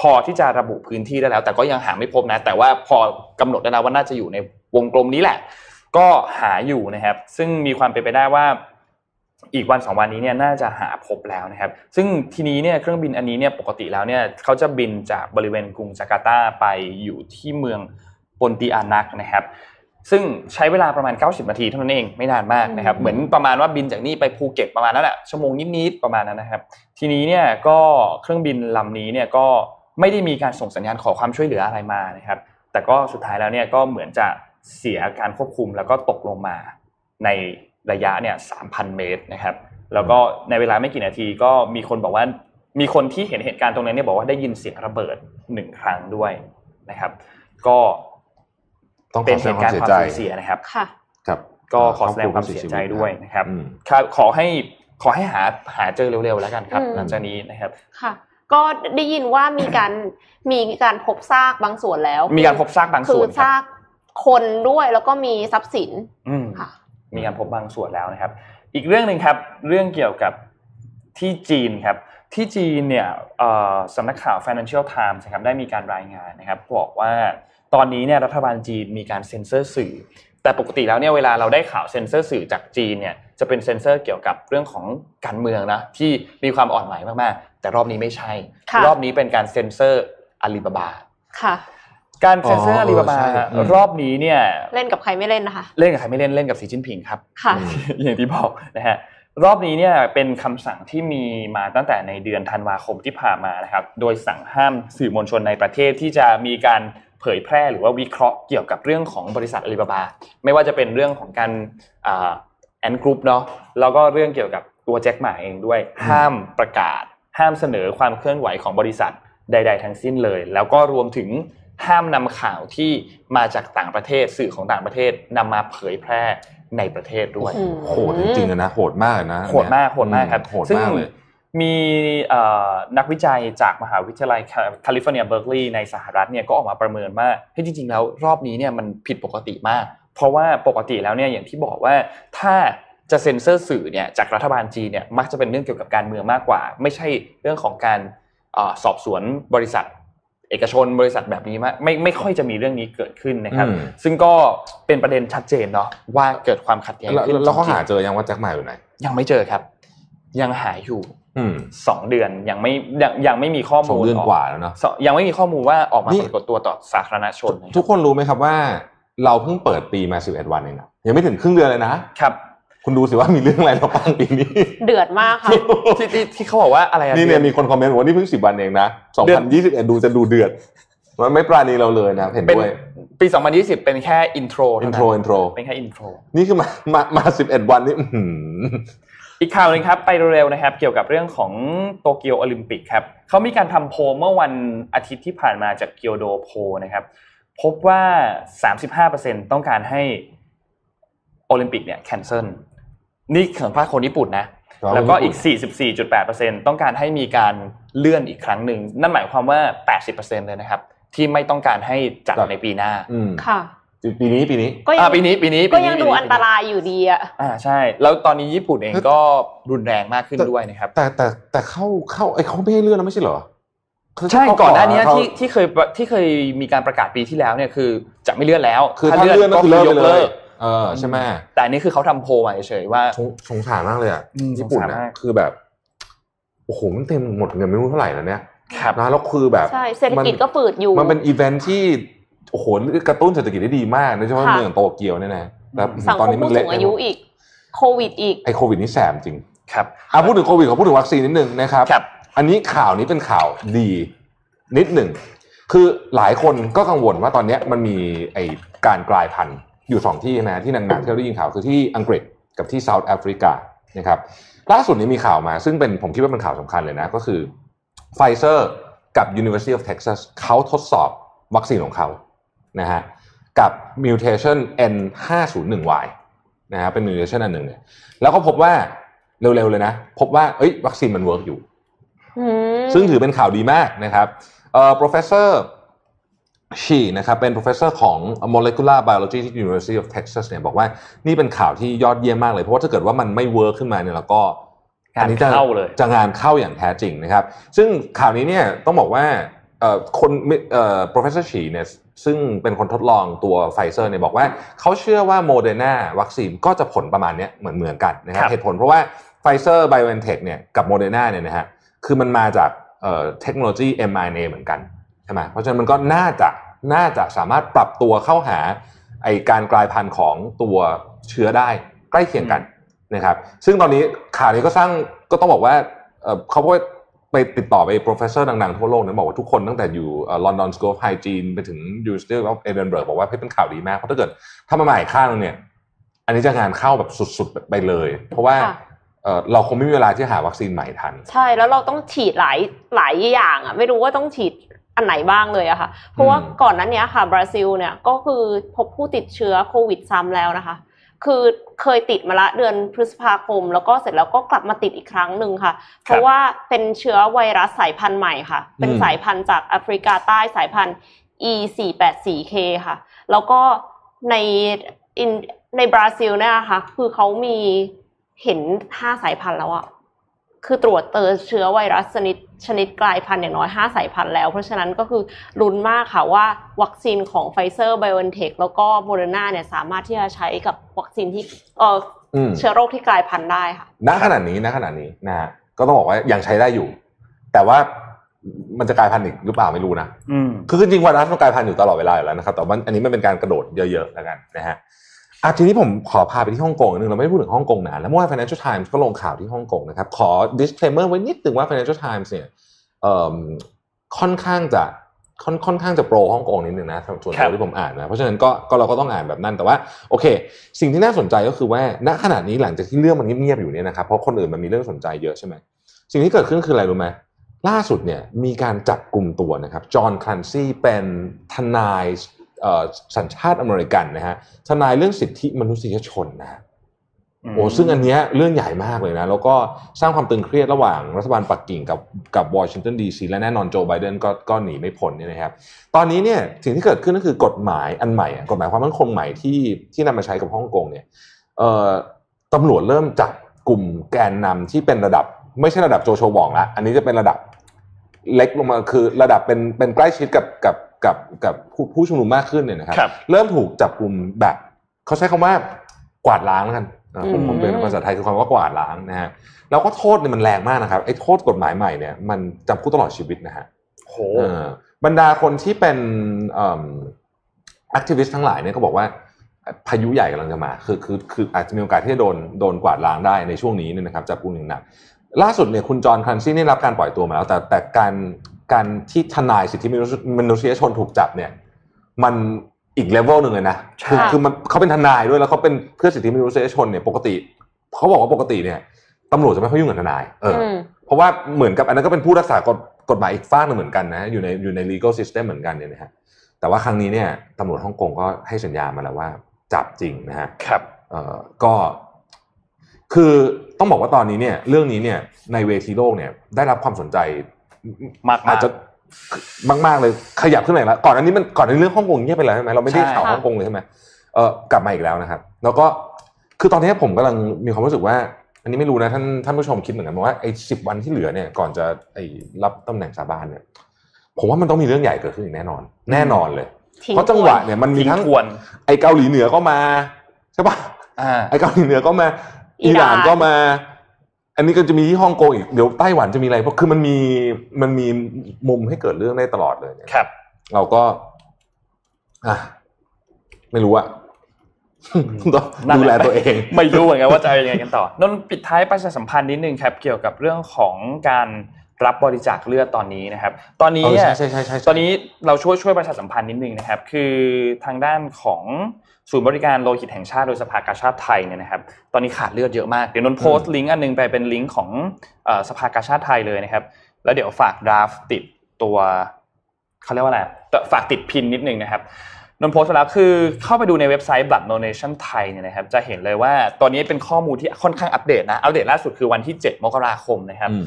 พอที่จะระบุพื้นที่ได้แล้ว แต่ก็ยังหาไม่พบนะ แต่ว่าพอกำหนดได้แล้วว่าน่าจะอยู่ในวงกลมนี้แหละ ก็หาอยู่นะครับ ซึ่งมีความเป็นไปได้ว่า อีกวันสองวันนี้เนี่ยน่าจะหาพบแล้วนะครับ ซึ่งทีนี้เนี่ยเครื่องบินอันนี้เนี่ยปกติแล้วเนี่ยเขาจะบินจากบริเวณกรุงจาการ์ตาไปอยู่ที่เมืองปนติอานักนะครับ ซึ่งใช้เวลาประมาณ 90 นาทีเท่านั้นเองไม่นานมากนะครับอืมเหมือนประมาณว่าบินจากนี่ไปภูเก็ตประมาณนั้นแหละชั่วโมงนิดๆประมาณนั้นนะครับ ทีนี้เนี่ยก็เครื่องบินลำนี้เนี่ยก็ไม่ได้มีการส่งสัญญาณขอความช่วยเหลืออะไรมานะครับ แต่ก็สุดท้ายแล้วเนี่ยก็เหมือนจะเสียการควบคุมแล้วก็ตกลงมาในระยะเนี่ย3,000 เมตรนะครับ แล้วก็ในเวลาไม่กี่นาทีก็มีคนบอกว่ามีคนที่เห็นเหตุการณ์ตรงนั้นเนี่ยบอกว่าได้ยินเสียงระเบิดหนึ่งครั้งด้วยนะครับ ก็ ต้องขเป็อนแสเหดงตุคกาวารมณ์เสีความยใจสูญเสียนะครับค่ะกับ ก็ขอแสดงความเสียใจด้วยนะครับอืมครับขอให้ขอให้หาหาเจอเร็วๆแล้วกันครับอืมหลังจากนี้นะครับค่ะก็ได้ยินว่ามีการมีการพบซากบางส่วนแล้ว มีการพบซากบางคืส่อวนครับซากคนด้วยแล้วก็มีทรัพย์สินอืมค่ะ มีการพบบางส่วนแล้วนะครับ อีกเรื่องหนึ่งครับ เรื่องเกี่ยวกับที่จีนครับ ที่จีนเนี่ยเอ่อสำนักข่าว Financial Times นะครับได้มีการรายงานนะครับ บอกว่า ตอนนี้เนี่ยรัฐบาลจีนมีการเซ็นเซอร์สื่อ แต่ปกติแล้วเนี่ยเวลาเราได้ข่าวเซ็นเซอร์สื่อจากจีนเนี่ยจะเป็นเซ็นเซอร์เกี่ยวกับเรื่องของการเมืองนะที่มีความอ่อนไหวมากๆ แต่รอบนี้ไม่ใช่ค่ะรอบนี้เป็นการเซ็นเซอร์อาลีบาบาค่ะการเซ็นเซอร์อ๋ออาลีบาบาใช่อืมรอบนี้เนี่ยเล่นกับใครไม่เล่นนะคะเล่นกับใครไม่เล่นเล่นกับสีจิ้นผิงครับค่ะอย่างที่บอกนะฮะรอบนี้เนี่ยเป็นคำสั่งที่มีมาตั้งแต่ในเดือนธันวาคมที่ผ่านมานะครับโดยสั่งห้ามสื่อมวลชนในประเทศที่จะมีการ เผยแพร่หรือว่าวิเคราะห์เกี่ยวกับเรื่องของบริษัทอาลีบาบาไม่ว่าจะเป็นเรื่องของการแอนกรุ๊ปเนาะแล้วก็เรื่องเกี่ยวกับตัวแจ็คหมาเองด้วย ห้ามประกาศ ห้ามเสนอความเคลื่อนไหวของบริษัทใด ๆ ทั้งสิ้นเลย แล้วก็รวมถึงห้ามนำข่าวที่มาจากต่างประเทศสื่อของต่างประเทศนำมาเผยแพร่ในประเทศด้วยอืมโหดจริงๆอะนะโหดมากเลยนะโหดมากโหดมากครับโหดซึ่งมากเลย มีเอ่อนักวิจัยจากมหาวิทยาลัยแคลิฟอร์เนียเบิร์กลีย์ในสหรัฐเนี่ยก็ออกมาประเมินว่าเฮ้ยจริงๆแล้วรอบนี้เนี่ยมันผิดปกติมาก เพราะว่าปกติแล้วเนี่ยอย่างที่บอกว่าถ้าจะเซ็นเซอร์สื่อเนี่ยจากรัฐบาลจีนเนี่ยมักจะเป็นเรื่องเกี่ยวกับการเมืองมากกว่า ไม่ใช่เรื่องของการเอ่อสอบสวนบริษัท เอกชนบริษัทแบบนี้มากไม่ไม่ค่อยจะมีเรื่องนี้เกิดขึ้นนะครับอืมซึ่งก็เป็นประเด็นชัดเจนเนาะว่าเกิดความขัดแย้งแล้วขึ้นแล้วเขาจริงๆหาเจอยังว่าแจ็คหม่าอยู่ไหนยังไม่เจอครับ ยังหายอยู่อืม สองเดือนยังไม่ยังยังไม่มีข้อสองมูลเดือนกกว่าแล้วเนาะสองยังไม่มีข้อมูลว่าออกมานี่ปรากฏตัวต่อสาธารณชนนะคทุรับกคนรู้ไหมครับว่า เราเพิ่งเปิดปีมา11วันเองนะยังไม่ถึงครึ่งเดือนเลยนะครับคุณดูสิว่ามีเรื่องอะไรเราบ้างปีนี้ เดือดมากค่ะที่ที่ที่เขาบอกว่าอะไรอะนี่เนี่ยมีคนคอมเมนต์บอกว่านี่เพิ่ง10วันเองนะเดือน2021ดูจะดูเดือดมันไม่ปราณีเราเลยนะเห็นเป็นด้วยปี2020เป็นแค่อินโทรอินโทรอินโทรเป็นแค่อินโทรนี่คือมามามา11วันนี่อื้อหือ อีกข่าวหนึ่งครับไปเร็วๆนะครับ เกี่ยวกับเรื่องของโตเกียวโอลิมปิกครับเขามีการทำโพลเมื่อวันอาทิตย์ที่ผ่านมาจากเกียวโดโพลนะครับพบว่า 35%ต้องการให้โอลิมปิกเนี่ย cancel นี่ของภาคคนญี่ปุ่นนะครับแล้วก็อีกญี่ปุ่44.8%ต้องการให้มีการเลื่อนอีกครั้งหนึ่ง นั่นหมายความว่า 80%เลยนะครับ ที่ไม่ต้องการให้จัดในปีหน้าอืมค่ะ ปีนี้ปีนี้ก็ยัอ่างปีนี้ปีนี้ก็ปีนี้ยังปีดูนี้อันตรายอยู่ดีอะอ่าใช่ แล้วตอนนี้ญี่ปุ่นเองก็รุนแรงมากขึ้นด้วยนะครับ แต่แต่แต่เข้าเข้าไอ้เขาไม่ให้เลื่อนแล้วไม่ใช่เหรอใช่เขาก่อนหน้านี้เขาที่ที่เคยที่เคยมีการประกาศปีที่แล้วเนี่ยคือจะไม่เลื่อนแล้วคือถ้าเลื่อนก็คือเลิกไปเลยกเออใช่ไหมแต่อันนี้คือเขาทำโพลมาเฉยๆว่าสงสงสารมากเลยอะอืมญี่ปุ่นสงสารนะมากคือแบบโอ้โหมันเต็มหมดเงินไม่รู้เท่าไหร่แล้วเนี่ยครับนะแล้วคือแบบใช่เศรษฐกิจก็ฝืดอยู่มันเป็นอีเวนท์ที่ โอ้โหกระตุ้นเศรษฐกิจได้ดีมากโดยเฉพาะค่ะเมืองโตเกียวเนี่ยนะแล้วสังคมตอนนี้มันผู้สูงอายุเละอีกโควิดอีกไอ้โควิดนี่แสบจริงครับอะพูดถึงโควิดขอพูดถึงวัคซีนนิดนึงนะครับครับอันนี้ข่าวนี้เป็นข่าวดีนิดหนึ่งคือหลายคนก็กังวลว่าตอนเนี้ยมันมีไอการกลายพันธุ์อยู่สองที่นะที่หนักๆที่เราได้ยินข่าวคือที่อังกฤษกับที่เซาท์แอฟริกานะครับล่าสุดนี้มีข่าวมา ซึ่งเป็นผมคิดว่าเป็นข่าวสำคัญเลยนะ ก็คือไฟเซอร์กับ University of Texas เขาทดสอบวัคซีนของเขา นะฮะกับ mutation N501Y นะฮะเป็น mutation อันหนึ่งเนี่ยแล้วก็พบว่าเร็วๆเลยนะ พบว่าเอ้ยวัคซีนมัน work อยู่อืมซึ่งถือเป็นข่าวดีมากนะครับเอ่อ professor ชีนะครับเป็น professor ของ molecular biology ที่ University of Texas เนี่ยบอกว่านี่เป็นข่าวที่ยอดเยี่ยมมากเลย เพราะว่าถ้าเกิดว่ามันไม่ work ขึ้นมาเนี่ยแล้วก็งานอะจะเข้าเลยจะงานเข้าอย่างแท้จริงนะครับ ซึ่งข่าวนี้เนี่ยต้องบอกว่าเอ่อคนเอ่อ professor ชีเนี่ย ซึ่งเป็นคนทดลองตัวไฟเซอร์เนี่ยบอกว่า เขาเชื่อว่าโมเดอร์นาวัคซีนก็จะผลประมาณเนี้ยเหมือนเหมือนกันนะครับครับเหตุผลเพราะว่าไฟเซอร์ไบโอเอนเทคเนี่ยกับโมเดอร์นาเนี่ยนะฮะคือมันมาจากเอ่อเทคโนโลยี mRNA เหมือนกันใช่ไหมเพราะฉะนั้นมันก็น่าจะน่าจะสามารถปรับตัวเข้าหาไอการกลายพันธุ์ของตัวเชื้อได้ใกล้เคียงกันนะครับ ซึ่งตอนนี้ข่าวนี้ก็สร้างก็ต้องบอกว่าเอ่อเขาก็ ไปติดต่อไป professor ดังๆทั่วโลกนะบอกว่าทุกคนตั้งแต่อยู่ลอนดอนสกูลไฮจีนไปถึง University of Edinburgh บอกว่าเฮ้ยเป็นข่าวดีมาก เพราะถ้าเกิดถ้ามาใหม่ข้างนึงเนี่ย อันนี้จะงานเข้าแบบสุดๆไปเลย เพราะว่าค่ะเอ่อเราคงไม่มีเวลาที่หาวัคซีนใหม่ทัน ใช่แล้วเราต้องฉีดหลายหลายอย่างอะไม่รู้ว่าต้องฉีดอันไหนบ้างเลยอะค่ะ เพราะว่าอืมก่อนหน้านั้นเนี้ยค่ะบราซิลเนี่ยก็คือพบผู้ติดเชื้อโควิดซ้ำแล้วนะคะ คือเคยติดมาละเดือนพฤษภาคม แล้วก็เสร็จแล้วก็กลับมาติดอีกครั้งหนึ่งค่ะ เพราะว่าเป็นเชื้อไวรัสสายพันธุ์ใหม่ค่ะ เป็นสายพันธุ์จากแอฟริกาใต้สายพันธุ์ E 4 8 4 K ค่ะ แล้วก็ในในบราซิลเนี่ยค่ะ คือเขามีเห็นห้าสายพันธุ์แล้วอะ คือตรวจเจอเชื้อไวรัสชนิดชนิดกลายพันธุ์อย่างน้อยห้าสายพันธุ์แล้ว เพราะฉะนั้นก็คือลุ้นมากค่ะว่าวัคซีนของไฟเซอร์ไบโอ n เทคแล้วก็โมเดอร์นาเนี่ยสามารถที่จะใช้กับวัคซีนที่เอออืมเชื้อโรคที่กลายพันธุ์ได้ค่ะณขนาดนี้ณขนาดนี้นะฮะก็ต้องบอกว่ายังใช้ได้อยู่ แต่ว่ามันจะกลายพันธุ์อีกหรือเปล่าไม่รู้นะอืมคือจริงๆไวรัสมันกลายพันธุ์อยู่ตลอดเวลาอยู่แล้วนะครับแต่ว่าอันนี้มันเป็นการกระโดดเยอะๆแล้วกันนะฮะ อะทีนี้ผมขอพาไปที่ฮ่องกงนิดนึงเราไม่ได้พูดถึงฮ่องกงนานแล้วเมื่อวาน Financial Times ก็ลงข่าวที่ฮ่องกงนะครับ ขอ disclaimer ไว้นิดนึงว่า Financial Times เนี่ยเอิ่มค่อนข้างจะค่อนค่อนข้างจะโปรฮ่องกงนิดนึงนะส่วนครัตัวบที่ผมอ่านนะเพราะฉะนั้นก็ก็เราก็ต้องอ่านแบบนั้นแต่ว่าโอเค สิ่งที่น่าสนใจก็คือว่าณขณะนี้หลังจากที่เรื่องมันเงียบๆอยู่เนี่ยนะครับเพราะคนอื่นมันมีเรื่องสนใจเยอะใช่ไหมสิ่งที่เกิดขึ้นคืออะไรรู้ไหมล่าสุดเนี่ยมีการจับกลุ่มตัวนะครับจอห์นคลันซี่เป็นทนายเอ่อ สัญชาติอเมริกันนะฮะทนายเรื่องสิทธิมนุษยชนนะฮะโอ้ซึ่งอันเนี้ยเรื่องใหญ่มากเลยนะ แล้วก็สร้างความตึงเครียดระหว่างรัฐบาลปักกิ่งกับกับวอชิงตันดีซีและแน่นอนโจไบเดนก็ก็หนีไม่พ้นเนี่ยนะครับ ตอนนี้เนี่ยสิ่งที่เกิดขึ้นก็คือกฎหมายอันใหม่อะกฎหมายความมั่นคงใหม่ที่ที่นำมาใช้กับฮ่องกงเนี่ยเอ่อตำรวจเริ่มจับกลุ่มแกนนำที่เป็นระดับ ไม่ใช่ระดับโจโฉวองละอันนี้จะเป็นระดับเล็กลงมาคือระดับเป็นเป็นใกล้ชิดกับกับ กับกับผู้ผู้ชุมนุมมากขึ้นเนี่ยนะครับครับเริ่มถูกจับกลุ่มแบบเขาใช้คำว่ากวาดล้างแล้วกันอะผมอืมผมเป็นภาษาไทยคือคำว่ากวาดล้างนะฮะแล้วก็โทษเนี่ยมันแรงมากนะครับไอ้โทษกฎหมายใหม่เนี่ยมันจำคุกตลอดชีวิตนะฮะโหเออบรรดาคนที่เป็นแอคทิวิสต์ทั้งหลายเนี่ยก็บอกว่าพายุใหญ่กำลังจะมา คือคือคืออาจจะมีโอกาสที่จะโดนโดนกวาดล้างได้ในช่วงนี้เนี่ยนะครับจับกลุ่มหนึ่งหนักล่าสุดเนี่ยคุณจอห์นคลันซี่ได้รับการปล่อยตัวมาแล้วแต่แต่การ การที่ทนายสิทธิมนุษยมนุษยชนถูกจับเนี่ย มันอีกเลเวลหนึ่งเลยนะคือค่ะคือมันเขาเป็นทนายด้วยแล้วเขาเป็นเพื่อสิทธิมนุษยชนเนี่ยปกติเขาบอกว่าปกติเนี่ยตำรวจจะไม่ค่อยยุ่งกับทนายเอออมเพราะว่าเหมือนกับอันนั้นก็เป็นผู้รักษากฎกฎหมายอีกฝ้ากหนึงเหมือนกันนะอยู่ในอยู่ใน legal system เหมือนกันเนี่ยนะฮะแต่ว่าครั้งนี้เนี่ยตำรวจฮ่องกงก็ให้สัญญามาแล้วว่า จับจริงนะฮะครับเอ่อก็คือต้องบอกว่าตอนนี้เนี่ยเรื่องนี้เนี่ยในเวทีโลกเนี่ยได้รับความสนใจ มากๆอาจจะมากๆเลยขยับขึ้นมาอีกแล้วก่อนอันนี้มันก่อนอันนี้เรื่องฮ่องกงเงียบไปแล้วใช่ไหมเราไม่ได้ใช่ข่าวฮ่องกงเลยใช่ไหมเออกลับมาอีกแล้วนะครับ แล้วก็คือตอนนี้ผมกำลังมีความรู้สึกว่า อันนี้ไม่รู้นะท่านท่านผู้ชมคิดเหมือนกันไหมว่าไอ้สิบวันที่เหลือเนี่ย ก่อนจะไอ้รับตำแหน่งสาบานเนี่ยผมว่ามันต้องมีเรื่องใหญ่เกิดขึ้นอีกแน่นอน แน่นอนเลยทิ้งเพราะจังหวะเนี่ยมันมีทิ้งทั้งทวนไอ้เกาหลีเหนือก็มาใช่ปะอ่าไอ้เกาหลีเหนือก็มาอิอิหหร่าร่านนก็มา อันนี้ก็จะมีที่ฮ่องกงอีกเดี๋ยวไต้หวันจะมีอะไรเพราะคือมันมีมันมีมุมให้เกิดเรื่องได้ตลอดเลยเนี่ยครับ เราก็อะไม่รู้อะต้องนั่นดูหะแลตัวเอง ไม่รู้เหมือนกันว่าจะเอายังไงกันต่อนนท์ปิดท้ายประชาสัมพันธ์นิดนึงครับเกี่ยวกับเรื่องของการรับบริจาคเลือดตอนนี้นะครับ ตอนนี้เออเนี่ยใช่ใช่ใช่ใช่ตอนนี้เราช่วยช่วยประชาสัมพันธ์นิดนึงนะครับ คือทางด้านของ ศูนย์บริการโลหิตแห่งชาติโดยสภากาชาติไทยเนี่ยนะครับ ตอนนี้ขาดเลือดเยอะมาก เดี๋ยวนนท์โพสต์ลิงก์อันหนึงไปเป็นลิงก์ของเอ่อสภากาชาติไทยเลยนะครับ แล้วเดี๋ยวฝากดราฟติดตัวเขาเรียกว่าอะไร ฝากติดพินนิดนึงนะครับนนท์โพสต์ไปแล้วคือเข้าไปดูในเว็บไซต์ Blood Donation ไทยเนี่ยนะครับ จะเห็นเลยว่าตอนนี้เป็นข้อมูลที่ค่อนข้างอัปเดตนะ อัปเดตล่าสุดคือวันที่ 7 มกราคมนะครับอืม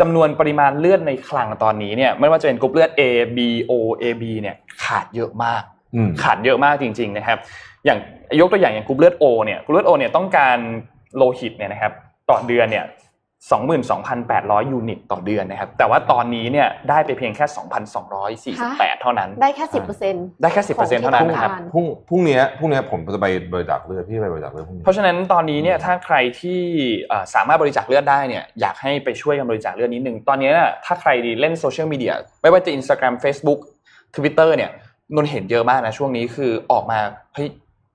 จำนวนปริมาณเลือดในคลังตอนนี้เนี่ย ไม่ว่าจะเป็นกรุ๊ปเลือด A B O A B เนี่ยขาดเยอะมากอืม ขาดเยอะมากจริง ๆนะครับ อย่างยกตัวอย่างอย่างกรุ๊ปเลือด O เนี่ยกรุ๊ปเลือด O เนี่ยต้องการโลหิตเนี่ยนะครับต่อเดือนเนี่ย22,800 ยูนิตต่อเดือนนะครับ แต่ว่าตอนนี้เนี่ยได้ไปเพียงแค่ 2,248 เท่านั้น ได้แค่สิบเปอร์เซ็นต์ได้แค่ 10%เท่านั้นนะครับของที่ต้องการพรุ่งพรุ่งนี้พรุ่งนี้ผมจะไปบริจาคเลือดพี่ไปบริจาคเลือดพรุ่งนี้ เพราะฉะนั้นตอนนี้เนี่ยถ้าใครที่เอ่อสามารถบริจาคเลือดได้เนี่ยอยากให้ไปช่วยกันบริจาคเลือดนิดนึง ตอนนี้เนี่ยถ้าใครดีเล่นโซเชียลมีเดียไม่ว่าจะ Instagram Facebook Twitter เนี่ย นนเห็นเยอะมากนะช่วงนี้คือออกมาเฮ้ย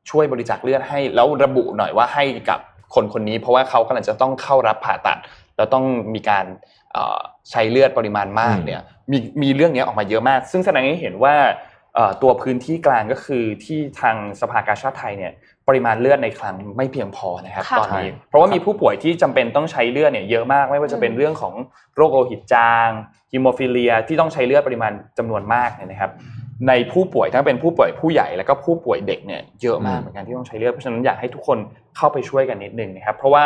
ช่วยบริจาคเลือดให้ แล้วระบุหน่อยว่าให้กับคนคนนี้เพราะว่าเขากำลังจะต้องเข้ารับผ่าตัด แล้วต้องมีการเอ่อใช้เลือดปริมาณมากเนี่ยมีมีเรื่องนี้ออกมาเยอะมาก ซึ่งแสดงให้เห็นว่าเอ่อตัวพื้นที่กลางก็คือที่ทางสภากาชาติไทยเนี่ยปริมาณเลือดในคลังไม่เพียงพอนะครับค่ะตอนนี้ เพราะว่ามีผู้ป่วยที่จำเป็นต้องใช้เลือดเนี่ยเยอะมากไม่ว่าจะเป็นอืมเรื่องของโรคโลหิตจางฮิโมฟิเลียที่ต้องใช้เลือดปริมาณจำนวนมากเนี่ยนะครับ ในผู้ป่วยทั้งเป็นผู้ป่วยผู้ใหญ่แล้วก็ผู้ป่วยเด็กเนี่ยเยอะมากอืมเหมือนกันที่ต้องใช้เลือดเพราะฉะนั้นอยากให้ทุกคนเข้าไปช่วยกันนิดนึงนะครับเพราะว่า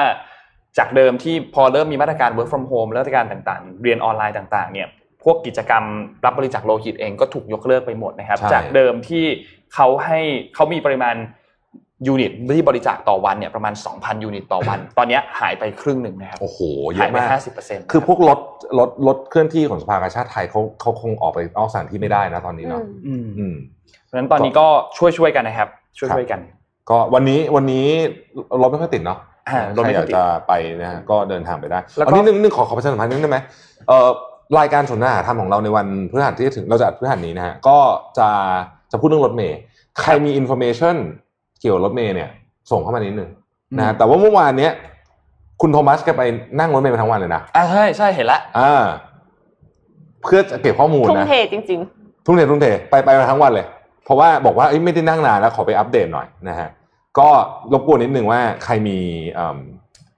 จากเดิมที่พอเริ่มมีมาตรการ work from home มาตรการต่างๆ เรียนออนไลน์ต่างๆเนี่ยพวกกิจกรรมรับบริจาคโลหิตเองก็ถูกยกเลิกไปหมดนะครับใช่จากเดิมที่เขาให้เขามีปริมาณ ยูนิตที่บริจาคต่อวันเนี่ยประมาณ 2,000 ยูนิตต่อวัน ตอนเนี้ยหายไปครึ่งหนึ่งนะครับ โอ้โห หายไปเยอะมากห้าสิบเปอร์เซ็นต์คือพวกรถรถรถเคลื่อนที่ของสภากาชาดไทยเขาเขาคงออกไปนอกสถานที่ไม่ได้นะตอนนี้เนาะอืมอืมเพราะฉะนั้นตอนนี้ก็ช่วยช่วยๆกันนะครับ ช่วยครับช่วยๆกัน ก็วันนี้วันนี้รถไม่ค่อยติดเนาะอ่ารถไม่ค่อยติดใครค่ออยยากติดจะไปนะฮะก็เดินทางไปได้แล้วก็เอานิดนึงนึงขอขอประชาสัมพันธ์นิดนึงได้ไหมเอ่อรายการสนทนาธรรมของเราในวันพฤหัสที่จะถึงเราจะอัดพฤหัสนี้นะฮะก็จะจะพูดเรื่องรถเมล์ใครมี information เกี่ยวกับรถเมล์เนี่ยส่งเข้ามานิดนึงนะฮะแต่ว่าเมื่อวานเนี้ยคุณโทมัสแกไปนั่งรถเมล์มาทั้งวันเลยนะอ่าใช่ใช่เห็นละอ่าเพื่อจะเก็บข้อมูลทุ่มนะเทจริงทุ่มเททุ่มเทไปไปมาทั้งวันเลย เพราะว่าบอกว่าเอ้ยไม่ได้นั่งนานแล้วขอไปอัปเดตหน่อยนะฮะก็รบกวนนิดนึงว่าใครมีเอิ่ม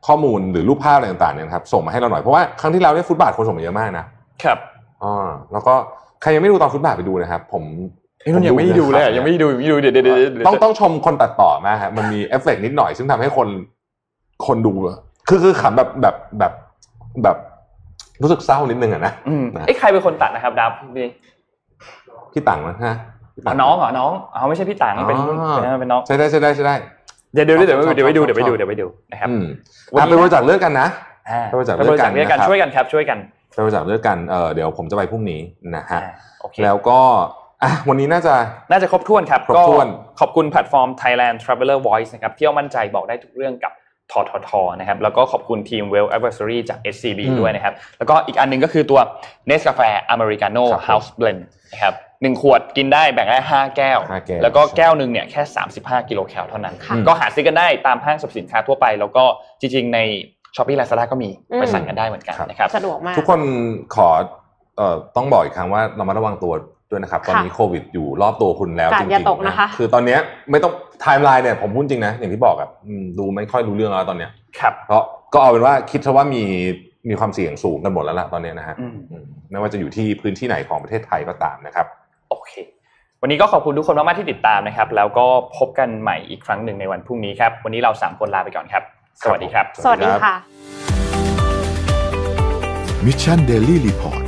ข้อมูลหรือรูปภาพอะไรต่างๆเนี่ยนะครับส่งมาให้เราหน่อยเพราะว่าครั้งที่แล้วเนี่ยฟุตบาทคนส่งมาเยอะมากนะครับอ๋อแล้วก็ใครยังไม่ดูตอนฟุตบาทไปดูนะครับ ผม เอ้ยมันยังไม่ได้ดูเลยอะยังไม่ได้ดูยังไม่ได้ดูเดี๋ยวเดี๋ยวเดี๋ยวเดี๋ยวต้องต้องชมคนตัดต่อมากฮะมันมีเอฟเฟกต์นิดหน่อยซึ่งทำให้คนคนดูคือคือขำแบบแบบแบบแบบรู้สึกเศร้านิดนึงอะนะอืมนะไอ้ยใครเป็นคนตัดนะครับดับพี่พี่ตังนะฮะพี่อ๋ตัอน้องเหรอน้องอ๋อไม่ใช่พี่ตังเป็นอ๋อเป็นเป็นน้องใช่ได้ใช่ได้ใช่ได้เดี๋ยวเดี๋ยวเดี๋ยวชอบเดี๋ยวไปดูชอบเดี๋ยวไปดูชอบเดี๋ยวไปดูนะครับอืมวันอะนี้ไปบริจาคเลือดกันนะอ่าไปบริจาคไปบริจาคเลืเลืออดดกักันนนะครับช่วยกันครับช่วยกันไปบริจาคเลือดกันเออเดี๋ยวผมจะไปพรุ่งนี้นะฮะอ่าโอเคแล้วก็ อะวันนี้น่าจะน่าจะครบถ้วนครับครบก็ถ้วนขอบคุณแพลตฟอร์ม Thailand Traveler Voice นะครับเที่ยวมั่นใจบอกได้ทุกเรื่องกับทททนะครับแล้วก็ขอบคุณทีม Well Advisory จาก SCB อืมด้วยนะครับ แล้วก็อีกอันหนึงก็คือตัว Nescafe Americano ครับผม House Blend นะครับหนึ่งขวดกินได้แบ่งได้5แก้วห้าแก้ว แล้วก็แก้วหนึ่งเนี่ยแค่ 35 กิโลแคลเท่านั้นค่ะก็หาซื้อกันได้ตามห้างสรรพสินค้าทั่วไป แล้วก็จริงๆใน Shopee Lazada ก็มีอืมไปสั่งกันได้เหมือนกันครับนะครับๆสะดวกมากทุกคนขอเอ่อต้องบอกอีกครั้งว่าเรามาระวังตัว ด้วยนะครับ ตอนนี้โควิดอยู่รอบตัวคุณแล้วกาจดริงอย่าตกๆนะคะคือตอนเนี้ยไม่ต้องไทม์ไลน์เนี่ยผมพูดจริงนะอย่างที่บอกอะอืมดูไม่ค่อยรู้เรื่องแล้วตอนเนี้ยครับเพราะก็เอาเป็นว่าคิดซะว่ามีมีความเสี่ยงสูงกันหมดแล้วล่ะตอนเนี้ยนะฮะอืมอืมไม่ว่าจะอยู่ที่พื้นที่ไหนของประเทศไทยก็ตามนะครับ โอเค วันนี้ก็ขอบคุณทุกคนมากๆที่ติดตามนะครับ แล้วก็พบกันใหม่อีกครั้งหนึ่งในวันพรุ่งนี้ครับ วันนี้เราสามคนลาไปก่อนครับ สวัสดีครับ สวัสดีค่ะ Mission Daily Report